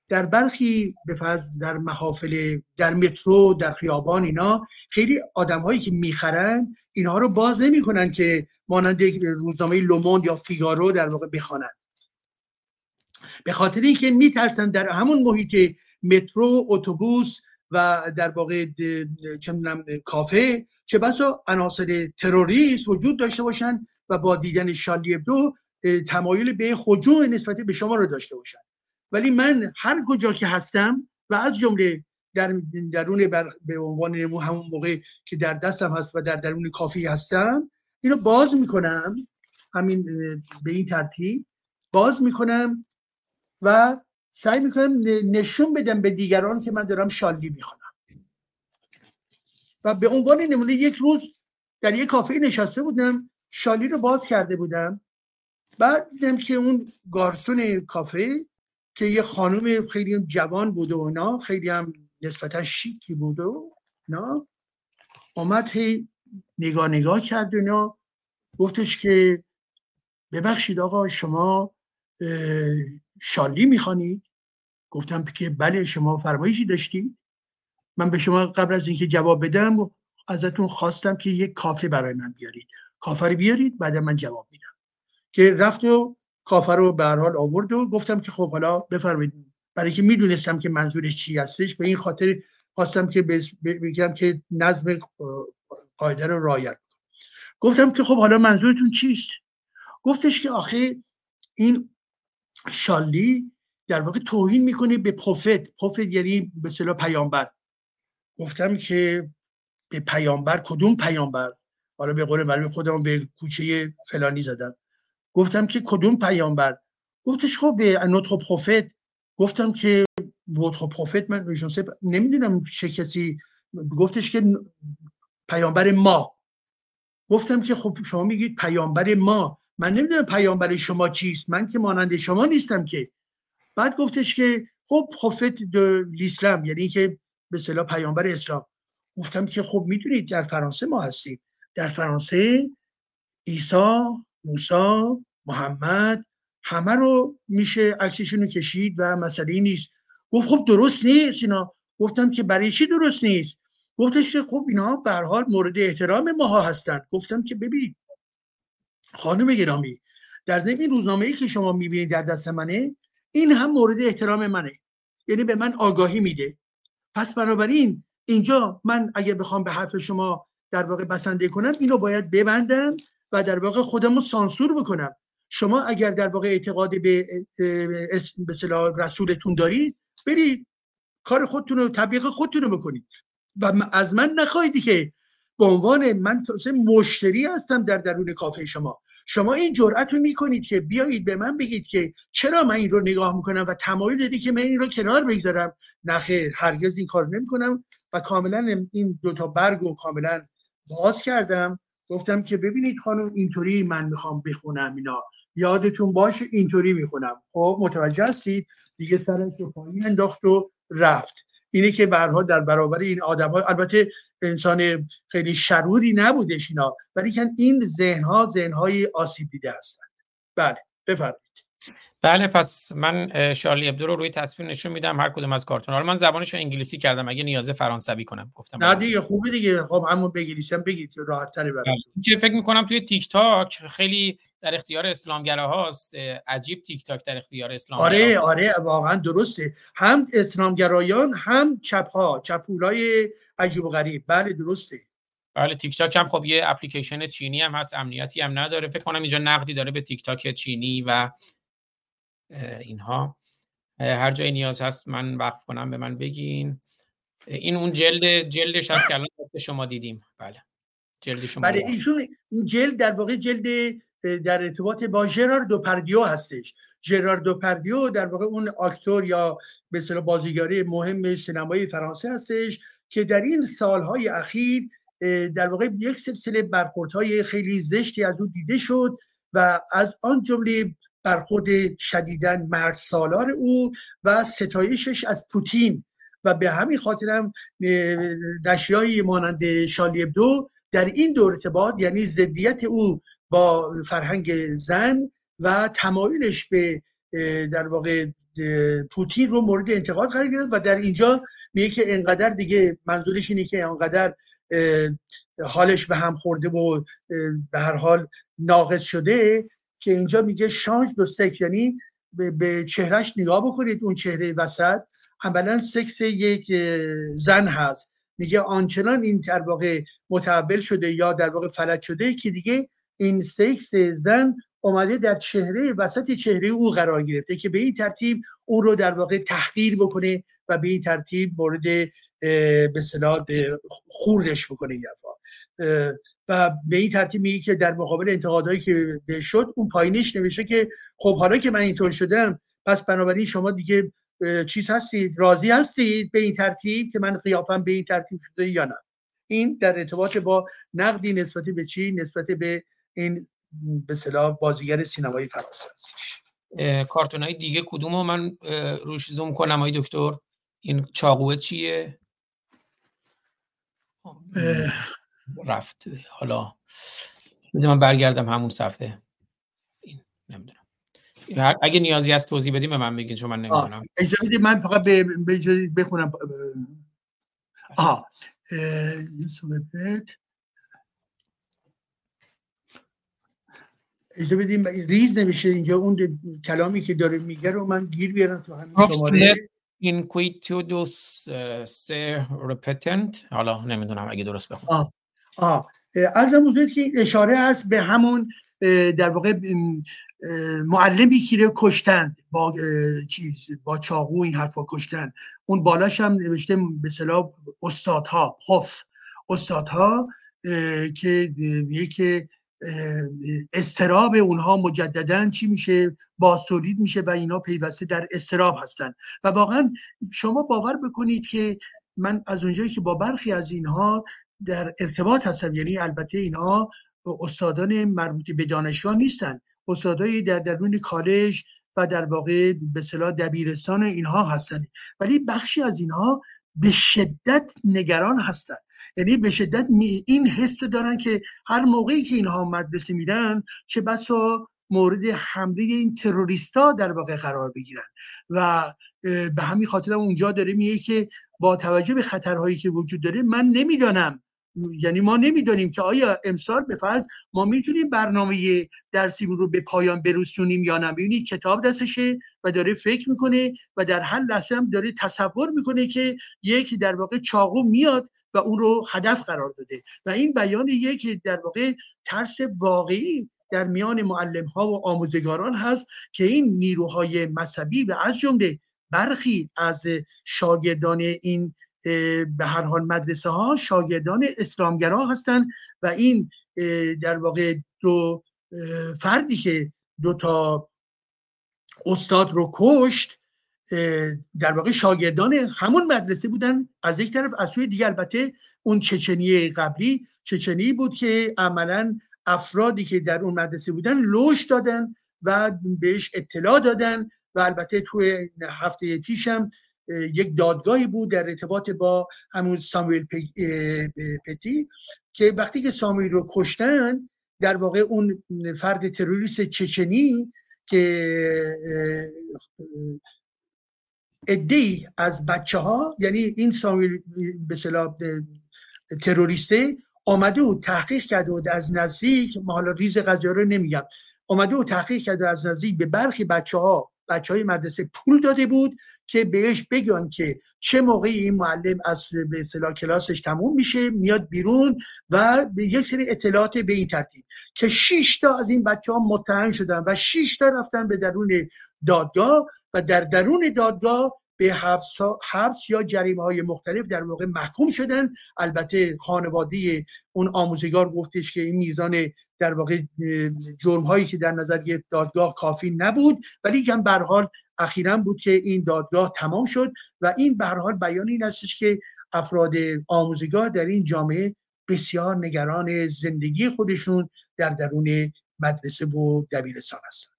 در برخی به در محافل در مترو در خیابان اینا خیلی آدم هایی که می‌خرن اینها رو باز نمی‌کنن که مانند روزنامه لوموند یا فیگارو در واقع بخوانن. به خاطر اینکه میترسن در همون محیط مترو اتوبوس و در واقع چه کافه چه بسا عناصر تروریست وجود داشته باشن و با دیدن شارلی ابدو اه، تمایل به هجوم نسبت به شما رو داشته باشن. ولی من هر کجا که هستم و از جمله در درون بر به عنوان همون موقع که در دستم هست و در درون کافی هستم اینو باز می‌کنم همین به این ترتیب باز می‌کنم و سعی می‌کنم نشون بدم به دیگران که من دارم شالی می‌خوانم و به عنوان نمونه یک روز در یک کافه نشسته بودم شالی رو باز کرده بودم. بعد دیدم که اون گارسون کافه که یه خانم خیلی جوان بود و اونا خیلی هم نسبتا شیکی بود و نه آمد هی نگاه نگاه کرد و اینا. گفتش که ببخشید آقا شما شالی می‌خوانید؟ گفتم که بله شما فرمایشی داشتید من به شما قبل از اینکه جواب بدم ازتون خواستم که یک کافه برای من بیارید. کافه رو بیارید بعد من جواب میدم. که رفت و کافه رو به هر حال آورد و گفتم که خب حالا بفرمایید. برای که می‌دونستم که منظورش چی هستش به این خاطر خواستم که بگم که نظم قاعده رو رعایت گفتم که خب حالا منظورتون چیست؟ گفتش که آخه این شالی در واقع توهین می‌کنه به پروفت. پروفت یعنی به صلاح پیامبر. گفتم که به پیامبر کدوم پیامبر؟ حالا به قول معلوم خودم به کوچه فلانی زدم. گفتم که کدوم پیامبر؟ گفتش خب به نطق پروفت. گفتم که نطق پروفت من نمی‌دونم چه کسی. گفتش که پیامبر ما. گفتم که خب شما میگید پیامبر ما. من نمی‌دونم پیامبر شما چیست. من که مانند شما نیستم که. بعد گفتش که خب پروفت الاسلام یعنی که به صلاح پیامبر اسلام. گفتم که خب می‌دونید در فرانسه ما هستیم. در فرانسه عیسی موسی محمد همه رو میشه عکسشون رو کشید و مسئله نیست. گفت خب درست نیست اینا. گفتم که برای چی درست نیست؟ گفتش که خب اینا به حال مورد احترام ماها هستند گفتم که ببینید خانم گرامی در ضمن این روزنامه ای که شما می‌بینید در دست منه این هم مورد احترام منه. یعنی به من آگاهی میده. پس بنابراین اینجا من اگر بخوام به حرف شما در واقع بسنده کنم اینو باید ببندم و در واقع خودمو سانسور بکنم. شما اگر در واقع اعتقاد به به رسولتون دارید برید کار خودتون رو تبلیغ خودتون رو بکنید. و از من نخواهید که به عنوان من مشتری هستم در درون کافه شما. شما این جرأت رو می‌کنید که بیایید به من بگید که چرا من این رو نگاه می‌کنم و تمایل داری که من این رو کنار بگذارم. نخیر هرگز این کار نمی‌کنم و کاملا این دوتا برگ رو کاملا باز کردم. گفتم که ببینید خانم اینطوری من می‌خوام بخونم اینا. یادتون باشه اینطوری می‌خونم. خب متوجه هستید؟ دیگه سرش رو پایین انداخت و رفت. اینه که برها در برابر این آدم ها البته انسان خیلی شرودی نبودش اینا. ولی این ذهن ها ذهن های آسیب دیده هستند بله بفرمایید. بله پس من شارلی ابدو رو روی تصویر نشون میدم هر کدوم از کارتون. حالا من زبانش رو انگلیسی کردم اگه نیازه فرانسوی کنم. گفتم نه دیگه خوبه دیگه. خب همون بگیریشم بگید که راحت تری برای بله. فکر می‌کنم توی تیک تاک خیلی در اختیار اسلامگراهاست عجیب تیک تاک در اختیار اسلام آره آره واقعا درسته. هم اسلامگرایان هم چپ ها چپولای عجیب و غریب. بله درسته. بله تیک تاک هم خب یه اپلیکیشن چینی هم هست امنیتی هم نداره. فکر کنم اینجا نقدی داره به تیک تاک چینی و اینها. هر جای نیاز هست من وقفه کنم به من بگین. این اون جلد جلدش هست که الان شما دیدیم. بله. جلد شما بله ایشون جلد در واقع جلد در ارتباط با ژرار دوپردیو هستش. ژرار دوپردیو در واقع اون اکتور یا به بازیگری مهم سینمای فرانسه هستش که در این سالهای اخیر در واقع یک سلسله برخوردهای خیلی زشتی از او دیده شد و از آن جمله برخورد شدیدن مرد سالار او و ستایشش از پوتین. و به همین خاطر هم نشریهایی مانند شالی دو در این دور ارتباط یعنی ضدیت او با فرهنگ زن و تمایلش به در واقع پوتین رو مورد انتقاد قرار گرفت و در اینجا میگه که انقدر دیگه منظورش اینه که انقدر حالش به هم خورده و به هر حال ناقص شده. که اینجا میگه شانج دو سکس یعنی به چهرش نگاه بکنید اون چهره وسط. اولا سکس یک زن هست. میگه آنچنان این در واقع متحول شده یا در واقع فلج شده که دیگه این سکس زن اومده در چهره وسط چهره او قرار گرفته که به این ترتیب اون رو در واقع تحقیر بکنه و به این ترتیب مورد به خوردش بکنه این و به این ترتیب میگه که در مقابل انتقادهایی که به شد اون پایینش نوشته که خب حالا که من اینطور شدم پس بنابراین شما دیگه چیز هستید راضی هستید به این ترتیب که من قیافم به این ترتیب شده یا نه؟ این در ارتباط با نقدی نسبت به چی؟ نسبت به این به صلاح بازیگر سینمایی فرانسه هستش کارتون های دیگه کدوم رو من روش زوم کنم های دکتر؟ این چاقوه چیه؟ رفت. حالا بذار من برگردم همون صفحه. این نمی‌دونم. اگه نیازی از توضیح بدیم به من بگین چون من نمی‌دونم. اجازه من فقط به بخونم. آها. اجازه بدیم ریز نمیشه اینجا اون کلامی که داره میگه رو من گیر بیارم تو همین شماره. اینکویتودوس سه رپتنت حالا نمی‌دونم اگه درست بخونم. آه ارزم حضور که اشاره هست به همون در واقع معلمی که کشتن با چیز با چاقو این حرفا کشتن. اون بالاش هم نوشته به اصطلاح استادها پف استادها که که استراب اونها مجددا چی میشه؟ بازتولید میشه و اینا پیوسته در استراب هستن. و واقعا شما باور بکنید که من از اونجایی که با برخی از اینها در ارتباط هستم. یعنی البته اینها استادان مربوط به دانشگاه نیستن. استادایی در درون کالج و در واقع به صلاح دبیرستان اینها هستن. ولی بخشی از اینها به شدت نگران هستن. یعنی به شدت این حس دارن که هر موقعی که اینها مدرسه میرن چه بسا مورد حمله این تروریستا در واقع قرار بگیرن. و به همین خاطر اونجا داره میگه که با توجه به خطرهایی که وجود داره من نمی‌دانم یعنی ما نمی‌دانیم که آیا امسال به فرض ما می‌تونیم برنامه درسی رو به پایان برسونیم یا نه. ببینید کتاب دستشه و داره فکر می‌کنه و در هر لحظه هم داره تصور می‌کنه که یکی در واقع چاقو میاد و اون رو هدف قرار داده. و این بیان یک در واقع ترس واقعی در میان معلم ها و آموزگاران هست که این نیروهای مذهبی و از جمله برخی از شاگردان این به هر حال مدرسه ها شاگردان اسلامگرا هستند و این در واقع دو فردی که دو تا استاد رو کشت در واقع شاگردان همون مدرسه بودن. از یک طرف از سوی دیگه البته اون چچنی قبلی چچنی بود که عملا افرادی که در اون مدرسه بودن لوش دادن و بهش اطلاع دادن و البته توی هفته پیشم یک دادگاهی بود در ارتباط با همون سامویل پتی که وقتی که سامویل رو کشتن در واقع اون فرد تروریست چچنی که ادهی از بچه ها یعنی این سامویل به تروریسته آمده و تحقیق کرده و از نزدیک ما حالا ریز قضیه رو نمیگم آمده و تحقیق کرده از نزدیک به برخی بچه ها بچه های مدرسه پول داده بود که بهش بگن که چه موقعی این معلم از به کلاسش تموم میشه میاد بیرون و به یک سری اطلاعات به این ترتیب که 6 تا از این بچه ها متهم شدن و 6 تا رفتن به درون دادگاه و در درون دادگاه به حبس, حبس یا جریمه های مختلف در واقع محکوم شدن. البته خانواده اون آموزگار گفتش که این میزان در واقع جرم هایی که در نظر گرفت دادگاه کافی نبود. ولی کم به حال اخیرا بود که این دادگاه تمام شد و این به حال بیان این هستش که افراد آموزگار در این جامعه بسیار نگران زندگی خودشون در درون مدرسه و دبیرستان هستند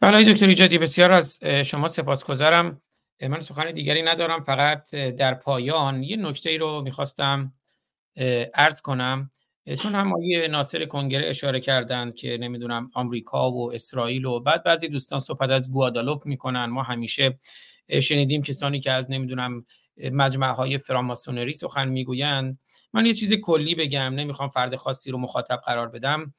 بله دکتر ایجادی بسیار از شما سپاسگزارم. من سخن دیگری ندارم فقط در پایان یه نکته ای رو می‌خواستم ارز کنم. چون هم آقای ناصر کنگره اشاره کردند که نمی‌دونم آمریکا و اسرائیل و بعد بعضی دوستان صحبت از گوادالوپ می‌کنن. ما همیشه شنیدیم کسانی که از نمی‌دونم مجمع های فراماسونری سخن می‌گویند. من یه چیز کلی بگم نمی‌خوام فرد خاصی رو مخاطب قرار بدم.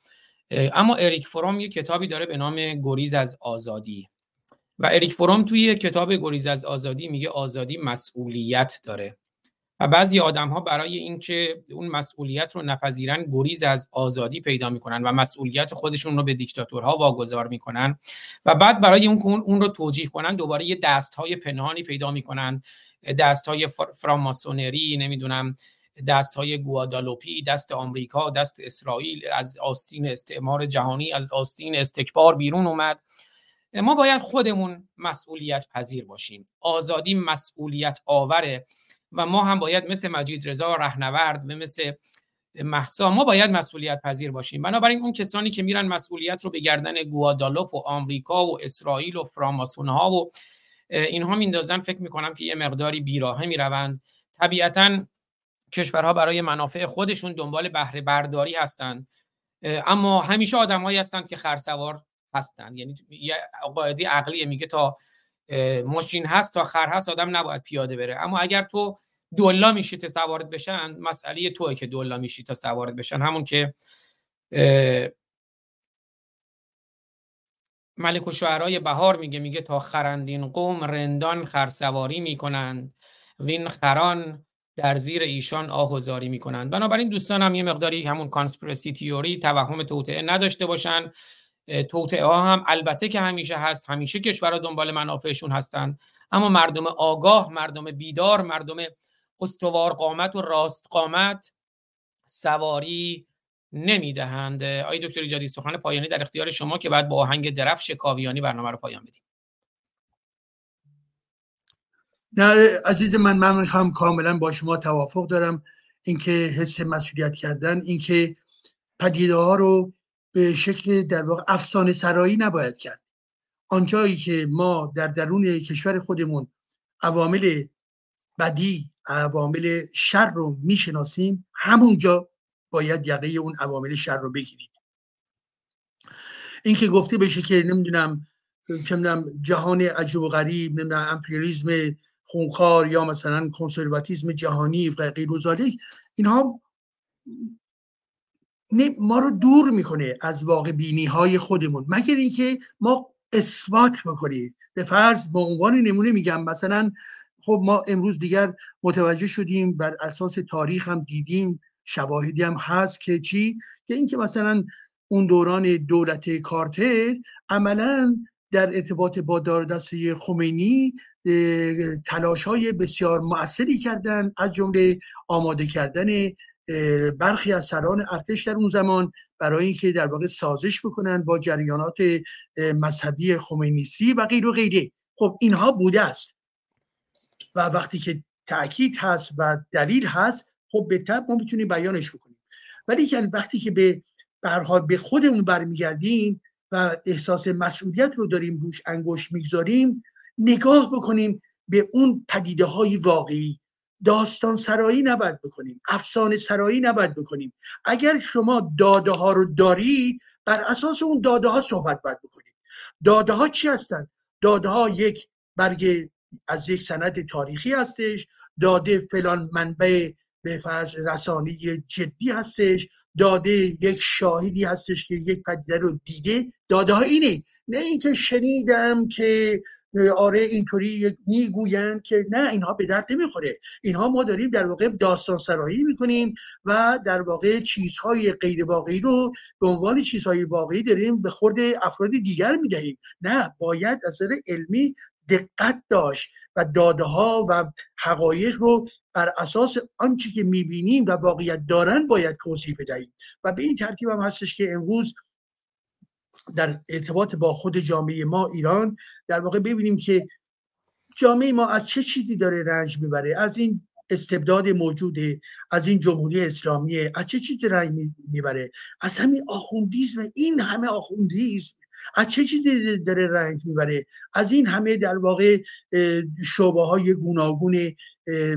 اما اریک فروم یه کتابی داره به نام گریز از آزادی. و اریک فروم توی کتاب گریز از آزادی میگه آزادی مسئولیت داره. و بعضی آدم ها برای اینکه اون مسئولیت رو نپذیرن گریز از آزادی پیدا می‌کنن و مسئولیت خودشون رو به دیکتاتورها واگذار می‌کنن. و بعد برای اون اون رو توجیه کنن دوباره یه دست های پنهانی پیدا می‌کنن. دست های فراماسونری نمی‌دونم دست های گوادالوپی دست آمریکا دست اسرائیل از آستین استعمار جهانی از آستین استکبار بیرون اومد. ما باید خودمون مسئولیت پذیر باشیم. آزادی مسئولیت آوره و ما هم باید مثل مجید رضا رهنورد و مثل محسا ما باید مسئولیت پذیر باشیم. بنابراین اون کسانی که میرن مسئولیت رو به گردن گوادالوپ و آمریکا و اسرائیل و فراماسون ها و اینها میندازن فکر می‌کنم که یه مقداری بیراهه می‌روند. طبیعتا کشورها برای منافع خودشون دنبال بهره برداری هستند اما همیشه آدمهایی هستند که خرسوار هستند یعنی یه قاعده عقلی میگه تا ماشین هست تا خر هست آدم نباید پیاده بره. اما اگر تو دولا میشی تا سوارت بشن مسئله توه که دولا میشی تا سوارت بشن. همون که ملک و شعرهای بهار میگه میگه تا خرندین قوم رندان خرسواری می‌کنند. وین خران در زیر ایشان آهوزاری می‌کنند. بنابراین دوستان هم یه مقداری همون کانسپرسی تیوری توهم توطعه نداشته باشن. توطعه ها هم البته که همیشه هست همیشه کشورها دنبال منافعشون هستند اما مردم آگاه مردم بیدار مردم استوار قامت و راست قامت سواری نمی‌دهند. آقای دکتر ایجادی سخن پایانی در اختیار شما که بعد با آهنگ درفش کاویانی برنامه رو پایان بدیم. نه عزیز من من هم کاملا با شما توافق دارم. اینکه حس مسئولیت کردن اینکه پدیده ها رو به شکل در واقع افسانه سرایی نباید کرد. آنجایی که ما در درون کشور خودمون عوامل بدی عوامل شر رو می‌شناسیم همونجا باید یقه اون عوامل شر رو بگیریم. اینکه گفته بشه که نمی‌دونم چه جهان عجب و غریب نمی‌دونم امپریالیزم خونخوار یا مثلا کنسرواتیزم جهانی و غیر اینها ما رو دور می‌کنه از واقع بینی های خودمون. مگر اینکه ما اثبات بکنیم به فرض به عنوان نمونه میگم مثلا خب ما امروز دیگر متوجه شدیم بر اساس تاریخ هم دیدیم شواهدی هم هست که چی؟ که اینکه مثلا اون دوران دولت کارتر عملا در ارتباط با دسته خمینی تلاش های بسیار مؤثری کردن از جمله آماده کردن برخی از سران ارتش در اون زمان برای اینکه در واقع سازش بکنن با جریانات مذهبی خمینیسی و غیر و غیره. خب اینها بوده است. و وقتی که تاکید هست و دلیل هست خب به طب ما می‌تونیم بیانش بکنیم. ولی که وقتی که به برحال به خودمون برمیگردیم و احساس مسئولیت رو داریم روش انگوش می‌گذاریم نگاه بکنیم به اون پدیده های واقعی. داستان سرایی نباید بکنیم. افسانه سرایی نباید بکنیم. اگر شما داده ها رو دارید بر اساس اون داده ها صحبت باید بکنیم. داده ها چی هستند داده ها یک برگ از یک سند تاریخی هستش. داده فلان منبع به فرض رسانی جدی هستش. داده یک شاهدی هستش که یک پدیده رو دیده. داده ها اینه. نه اینکه شنیدم که آره اینطوری می‌گویند که نه اینها به درد نمی‌خوره. اینها ما داریم در واقع داستان سرایی می‌کنیم و در واقع چیزهای غیر واقعی رو به عنوان چیزهای واقعی داریم به خورد افراد دیگر می‌دهیم. نه باید از نظر علمی دقت داشت و داده ها و حقایق رو بر اساس آنچه که می‌بینیم و واقعیت دارن باید توضیح بدهیم. و به این ترکیب هم هستش که امروز در ارتباط با خود جامعه ما ایران در واقع ببینیم که جامعه ما از چه چیزی داره رنج می‌بره؟ از این استبداد موجوده از این جمهوری اسلامی از چه چیزی رنج می‌بره؟ از همین آخوندیزم این همه آخوندیزم از چه چیزی داره رنج می‌بره؟ از این همه در واقع شعبه های گوناگون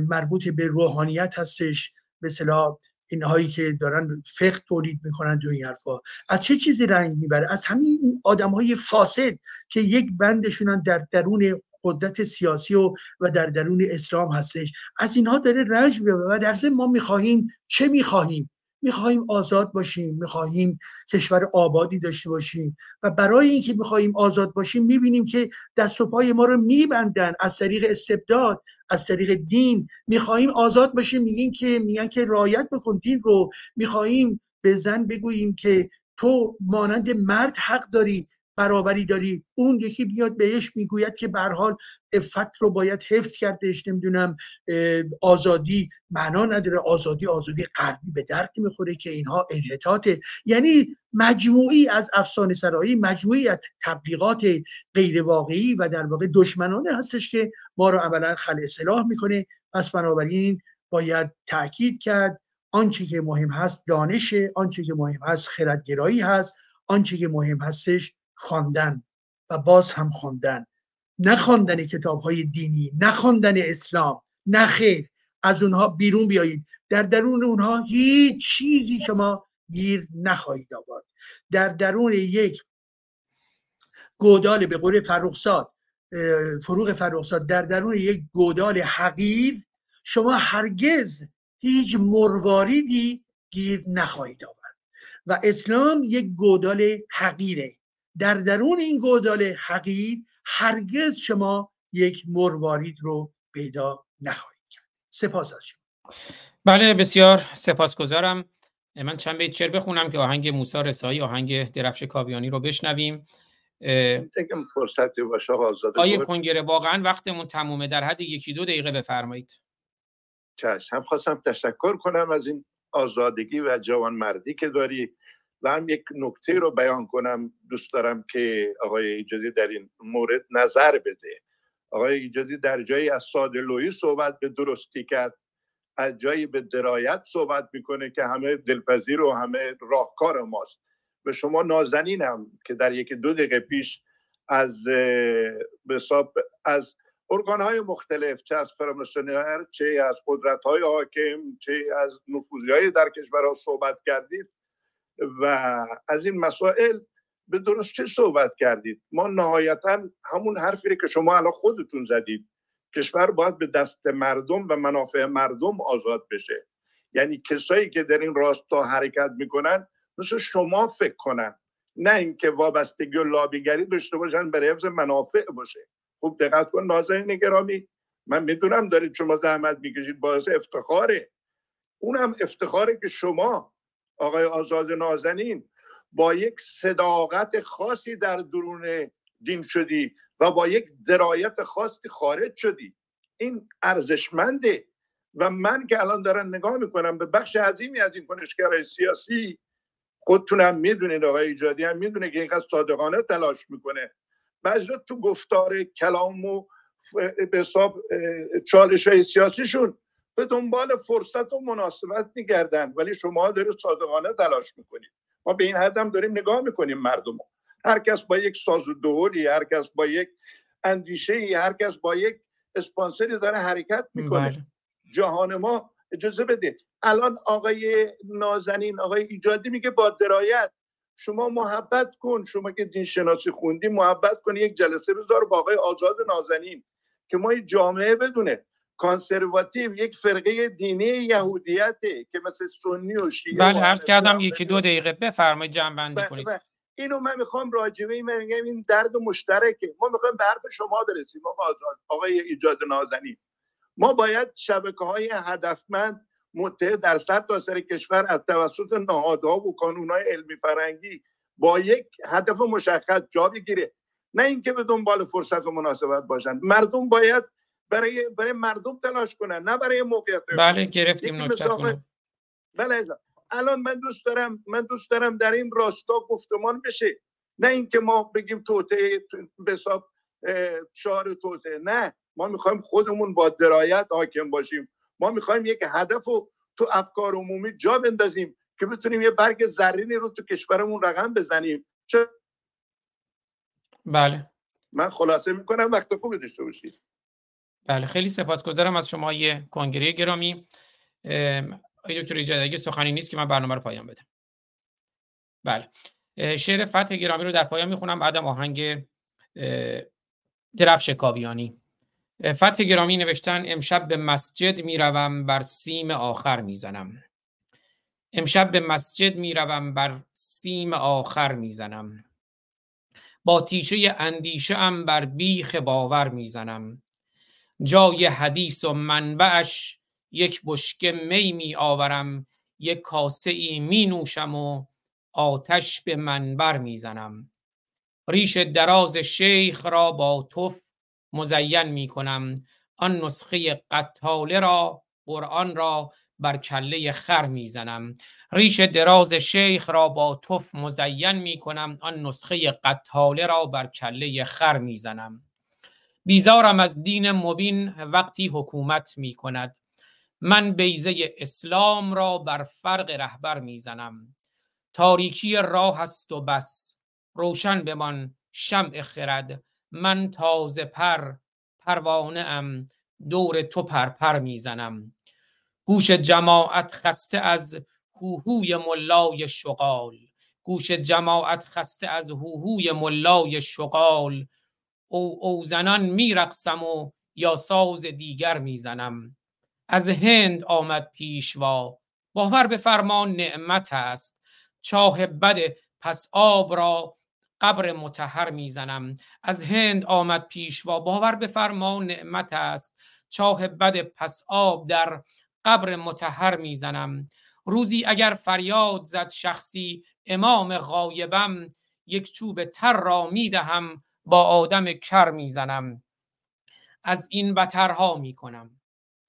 مربوط به روحانیت هستش. مثلا اینهایی که دارن فقه تولید می‌کنن و این حرفا. از چه چیزی رنگ می‌بره؟ از همین آدم های فاسد که یک بندشونن در درون قدرت سیاسی و, و در درون اسلام هستش. از اینها داره رنج می‌بره و در ما می‌خواهیم چه می‌خواهیم؟ می‌خواهیم آزاد باشیم می‌خواهیم کشور آبادی داشته باشیم و برای اینکه می‌خواهیم آزاد باشیم می‌بینیم که دست و پای ما رو میبندن از طریق استبداد از طریق دین. می‌خواهیم آزاد باشیم میگیم که میگن که رایت بکن دین رو. می‌خواهیم به زن بگوییم که تو مانند مرد حق داری. برابری داری. اون یکی بیاد بهش می‌گوید که به حال افت رو باید حفظ کردش نمی‌دونم آزادی معنا نداره. آزادی آزادی غربی به درد می‌خوره که اینها انحطاطه. یعنی مجموعی از افسانه سرایی مجموعی از تبلیغات غیر واقعی و در واقع دشمنانه هستش که ما رو عملا خل اصلاح می‌کنه. پس بنابراین باید تاکید کرد آنچه که مهم هست دانشه آنچه که مهم هست خردگرایی هست آنچه که مهم هستش خواندن و باز هم خواندن. نه خواندن کتاب های دینی نه اسلام نه خیر. از اونها بیرون بیایید. در درون اونها هیچ چیزی شما گیر نخواهید آورد. در درون یک گودال به قول فرخزاد فروغ فرخزاد در درون یک گودال حقیر شما هرگز هیچ مرواریدی گیر نخواهید آورد. و اسلام یک گودال حقیره. در درون این گودال حقیر هرگز شما یک مروارید رو پیدا نخواهید کرد. سپاس از شما. بله بسیار سپاسگزارم. من چند بیت شعر بخونم که آهنگ موسی رسایی آهنگ درفش کاویانی رو بشنویم. فرصتی باشه آزاده آیه کنگره واقعا وقتمون تمومه. در حد یکی دو دقیقه بفرمایید. چشم هم خواستم تشکر کنم از این آزادگی و جوانمردی که داری. و هم یک نکته رو بیان کنم دوست دارم که آقای ایجادی در این مورد نظر بده. آقای ایجادی در جایی از ساده صحبت به درستی کرد از جایی به درایت صحبت می‌کنه که همه دلپذیر و همه راهکار ماست. به شما نازنینم که در یکی دو دقیقه پیش از از ارگان های مختلف چه از فرامسونر چه از قدرت های حاکم چه از نفوذی های در کشورها صحبت کردید. و از این مسائل به درست چه صحبت کردید؟ ما نهایتا همون حرفی که شما الان خودتون زدید. کشور باید به دست مردم و منافع مردم آزاد بشه. یعنی کسایی که در این راستا حرکت می‌کنن مثل شما فکر کنن. نه اینکه وابستگی و لابیگری داشته باشن برای حفظ منافع باشه. خوب دقت کن نازنین گرامی من می‌دونم دارید شما زحمت می‌کشید باعث افتخاره. اونم افتخاره که شما آقای آزاد نازنین با یک صداقت خاصی در درون دین شدی و با یک درایت خاصی خارج شدی. این ارزشمنده و من که الان دارم نگاه می‌کنم به بخش عظیمی از این کنشگرهای سیاسی خودتونم می‌دونید آقای ایجادی هم می‌دونه که اینقدر صادقانه تلاش می‌کنه. بعضی تو گفتار کلام و به حساب چالش های سیاسیشون به دنبال فرصت و مناسبت میگردن ولی شما دارید صادقانه تلاش می‌کنید. ما به این حد هم داریم نگاه می‌کنیم مردم هر کس با یک ساز و دوری هر کس با یک اندیشه ای هر کس با یک اسپانسری داره حرکت می‌کنه. بله. جهان ما اجازه بده. الان آقای نازنین آقای ایجادی میگه با درایت. شما محبت کن. شما که دین شناسی خوندی محبت کن. یک جلسه بذار با آقای آزاد نازنین که ما این جامعه بدونه. کانسرواتیو یک فرقه دینی یهودیته که مثل سنی و شیعه بله عرض کردم یکی دو دقیقه. بفرمایید جنبندی بله، کنید. بله. اینو من می‌خوام راجبه من میگم این درد مشترکه. ما می‌خوایم به حرف شما برسیم آقا آزاد آقای ایجاد نازنین. ما باید شبکه های هدفمند متحد در صد تا سر کشور از توسط نهادها و کانونهای علمی فرنگی با یک هدف مشخص جا بگیره. نه اینکه به دنبال فرصت و مناسبت باشن. مردم باید برای برای مردم تلاش کنن نه برای موقعیت بله گرفتیم نکتتون بله. الان من دوست دارم من دوست دارم در این راستا گفتمان بشه. نه اینکه ما بگیم توته به حساب شعار توته نه. ما می‌خوایم خودمون با درایت حاکم باشیم. ما می‌خوایم یک هدف رو تو افکار عمومی جا بندازیم که بتونیم یه برگ زرینی رو تو کشورمون رقم بزنیم. چه بله. من خلاصه می‌کنم وقت خوبی داشته باشید. بله خیلی سپاسگزارم از شما یه کنگره گرامی. ام، آقای دکتر ایجاد اگه سخنی نیست که من برنامه رو پایان بدم. بله شعر فتح گرامی رو در پایان می‌خونم. بعدم آهنگ درفش کاویانی. فتح گرامی نوشتن امشب به مسجد می‌روم بر سیم آخر می‌زنم. امشب به مسجد می‌روم بر سیم آخر می‌زنم. با تیشه اندیشه ام بر بیخ باور می‌زنم. جای حدیث و منبعش یک بشکه می می آورم یک کاسه ای می نوشم و آتش به منبر می زنم. ریش دراز شیخ را با توف مزین می کنم. آن نسخه قطاله را قرآن را بر کله خر می‌زنم ریش دراز شیخ را با توف مزین می کنم. آن نسخه قطاله را بر کله خر می‌زنم بیزارم از دین مبین وقتی حکومت می کند من بیزه اسلام را بر فرق رهبر می‌زنم. تاریکی راه است و بس. روشن بمان شمع خرد. من تازه پر پروانه ام. دور تو پرپر می‌زنم. گوش جماعت خسته از هوهوی ملای شغال. گوش جماعت خسته از هوهوی ملای شغال. او او زنان میرقصم و یا ساز دیگر می‌زنم. از هند آمد پیشوا باور به فرمان نعمت است. چاه بد پس آب را قبر متحر می‌زنم. از هند آمد پیشوا باور به فرمان نعمت است. چاه بد پس آب در قبر متحر می‌زنم. روزی اگر فریاد زد شخصی امام غایبم یک چوب تر را می‌دهم. با آدم کر می‌زنم. از این بترها می‌کنم.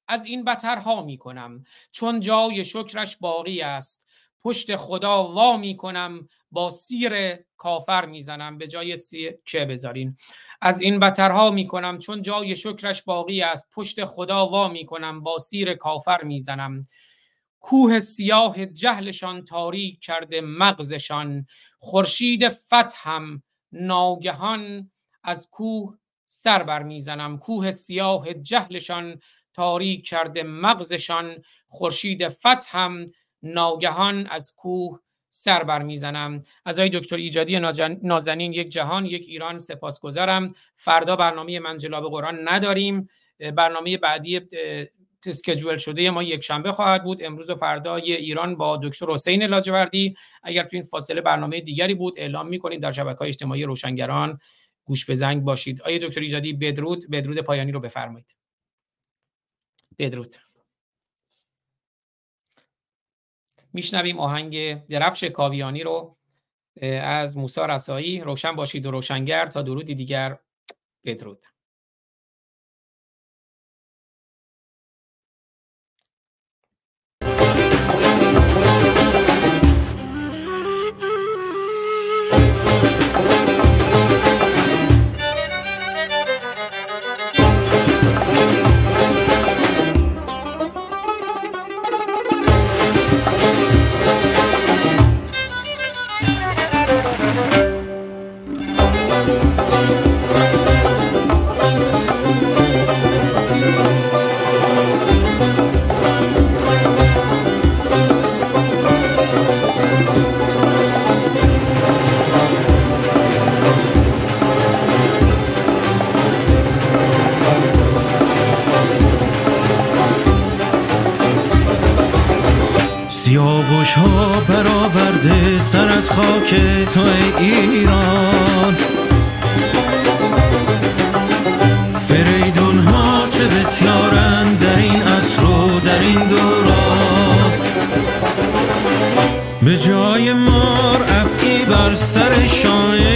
از این بترها می‌کنم. چون جای شکرش باقی است. پشت خدا وا می‌کنم. با سیر کافر می‌زنم. به جای سیر که بذارین؟ از این بترها می‌کنم. چون جای شکرش باقی است. پشت خدا وا می‌کنم. با سیر کافر می‌زنم. کوه سیاه جهلشان تاریک کرده مغزشان. خورشید فتحم ناگهان از کوه سر بر می‌زنم کوه سیاه جهلشان تاریک کرده مغزشان. خورشید فتحم ناگهان از کوه سر بر می‌زنم از آقای دکتر ایجادی نازنین یک جهان یک ایران سپاسگزارم. فردا برنامه منجلاب قرآن نداریم. برنامه بعدی تسکجول شده ما یک شنبه خواهد بود. امروز و فردا ایران با دکتر حسین لاجوردی. اگر تو این فاصله برنامه دیگری بود اعلام می‌کنیم در شبکه های اجتماعی روشنگران گوش به زنگ باشید. آیه دکتر ایجادی بدرود. بدرود پایانی رو بفرمایید. بدرود. میشنویم آهنگ درفش کاویانی رو از موسا رسایی. روشن باشید و روشنگر. تا درودی دیگر. بدرود. سیاوش ها برآورده سر از خاک تو ایران. فریدون ها چه بسیارند در این عصر و در این دوران. به جای مار افعی بر سر شانه